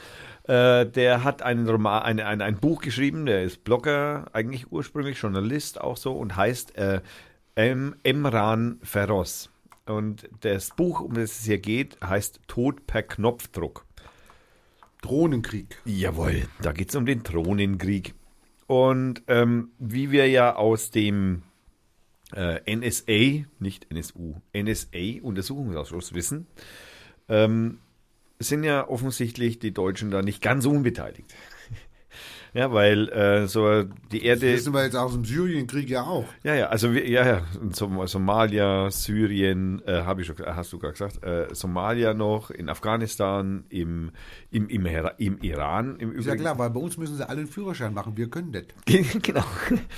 Äh, der hat einen Roman, ein, ein, ein Buch geschrieben, der ist Blogger, eigentlich ursprünglich Journalist auch so und heißt äh, em, Emran Feroz. Und das Buch, um das es hier geht, heißt Tod per Knopfdruck. Drohnenkrieg. Jawohl, da geht es um den Thronenkrieg. Und ähm, wie wir ja aus dem NSA, nicht NSU, NSA-Untersuchungsausschuss wissen, ähm, sind ja offensichtlich die Deutschen da nicht ganz unbeteiligt. Ja, weil äh, so die Das Erde. wissen wir jetzt aus dem Syrienkrieg ja auch. Ja, ja, also wir, ja, ja, Som Somalia, Syrien, äh, habe ich schon, hast du gerade gesagt, äh, Somalia noch, in Afghanistan, im, im, im, im Iran, im Ist ja Übrigen. klar, weil bei uns müssen sie alle einen Führerschein machen. Wir können das. genau.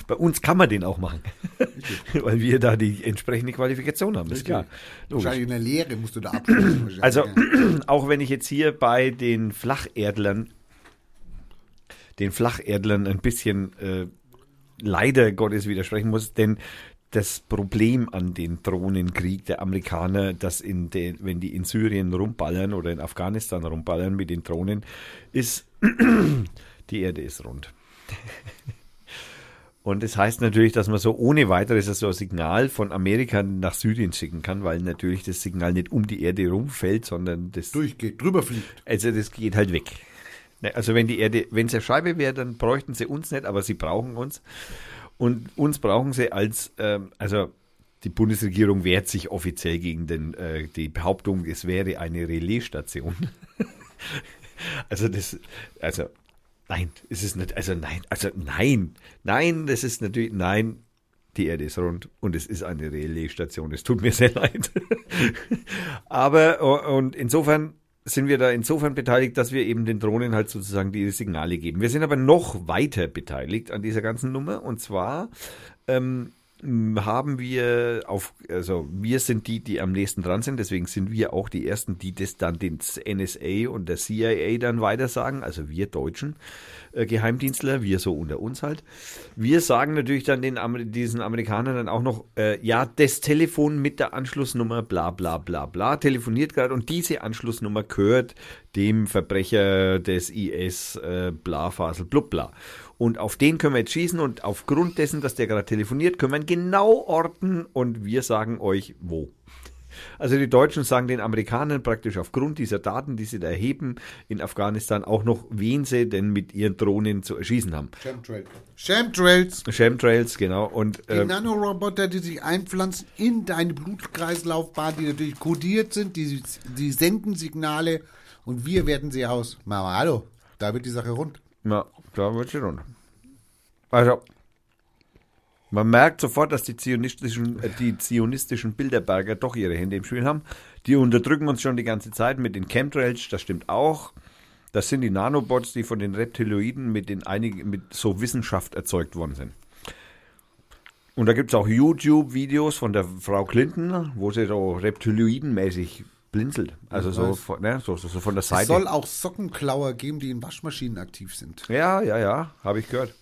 Bei uns kann man den auch machen. Weil wir da die entsprechende Qualifikation haben. Ist klar. Logisch. Wahrscheinlich in der Lehre musst du da abschließen. Also, auch wenn ich jetzt hier bei den Flacherdlern, den Flacherdlern ein bisschen äh, leider Gottes widersprechen muss, denn das Problem an den Drohnenkrieg der Amerikaner, dass in den, wenn die in Syrien rumballern oder in Afghanistan rumballern mit den Drohnen, ist, die Erde ist rund. Und das heißt natürlich, dass man so ohne weiteres so ein Signal von Amerika nach Syrien schicken kann, weil natürlich das Signal nicht um die Erde rumfällt, sondern das Durchgeht, drüber fliegt. also das geht halt weg. Ne, Also wenn die Erde, wenn es eine Scheibe wäre, dann bräuchten sie uns nicht, aber sie brauchen uns. Und uns brauchen sie als, ähm, also die Bundesregierung wehrt sich offiziell gegen den, äh, die Behauptung, es wäre eine Relaisstation. also das, also nein, es ist nicht, also nein, also nein, nein, das ist natürlich, nein, die Erde ist rund und es ist eine Relaisstation. Es tut mir sehr leid. Aber und insofern sind wir da insofern beteiligt, dass wir eben den Drohnen halt sozusagen die Signale geben. Wir sind aber noch weiter beteiligt an dieser ganzen Nummer und zwar ähm, haben wir auf, also wir sind die, die am nächsten dran sind, deswegen sind wir auch die Ersten, die das dann den NSA und der CIA dann weitersagen, also wir Deutschen äh, Geheimdienstler, wir so unter uns halt. Wir sagen natürlich dann den diesen Amerikanern dann auch noch, äh, ja, das Telefon mit der Anschlussnummer bla bla bla bla telefoniert gerade und diese Anschlussnummer gehört dem Verbrecher des IS äh, bla Fasel blub bla. Und auf den können wir jetzt schießen und aufgrund dessen, dass der gerade telefoniert, können wir ihn genau orten und wir sagen euch wo. Also die Deutschen sagen den Amerikanern praktisch aufgrund dieser Daten, die sie da erheben in Afghanistan auch noch, wen sie denn mit ihren Drohnen zu erschießen haben. Chemtrails. Chemtrails. Chemtrails, genau. Und Die äh, Nanoroboter, die sich einpflanzen in deine Blutkreislaufbahn, die natürlich kodiert sind, die, die senden Signale und wir werten sie aus. Mama, hallo, da wird die Sache rund. Ja, da wird runter. Also, man merkt sofort, dass die zionistischen, äh, die zionistischen Bilderberger doch ihre Hände im Spiel haben. Die unterdrücken uns schon die ganze Zeit mit den Chemtrails, das stimmt auch. Das sind die Nanobots, die von den Reptiloiden mit den einigen, mit so Wissenschaft erzeugt worden sind. Und da gibt es auch YouTube-Videos von der Frau Clinton, wo sie so reptiloidenmäßig blinzelt. Also so von, ne, so, so, so von der Es Seite. soll auch Sockenklauer geben, die in Waschmaschinen aktiv sind. Ja, ja, ja, habe ich gehört.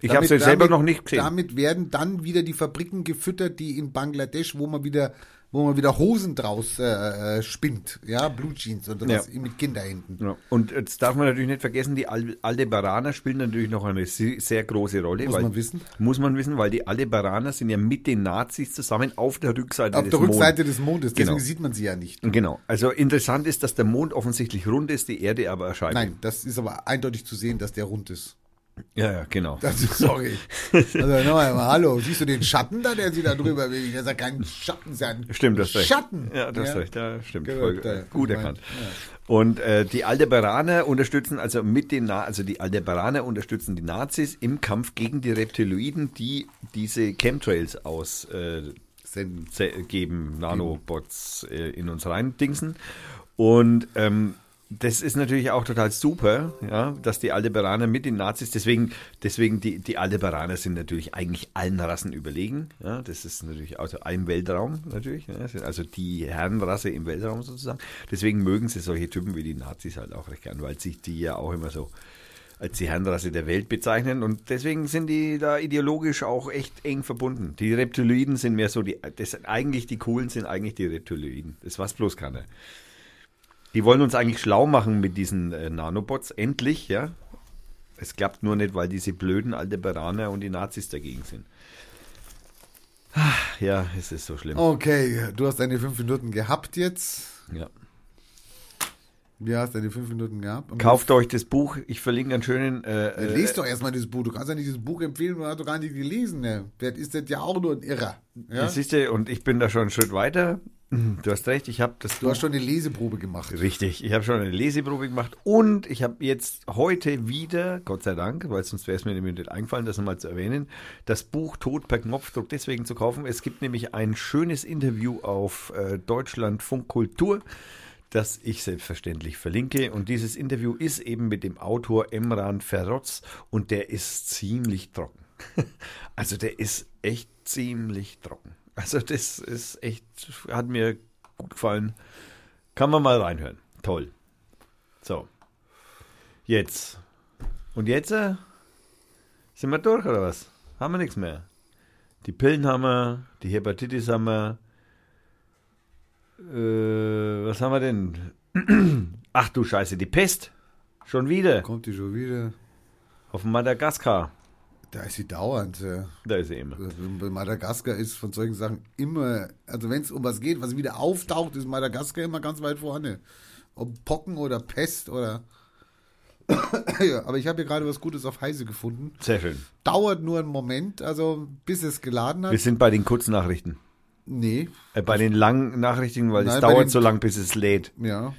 Ich habe sie selber noch nicht gesehen. Damit werden dann wieder die Fabriken gefüttert, die in Bangladesch, wo man wieder, wo man wieder Hosen draus äh, äh, spinnt, ja, Blue Jeans und sowas Ja. mit Kinderhänden. Ja. Und jetzt darf man natürlich nicht vergessen, die Al Aldebaraner spielen natürlich noch eine se- sehr große Rolle. Muss weil, man wissen. Muss man wissen, weil die Aldebaraner sind ja mit den Nazis zusammen auf der Rückseite Auf des der Rückseite Mondes. des Mondes, deswegen Genau. sieht man sie ja nicht. Genau. Also interessant ist, dass der Mond offensichtlich rund ist, die Erde aber erscheint. Nein, das ist aber eindeutig zu sehen, dass der rund ist. Ja, ja, genau. Das sorry. Also nochmal, hallo, siehst du den Schatten da, der sich da drüber bewegt? Das ist ja kein Schatten, das ist ja Stimmt, das recht. Schatten. Ja, das recht, ja, stimmt. Gerückt, Voll, ja. gut erkannt. ja. Und äh, die Aldebaraner unterstützen, also mit den, Na also die Aldebaraner unterstützen die Nazis im Kampf gegen die Reptiloiden, die diese Chemtrails aus äh, geben, Nanobots äh, in uns reindingsen. Und ähm, das ist natürlich auch total super, ja, dass die Aldebaraner mit den Nazis, deswegen, deswegen die, die Aldebaraner sind natürlich eigentlich allen Rassen überlegen. Ja, das ist natürlich also ein Weltraum natürlich, ja, also die Herrenrasse im Weltraum sozusagen. Deswegen mögen sie solche Typen wie die Nazis halt auch recht gern, weil sich die ja auch immer so als die Herrenrasse der Welt bezeichnen und deswegen sind die da ideologisch auch echt eng verbunden. Die Reptiloiden sind mehr so die, das eigentlich die coolen sind eigentlich die Reptiloiden. Das weiß bloß keiner. Die wollen uns eigentlich schlau machen mit diesen äh, Nanobots, endlich, ja. Es klappt nur nicht, weil diese blöden Aldebaraner und die Nazis dagegen sind. Ah, Ja, es ist so schlimm. Okay, du hast deine fünf Minuten gehabt jetzt. Ja. Wie hast deine fünf Minuten gehabt? Kauft euch das Buch, ich verlinke einen schönen. Äh, äh, Lest doch erstmal dieses Buch. Du kannst ja nicht dieses Buch empfehlen, du hast doch gar nicht gelesen. Ne? Vielleicht ist das ja auch nur ein Irrer. Ja? Das siehst du, und ich bin da schon einen Schritt weiter. Du hast recht, ich habe das Du hast schon eine Leseprobe gemacht. Richtig, ich habe schon eine Leseprobe gemacht und ich habe jetzt heute wieder, Gott sei Dank, weil sonst wäre es mir nämlich nicht eingefallen, das nochmal zu erwähnen, das Buch Tod per Knopfdruck deswegen zu kaufen. Es gibt nämlich ein schönes Interview auf äh, Deutschlandfunk Kultur, das ich selbstverständlich verlinke. Und dieses Interview ist eben mit dem Autor Emran Ferrotz und der ist ziemlich trocken. Also der ist echt ziemlich trocken. Also das ist echt, hat mir gut gefallen. Kann man mal reinhören. Toll. So. Jetzt. Und jetzt äh, sind wir durch oder was? Haben wir nichts mehr. Die Pillen haben wir, die Hepatitis haben wir. Äh, was haben wir denn? Ach du Scheiße, die Pest. Schon wieder. Kommt die schon wieder? Auf Madagaskar. Da ist sie dauernd. Ja. Da ist sie immer. Bei Madagaskar ist von solchen Sachen immer, also wenn es um was geht, was wieder auftaucht, ist Madagaskar immer ganz weit vorne. Ob Pocken oder Pest oder. ja, aber ich habe hier gerade was Gutes auf Heise gefunden. Sehr schön. Dauert nur einen Moment, also bis es geladen hat. Wir sind bei den Kurznachrichten. nee, Äh, bei den langen Nachrichten, weil es Nein, bei dauert den- so lang, bis es lädt. ja.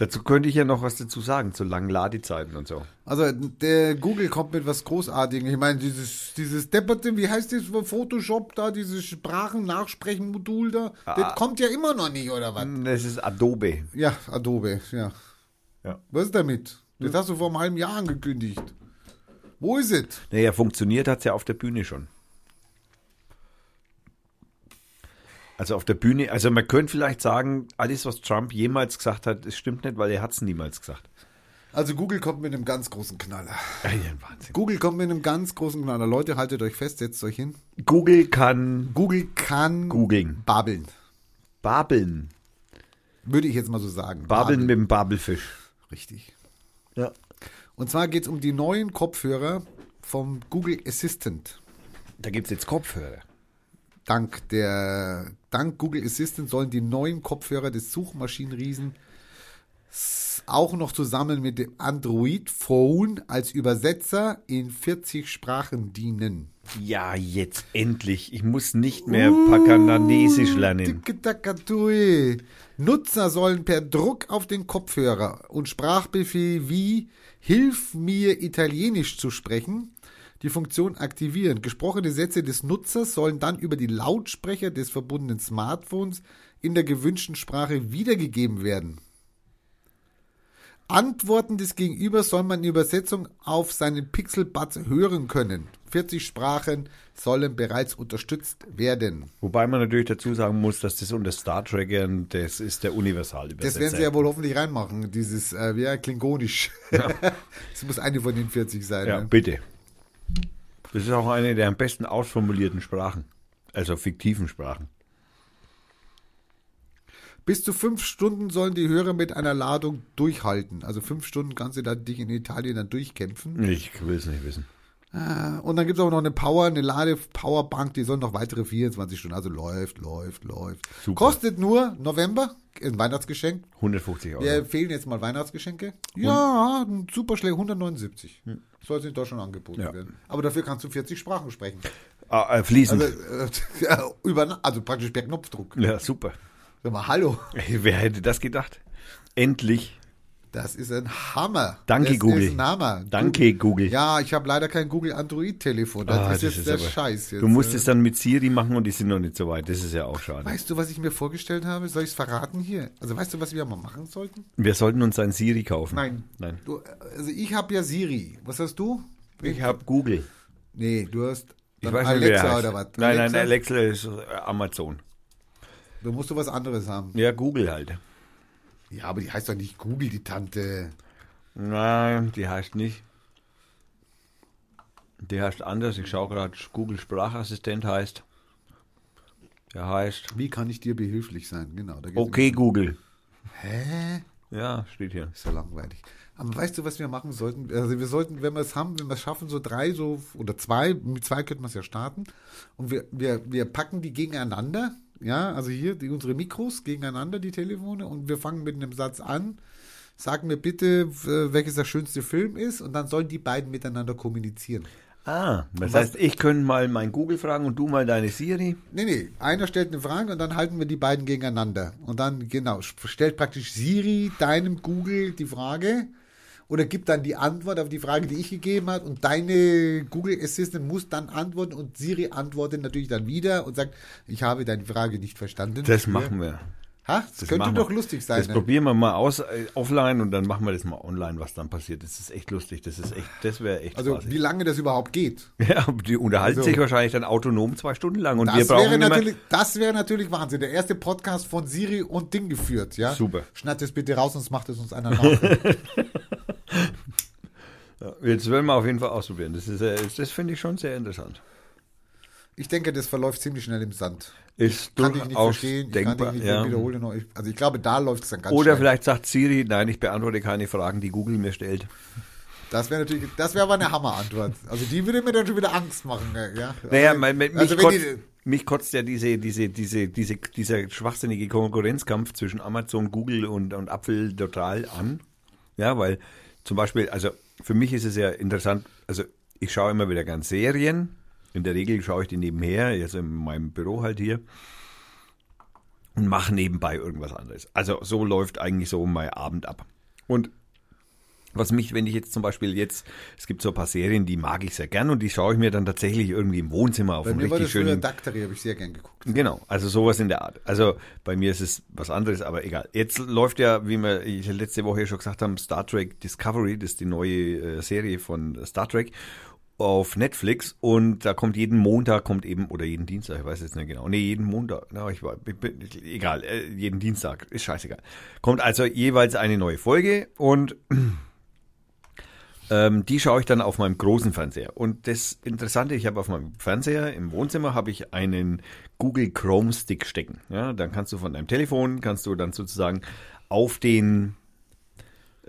Dazu könnte ich ja noch was dazu sagen, zu langen Ladezeiten und so. Also der Google kommt mit was Großartigem. Ich meine, dieses, dieses Depperte, wie heißt das Photoshop da, dieses Sprachen-Nachsprechen-Modul da, Ah. das kommt ja immer noch nicht, oder was? Das ist Adobe. Ja, Adobe, ja. Ja. Was ist damit? Das hast du vor einem halben Jahr angekündigt. Wo ist es? Naja, funktioniert hat es ja auf der Bühne schon. Also auf der Bühne, also man könnte vielleicht sagen, alles, was Trump jemals gesagt hat, es stimmt nicht, weil er hat es niemals gesagt. Also Google kommt mit einem ganz großen Knaller. Ein Wahnsinn. Google kommt mit einem ganz großen Knaller. Leute, haltet euch fest, setzt euch hin. Google kann Google kann googeln. babbeln. Babeln. Würde ich jetzt mal so sagen. Babeln mit dem Babelfisch. Richtig. Ja. Und zwar geht es um die neuen Kopfhörer vom Google Assistant. Da gibt es jetzt Kopfhörer. Dank der, dank Google Assistant sollen die neuen Kopfhörer des Suchmaschinenriesen auch noch zusammen mit dem Android Phone als Übersetzer in 40 Sprachen dienen. Ja, jetzt endlich. Ich muss nicht mehr Pakananesisch lernen. Tikitakatui. Nutzer sollen per Druck auf den Kopfhörer und Sprachbefehl wie Hilf mir Italienisch zu sprechen die Funktion aktivieren. Gesprochene Sätze des Nutzers sollen dann über die Lautsprecher des verbundenen Smartphones in der gewünschten Sprache wiedergegeben werden. Antworten des Gegenübers soll man in Übersetzung auf seinen Pixelbuds hören können. 40 Sprachen sollen bereits unterstützt werden. Wobei man natürlich dazu sagen muss, dass das unter Star Trekern, das ist der Universalübersetzer. Das werden sie ja wohl hoffentlich reinmachen, dieses, äh, ja, klingonisch. Es muss eine von den 40 sein. Ja, ne? bitte. Das ist auch eine der am besten ausformulierten Sprachen. Also fiktiven Sprachen. Bis zu fünf Stunden sollen die Hörer mit einer Ladung durchhalten. Also fünf Stunden kannst du da dich in Italien dann durchkämpfen. Ich will es nicht wissen. Ah, Und dann gibt es auch noch eine Power, eine Lade-Powerbank, die soll noch weitere 24 Stunden. Also läuft, läuft, läuft. Super. Kostet nur November, ein Weihnachtsgeschenk. 150 Euro. Wir empfehlen jetzt mal Weihnachtsgeschenke. Ja, ein super schlecht, 179. Soll es in Deutschland angeboten Hm. Ja. werden. Aber dafür kannst du 40 Sprachen sprechen. Ah, äh, fließend. Also, äh, über, also praktisch per Knopfdruck. ja, super. Sag mal, hallo. Ey, Wer hätte das gedacht? Endlich. Das ist ein Hammer. Danke, das Google. ist ein Hammer. Danke, Google. Ja, ich habe leider kein Google Android-Telefon. Das Ah, ist jetzt der Scheiß. Jetzt. Du musst es dann mit Siri machen und die sind noch nicht so weit. Das ist ja auch schade. Weißt du, was ich mir vorgestellt habe? Soll ich es verraten hier? Also weißt du, was wir mal machen sollten? Wir sollten uns ein Siri kaufen. Nein. Nein. Du, also ich habe ja Siri. Was hast du? Ich habe Google. Nee, du hast Ich weiß nicht, Alexa heißt. oder was? Nein, nein, Alexa ist äh, Amazon. Da musst du was anderes haben. Ja, Google halt. Ja, aber die heißt doch nicht Google, die Tante. Nein, die heißt nicht. Die heißt anders. Ich schaue gerade, Google Sprachassistent heißt. Der heißt Wie kann ich dir behilflich sein? Genau. Okay Google. Hä? Ja, steht hier. Ist ja langweilig. Aber weißt du, was wir machen sollten? Also wir sollten, wenn wir es haben, wenn wir es schaffen, so drei, so oder zwei, mit zwei könnten wir es ja starten. Und wir, wir, wir packen die gegeneinander. Ja, also hier die, unsere Mikros gegeneinander, die Telefone, und wir fangen mit einem Satz an. Sag mir bitte, welches der schönste Film ist, und dann sollen die beiden miteinander kommunizieren. Ah, das was- heißt, ich könnte mal mein Google fragen und du mal deine Siri. Nee, nee, einer stellt eine Frage und dann halten wir die beiden gegeneinander. Und dann, genau, stellt praktisch Siri deinem Google die Frage oder gibt dann die Antwort auf die Frage, die ich gegeben habe und deine Google Assistant muss dann antworten und Siri antwortet natürlich dann wieder und sagt, ich habe deine Frage nicht verstanden. Das machen wir. Ha? Das, Das könnte doch wir. lustig sein. Das ne? probieren wir mal aus äh, offline und dann machen wir das mal online, was dann passiert. Das ist echt lustig. Das ist echt, das wäre echt Also spaßig. wie lange das überhaupt geht. Ja, die unterhalten Also- sich wahrscheinlich dann autonom zwei Stunden lang und wir Das brauchen wäre, natürlich, das wäre natürlich Wahnsinn. Der erste Podcast von Siri und Ding geführt, ja? Super. Schneid das bitte raus, sonst macht es uns einer nach. Ja, Jetzt werden wir auf jeden Fall ausprobieren. Das ist, äh, das finde ich schon sehr interessant. Ich denke, das verläuft ziemlich schnell im Sand. Ist Kann ich nicht verstehen. Ich kann denkbar. dich nicht ja. wiederholen. Ich- Also ich glaube, da läuft es dann ganz Oder schnell. vielleicht sagt Siri, nein, ich beantworte keine Fragen, die Google mir stellt. Das wäre natürlich, das wäre aber eine Hammerantwort. Also die würde mir dann schon wieder Angst machen. Ja. Naja, also, mein, mein, mich, also kotzt, die, mich kotzt ja diese, diese, diese, diese, dieser schwachsinnige Konkurrenzkampf zwischen Amazon, Google und, und Apfel total an. Ja, weil zum Beispiel, also für mich ist es ja interessant, also ich schaue immer wieder gern Serien. In der Regel schaue ich die nebenher, also in meinem Büro halt hier. Und mache nebenbei irgendwas anderes. Also so läuft eigentlich so mein Abend ab. Und was mich, wenn ich jetzt zum Beispiel jetzt, es gibt so ein paar Serien, die mag ich sehr gern und die schaue ich mir dann tatsächlich irgendwie im Wohnzimmer auf bei einem mir war richtig das früher schönen. Daktari, habe ich sehr gern geguckt. Genau, also sowas in der Art. Also bei mir ist es was anderes, aber egal. Jetzt läuft ja, wie wir letzte Woche schon gesagt haben, Star Trek Discovery, das ist die neue äh, Serie von Star Trek auf Netflix und da kommt jeden Montag kommt eben oder jeden Dienstag, ich weiß jetzt nicht genau. Nee, jeden Montag, na, ich war egal, äh, jeden Dienstag, ist scheißegal. Kommt also jeweils eine neue Folge und ähm, die schaue ich dann auf meinem großen Fernseher. Und das Interessante, ich habe auf meinem Fernseher im Wohnzimmer habe ich einen Google Chrome Stick stecken. Ja, dann kannst du von deinem Telefon kannst du dann sozusagen auf den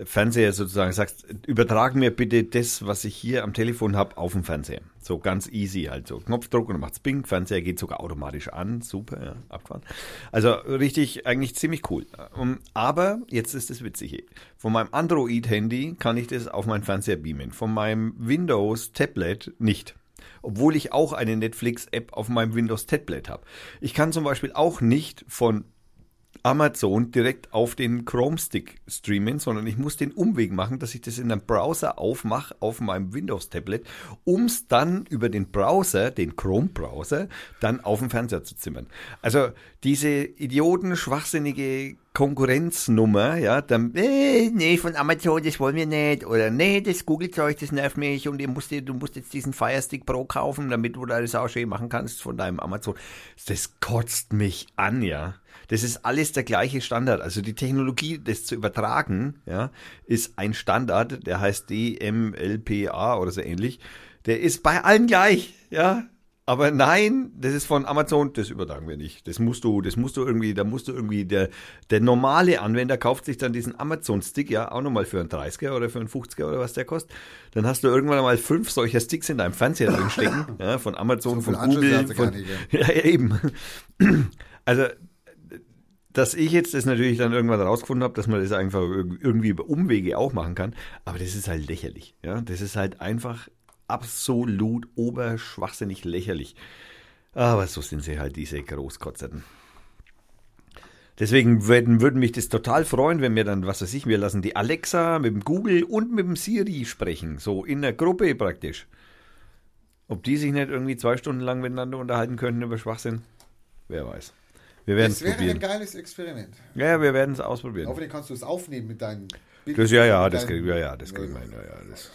Fernseher sozusagen sagst, übertrag mir bitte das, was ich hier am Telefon habe, auf den Fernseher. So ganz easy halt so. Knopfdruck und macht's Bing, Fernseher geht sogar automatisch an. Super, ja, abgefahren. Also richtig, eigentlich ziemlich cool. Um, aber jetzt ist das Witzige. Von meinem Android-Handy kann ich das auf meinen Fernseher beamen. Von meinem Windows-Tablet nicht. Obwohl ich auch eine Netflix-App auf meinem Windows-Tablet habe. Ich kann zum Beispiel auch nicht von Amazon direkt auf den Chrome Stick streamen, sondern ich muss den Umweg machen, dass ich das in einem Browser aufmache auf meinem Windows Tablet, um es dann über den Browser, den Chrome Browser, dann auf den Fernseher zu zimmern. Also diese idioten, schwachsinnige Konkurrenznummer, ja, dann, äh, nee, von Amazon, das wollen wir nicht, oder nee, das Google-Zeug, das nervt mich und ihr musst, du musst jetzt diesen Fire Stick Pro kaufen, damit du da das auch schön machen kannst von deinem Amazon. Das kotzt mich an, ja. Das ist alles der gleiche Standard. Also die Technologie, das zu übertragen, ja, ist ein Standard, der heißt DMLPA oder so ähnlich. Der ist bei allen gleich, ja. Aber nein, das ist von Amazon, das übertragen wir nicht. Das musst du, das musst du irgendwie, da musst du irgendwie, der, der normale Anwender kauft sich dann diesen Amazon-Stick, ja, auch nochmal für einen 30er oder für einen 50er oder was der kostet. Dann hast du irgendwann mal fünf solcher Sticks in deinem Fernseher drin stecken, ja, von Amazon, So von Google, von, nicht, ja, ja, eben. Also, dass ich jetzt das natürlich dann irgendwann rausgefunden habe, dass man das einfach irg- irgendwie über Umwege auch machen kann, aber das ist halt lächerlich. Ja, das ist halt einfach absolut oberschwachsinnig lächerlich. Aber so sind sie halt, diese Großkotzerten. Deswegen würden, würden mich das total freuen, wenn wir dann, was weiß ich, wir lassen die Alexa mit dem Google und mit dem Siri sprechen. So in der Gruppe praktisch. Ob die sich nicht irgendwie zwei Stunden lang miteinander unterhalten könnten über Schwachsinn? Wer weiß. Wir werden es Das wäre ein probieren. geiles Experiment. Ja, ja, wir werden es ausprobieren. Hoffentlich kannst du es aufnehmen mit deinen Bildern. Das, ja, ja, das kriegen wir, ja, das kriegen wir hin. Ja, ja, das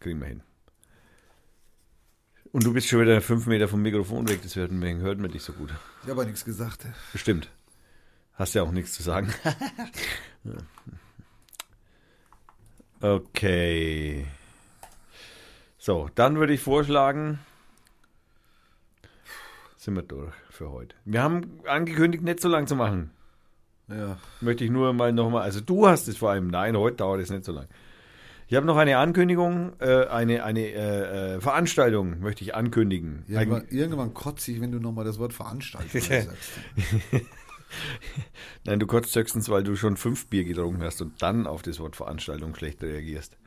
kriegen wir hin. Und du bist schon wieder fünf Meter vom Mikrofon weg, deswegen hört man dich so gut. Ich habe aber nichts gesagt. Bestimmt. Hast ja auch nichts zu sagen. okay. So, dann würde ich vorschlagen, sind wir durch für heute. Wir haben angekündigt, nicht so lang zu machen. Ja. Möchte ich nur mal nochmal, also du hast es vor allem, nein, heute dauert es nicht so lang. Ich habe noch eine Ankündigung, äh, eine, eine äh, äh, Veranstaltung möchte ich ankündigen. Irgendwann, irgendwann kotze ich, wenn du nochmal das Wort Veranstaltung sagst. Nein, du kotzt höchstens, weil du schon fünf Bier getrunken hast und dann auf das Wort Veranstaltung schlecht reagierst.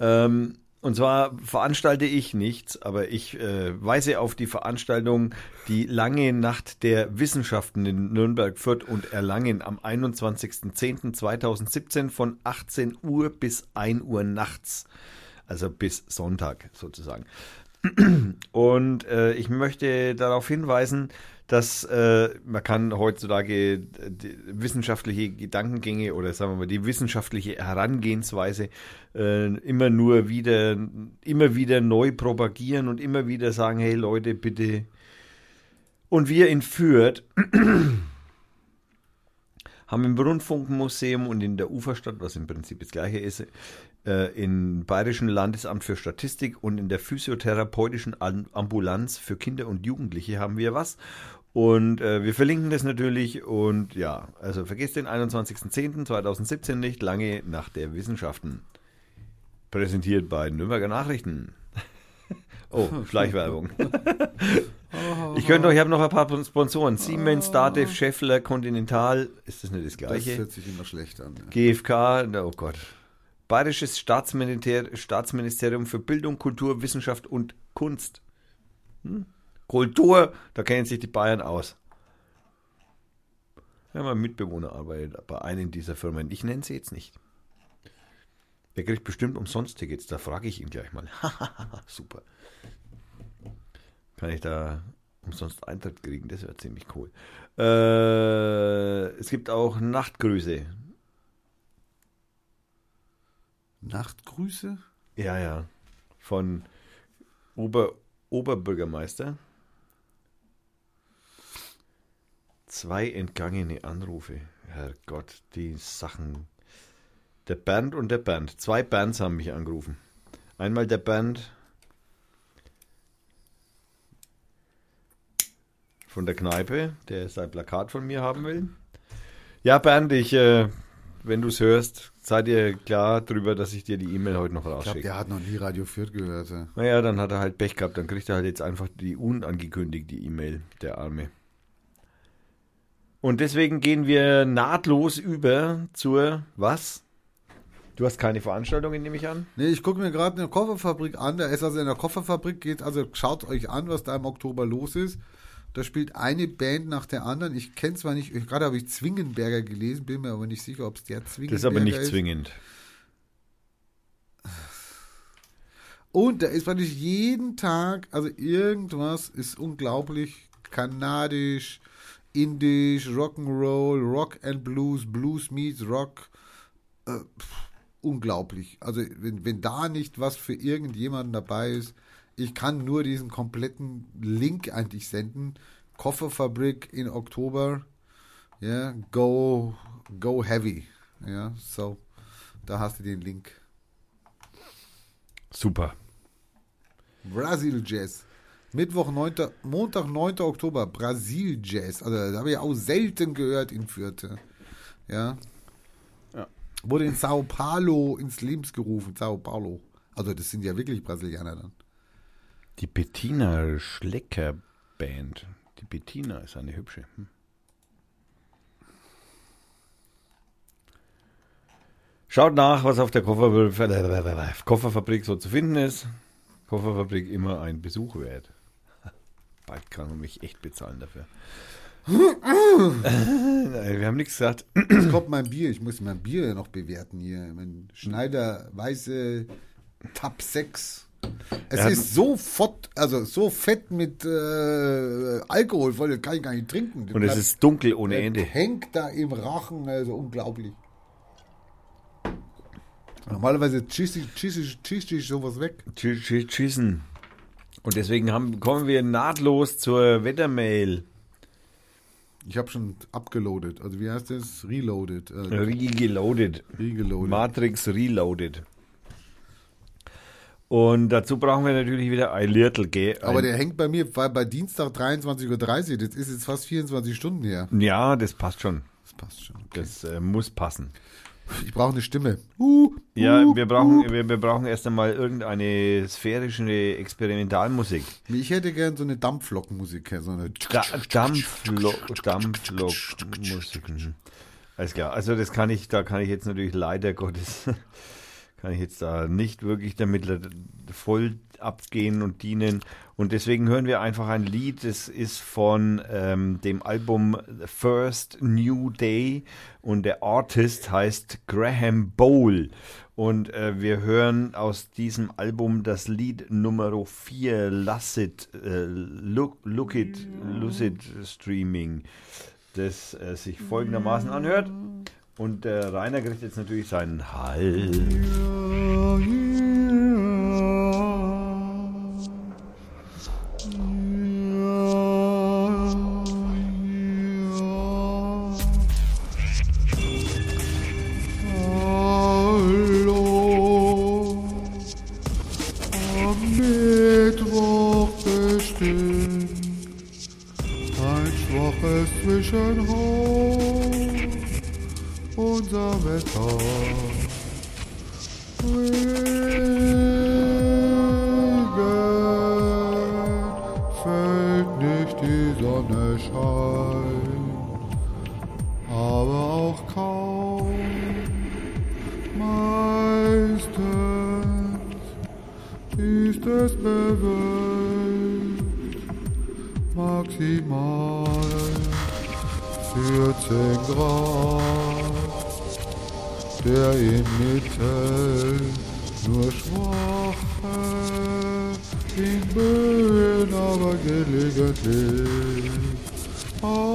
Ähm, und zwar veranstalte ich nichts, aber ich äh, weise auf die Veranstaltung Die lange Nacht der Wissenschaften in Nürnberg, Fürth und Erlangen am 21.10.2017 von 18 Uhr bis 1 Uhr nachts. Also bis Sonntag sozusagen. Und äh, ich möchte darauf hinweisen, dass äh, man kann heutzutage die wissenschaftliche Gedankengänge oder sagen wir mal die wissenschaftliche Herangehensweise äh, immer nur wieder, immer wieder neu propagieren und immer wieder sagen, hey Leute, bitte. Und wir in Fürth haben im Rundfunkmuseum und in der Uferstadt, was im Prinzip das gleiche ist, äh, im Bayerischen Landesamt für Statistik und in der physiotherapeutischen Am- Ambulanz für Kinder und Jugendliche haben wir was. Und äh, wir verlinken das natürlich und ja, also vergesst den 21.10.2017 nicht, lange nach der Wissenschaften. Präsentiert bei Nürnberger Nachrichten. oh, Schleichwerbung. Ich könnte euch, ich habe noch ein paar Sponsoren. Siemens, Datev, Scheffler, Continental. Ist das nicht das Das gleiche? hört sich immer schlecht an. Ja. GfK, oh Gott. Bayerisches Staatsminister Staatsministerium für Bildung, Kultur, Wissenschaft und Kunst. Hm? Kultur, da kennen sich die Bayern aus. Ja, mein Mitbewohner arbeitet bei einem dieser Firmen. Ich nenne sie jetzt nicht. Der kriegt bestimmt umsonst Tickets. Da frage ich ihn gleich mal. Super. Kann ich da umsonst Eintritt kriegen? Das wäre ziemlich cool. Äh, es gibt auch Nachtgrüße. Nachtgrüße? Ja, ja. Von Ober, Oberbürgermeister. Zwei entgangene Anrufe. Herrgott, die Sachen. Der Bernd und der Bernd. Zwei Bernds haben mich angerufen. Einmal der Bernd von der Kneipe, der sein Plakat von mir haben will. Ja, Bernd, ich, äh, wenn du es hörst, sei dir klar drüber, dass ich dir die E-Mail heute noch Ich glaube, rausschicke. der hat noch nie Radio Fürth gehört. ja. Naja, dann hat er halt Pech gehabt. Dann kriegt er halt jetzt einfach die unangekündigte E-Mail, der Arme. Und deswegen gehen wir nahtlos über zur, was? Du hast keine Veranstaltungen, nehme ich an? Nee, ich gucke mir gerade eine Kofferfabrik an. Da ist also in der Kofferfabrik geht, also schaut euch an, was da im Oktober los ist. Da spielt eine Band nach der anderen. Ich kenne zwar nicht, gerade habe ich Zwingenberger gelesen, bin mir aber nicht sicher, ob es der Zwingenberger Das ist aber nicht zwingend. Und da ist praktisch jeden Tag, also irgendwas ist unglaublich kanadisch, indisch, Rock'n'Roll, Rock and Blues, Blues meets Rock. Äh, pff, unglaublich. Also wenn, wenn da nicht was für irgendjemanden dabei ist, ich kann nur diesen kompletten Link eigentlich senden. Kofferfabrik in Oktober. Ja, go, go heavy. Ja, so, da hast du den Link. Super. Brasil Jazz. Mittwoch, 9. Montag, 9. Oktober, Brasil Jazz. Also, das habe ich auch selten gehört in Fürth. Ja. Ja. Wurde in Sao Paulo ins Lebens gerufen. Sao Paulo. Also, das sind ja wirklich Brasilianer dann. Die Bettina Schlecker Band. Die Bettina ist eine hübsche. Hm. Schaut nach, was auf der Koffer Kofferfabrik so zu finden ist. Kofferfabrik immer ein Besuch wert. Bald kann man mich echt bezahlen dafür. Nein, wir haben nichts gesagt. Jetzt kommt mein Bier. Ich muss mein Bier noch bewerten hier. Mein Schneider Weiße Tab 6. Es Ja. ist so fett, also so fett mit äh, Alkohol voll, das kann ich gar nicht trinken. Das Und es bleibt- ist dunkel ohne Ende. hängt da im Rachen, also unglaublich. Normalerweise schieße ich, sowas weg. Tschüssen. Und deswegen haben, kommen wir nahtlos zur Wettermail. Ich habe schon abgeloadet. Also wie heißt das? Reloaded. Äh, Reloaded. regeloadet. Matrix Reloaded. Und dazu brauchen wir natürlich wieder ein Lirtel, gell? Aber der hängt bei mir bei, bei Dienstag 23.30 Uhr. Das ist jetzt fast 24 Stunden her. Ja, das passt schon. Das passt schon. Das äh, muss passen. Ich brauche eine Stimme. Uh, Ja, uh, wir brauchen, uh. wir, wir brauchen erst einmal irgendeine sphärische Experimentalmusik. Ich hätte gern so eine Dampflockenmusik. So eine Da, Dampflo Dampflockmusik. Mhm. Alles klar. Also das kann ich, da kann ich jetzt natürlich leider Gottes, kann ich jetzt da nicht wirklich damit voll abgehen und dienen. Und deswegen hören wir einfach ein Lied, das ist von ähm, dem Album First New Day und der Artist heißt Graham Bowl. Und äh, wir hören aus diesem Album das Lied Nummer 4, Lucid, äh, Look, Look It, Lucid Streaming, das äh, sich folgendermaßen anhört. Und der Rainer kriegt jetzt natürlich seinen Hall. Hallo,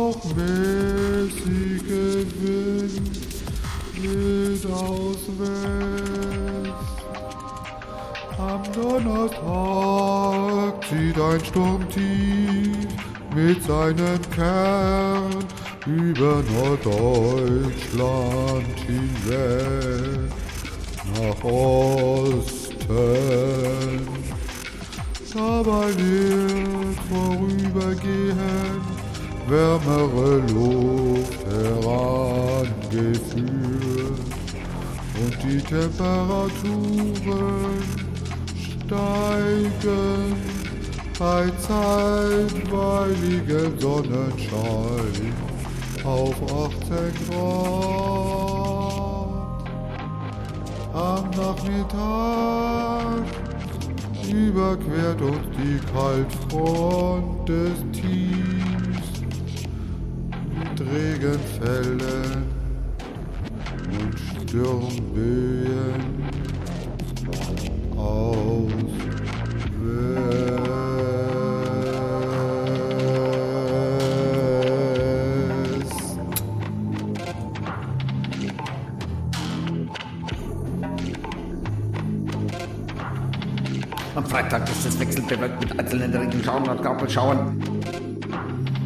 auch mäßige Wind geht aus West. Am Donnerstag zieht ein Sturm tief mit seinem Kern über Norddeutschland hinweg nach Osten. Dabei wird vorübergehend wärmere Luft herangeführt und die Temperaturen steigen bei zeitweiligem Sonnenschein auf 18 Grad. Am Nachmittag überquert uns die Kaltfront des Regenfällen und Sturmböen aus West. Am Freitag ist es wechselbewölkt mit einzelnen Regenschauern und Graupelschauern.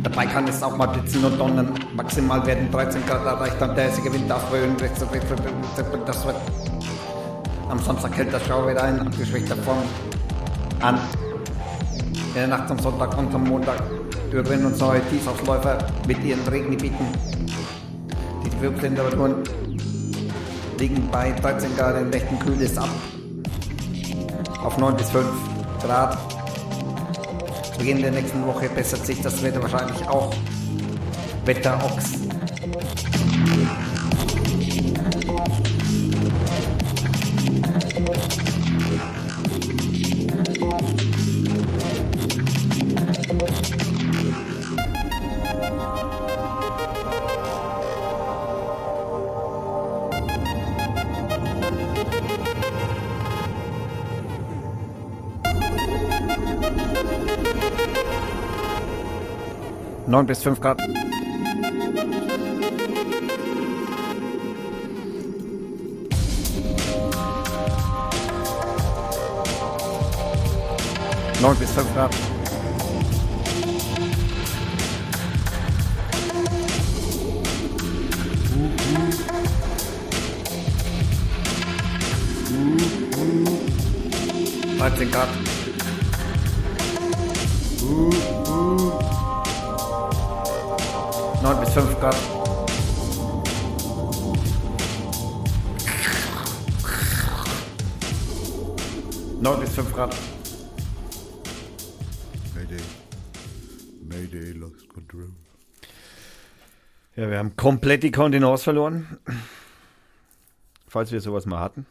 Dabei kann es auch mal blitzen und donnern. Maximal werden 13 Grad erreicht und der Wind aufwöhnen. Das wird am Samstag hält das Schauwetter in abgeschwächter Form an. In der Nacht zum Sonntag und zum Montag dürren uns neue Tiefausläufer mit ihren Regengebieten. Die Temperaturen liegen bei 13 Grad im rechten kühl ist ab. Auf 9 bis 5 Grad. Beginn der nächsten Woche bessert sich das Wetter wahrscheinlich auch. Wetterochs. Neun bis fünf Grad. Neun bis fünf Grad. Dreizehn wir haben komplett die Kontenance verloren. Falls wir sowas mal hatten.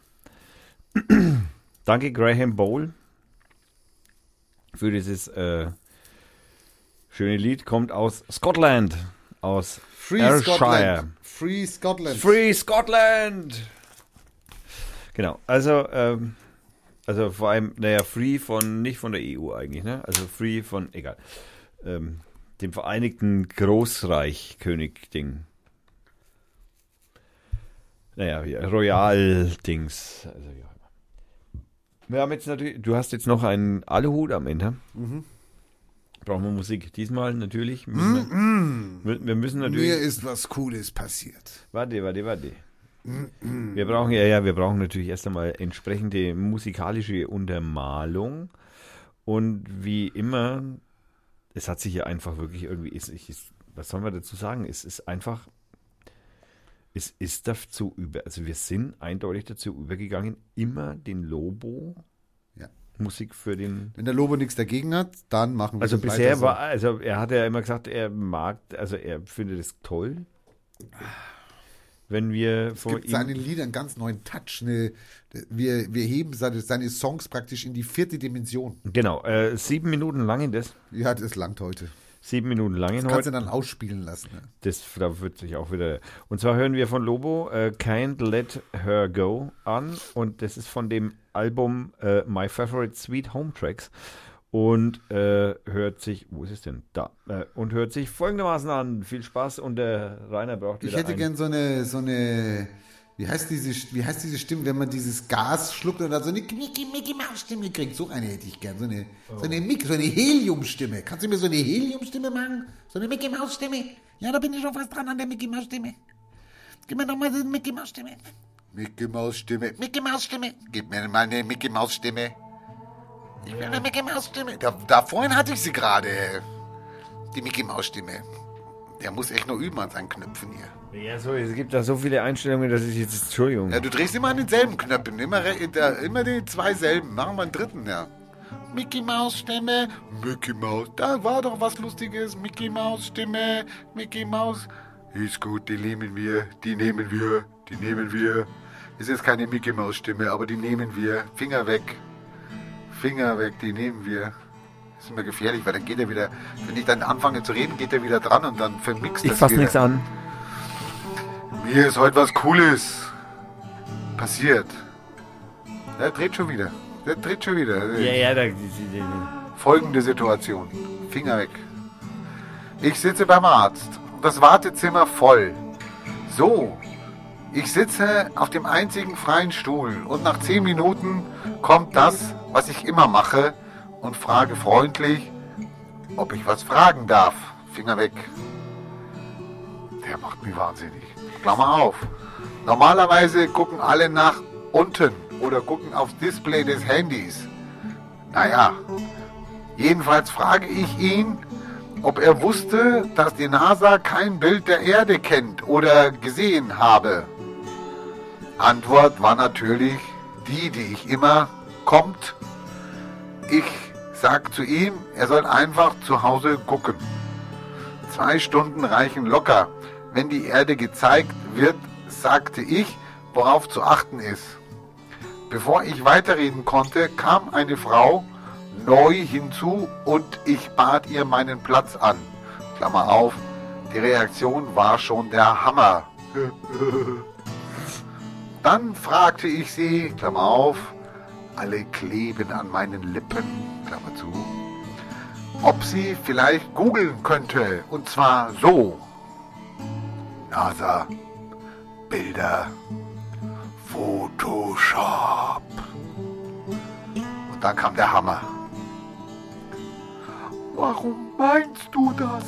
Danke, Graham Bowl, für dieses äh, schöne Lied. Kommt aus Scotland, aus Free Ayrshire. Scotland. Free Scotland. Free Scotland! Genau, also, ähm, also vor allem, naja, free von, nicht von der EU eigentlich, ne? Also free von, egal, ähm, dem Vereinigten Großreich König-Ding. Naja, ja, Royal-Dings. Also, ja. Wir haben jetzt natürlich, du hast jetzt noch einen Aluhut am Ende. Brauchen wir Musik. Diesmal natürlich. Müssen wir, wir müssen natürlich. Mir ist was Cooles passiert. Warte, warte, warte. Wir brauchen ja, ja, wir brauchen natürlich erst einmal entsprechende musikalische Untermalung. Und wie immer, es hat sich ja einfach wirklich irgendwie, ich- ist, was sollen wir dazu sagen? Es ist einfach, es ist dazu über, also wir sind eindeutig dazu übergegangen, immer den Lobo Ja. Musik für den Wenn der Lobo nichts dagegen hat, dann machen wir also bisher so. war, also er hat ja immer gesagt, er mag, also er findet es toll, wenn wir Es gibt seinen Liedern einen ganz neuen Touch. Eine, wir, wir heben seine, seine Songs praktisch in die vierte Dimension. Genau, äh, sieben Minuten lang in das. Ja, das langt heute. Sieben Minuten lang in Das kannst du heute. dann ausspielen lassen. Ne? Das da wird sich auch wieder. Und zwar hören wir von Lobo äh, Can't Let Her Go an. Und das ist von dem Album äh, My Favorite Sweet Home Tracks. Und äh, hört sich, wo ist es denn? Da. Äh, und hört sich folgendermaßen an. Viel Spaß und der Rainer braucht wieder Ich hätte gern so eine, so eine, wie heißt diese, wie heißt diese Stimme, wenn man dieses Gas schluckt und dann so eine Mickey, Mickey Maus Stimme kriegt. So eine hätte ich gern, so eine, so eine Mickey, so eine Heliumstimme. Kannst du mir so eine Heliumstimme machen? So eine Mickey Maus Stimme? Ja, da bin ich schon fast dran an der Mickey Maus Stimme. Gib mir doch mal so eine Mickey Maus Stimme. Mickey Maus Stimme, Mickey Maus Stimme. Gib mir mal eine Mickey Maus Stimme. Ich will eine Mickey Maus Stimme. Da, da vorhin hatte ich sie gerade. Die Mickey Maus Stimme. Der muss echt noch üben an seinen Knöpfen hier. Ja, so, es gibt da so viele Einstellungen, dass ich jetzt. Entschuldigung. Ja, du drehst immer an denselben Knöpfen. Immer, immer die zwei selben. Machen wir einen dritten, ja. Mickey Maus Stimme. Mickey Maus. Da war doch was Lustiges. Mickey Maus Stimme. Mickey Maus. Ist gut, die nehmen wir. Die nehmen wir. Die nehmen wir. Es ist keine Mickey Maus Stimme, aber die nehmen wir. Finger weg. Finger weg, die nehmen wir. Das ist immer gefährlich, weil dann geht er wieder, wenn ich dann anfange zu reden, geht er wieder dran und dann vermixt ich das fass wieder. nichts an. Mir ist heute was Cooles passiert. Der dreht schon wieder. Der dreht schon wieder. Ja, ja, da, die, die, die. Folgende Situation. Finger weg. Ich sitze beim Arzt. Das Wartezimmer voll. So. Ich sitze auf dem einzigen freien Stuhl und nach zehn Minuten kommt das, was ich immer mache und frage freundlich, ob ich was fragen darf. Finger weg. Der macht mich wahnsinnig. Klammer auf. Normalerweise gucken alle nach unten oder gucken aufs Display des Handys. Naja, Jedenfalls frage ich ihn, ob er wusste, dass die NASA kein Bild der Erde kennt oder gesehen habe. Antwort war natürlich die, die ich immer kommt. Ich sag zu ihm, er soll einfach zu Hause gucken. Zwei Stunden reichen locker. Wenn die Erde gezeigt wird, sagte ich, worauf zu achten ist. Bevor ich weiterreden konnte, kam eine Frau neu hinzu und ich bat ihr meinen Platz an. Klammer auf, die Reaktion war schon der Hammer. Dann fragte ich sie, Klammer auf, alle kleben an meinen Lippen, Klammer zu, ob sie vielleicht googeln könnte, und zwar so. NASA, Bilder, Photoshop. Und dann kam der Hammer. Warum meinst du das?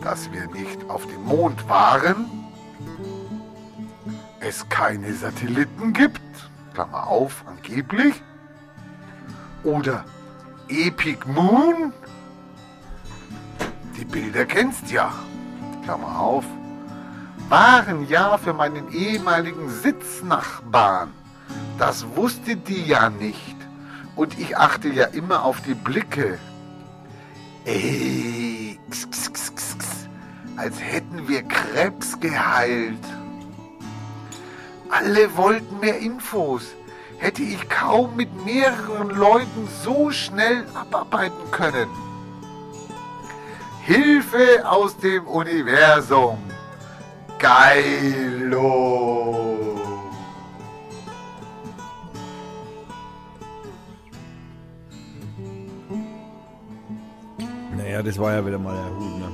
Dass wir nicht auf dem Mond waren? Es keine Satelliten gibt? Klammer auf, angeblich? Oder Epic Moon? Die Bilder kennst ja. Klammer auf. Waren ja für meinen ehemaligen Sitznachbarn. Das wusste die ja nicht. Und ich achte ja immer auf die Blicke. Ey, x, x, x, als hätten wir Krebs geheilt. Alle wollten mehr Infos. Hätte ich kaum mit mehreren Leuten so schnell abarbeiten können. Hilfe aus dem Universum. Geilo. Naja, das war ja wieder mal der Hut, ne?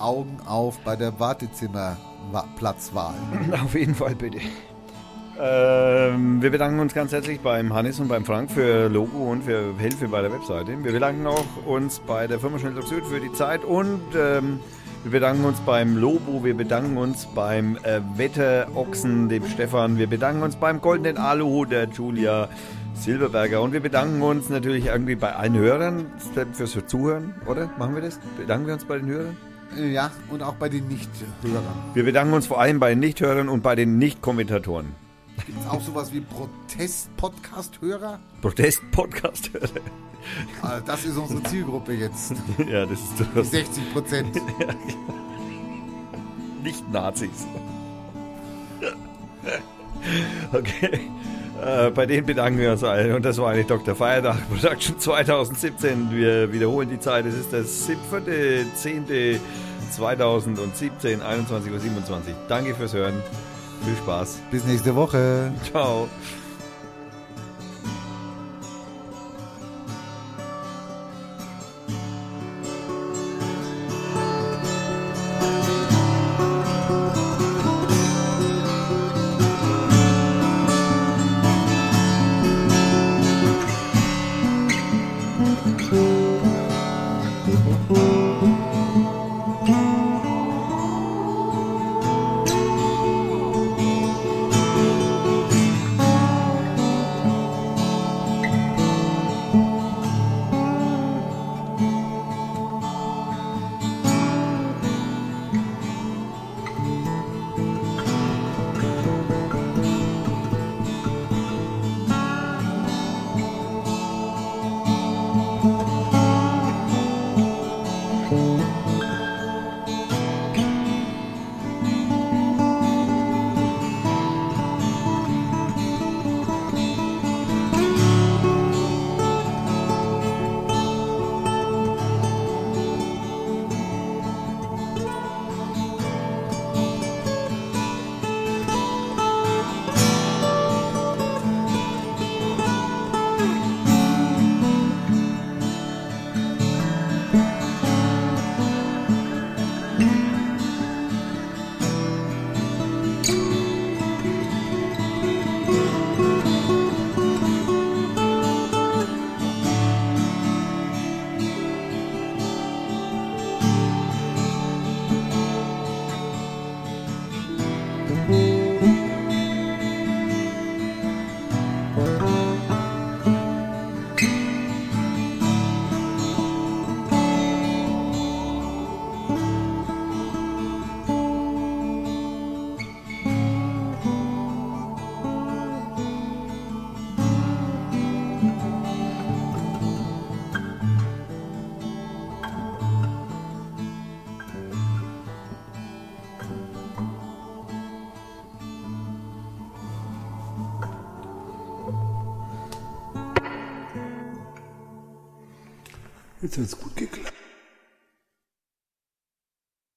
Augen auf bei der Wartezimmerplatzwahl. Auf jeden Fall bitte. Ähm, wir bedanken uns ganz herzlich beim Hannes und beim Frank für Logo und für Hilfe bei der Webseite. Wir bedanken auch uns bei der Firma Schnelldoc Süd für die Zeit und ähm, wir bedanken uns beim Lobo, wir bedanken uns beim äh, Wetterochsen, dem Stefan, wir bedanken uns beim Goldenen Aluhut, der Julia Silberberger und wir bedanken uns natürlich irgendwie bei allen Hörern fürs Zuhören, oder? Machen wir das? Bedanken wir uns bei den Hörern? Ja, und auch bei den Nichthörern. Wir bedanken uns vor allem bei den Nichthörern und bei den Nicht-Kommentatoren. Gibt es auch sowas wie Protest-Podcast-Hörer? Protest-Podcast-Hörer. Ah, Das ist unsere Zielgruppe jetzt. Ja, das ist Die durchaus 60 Prozent. nicht Nazis. Okay. Äh, bei denen bedanken wir uns allen. Und das war eine Dr. Feiertag Production 2017. Wir wiederholen die Zeit. Es ist der 7.10.2017, 21.27 Uhr. Danke fürs Hören. Viel Spaß. Bis nächste Woche. Ciao.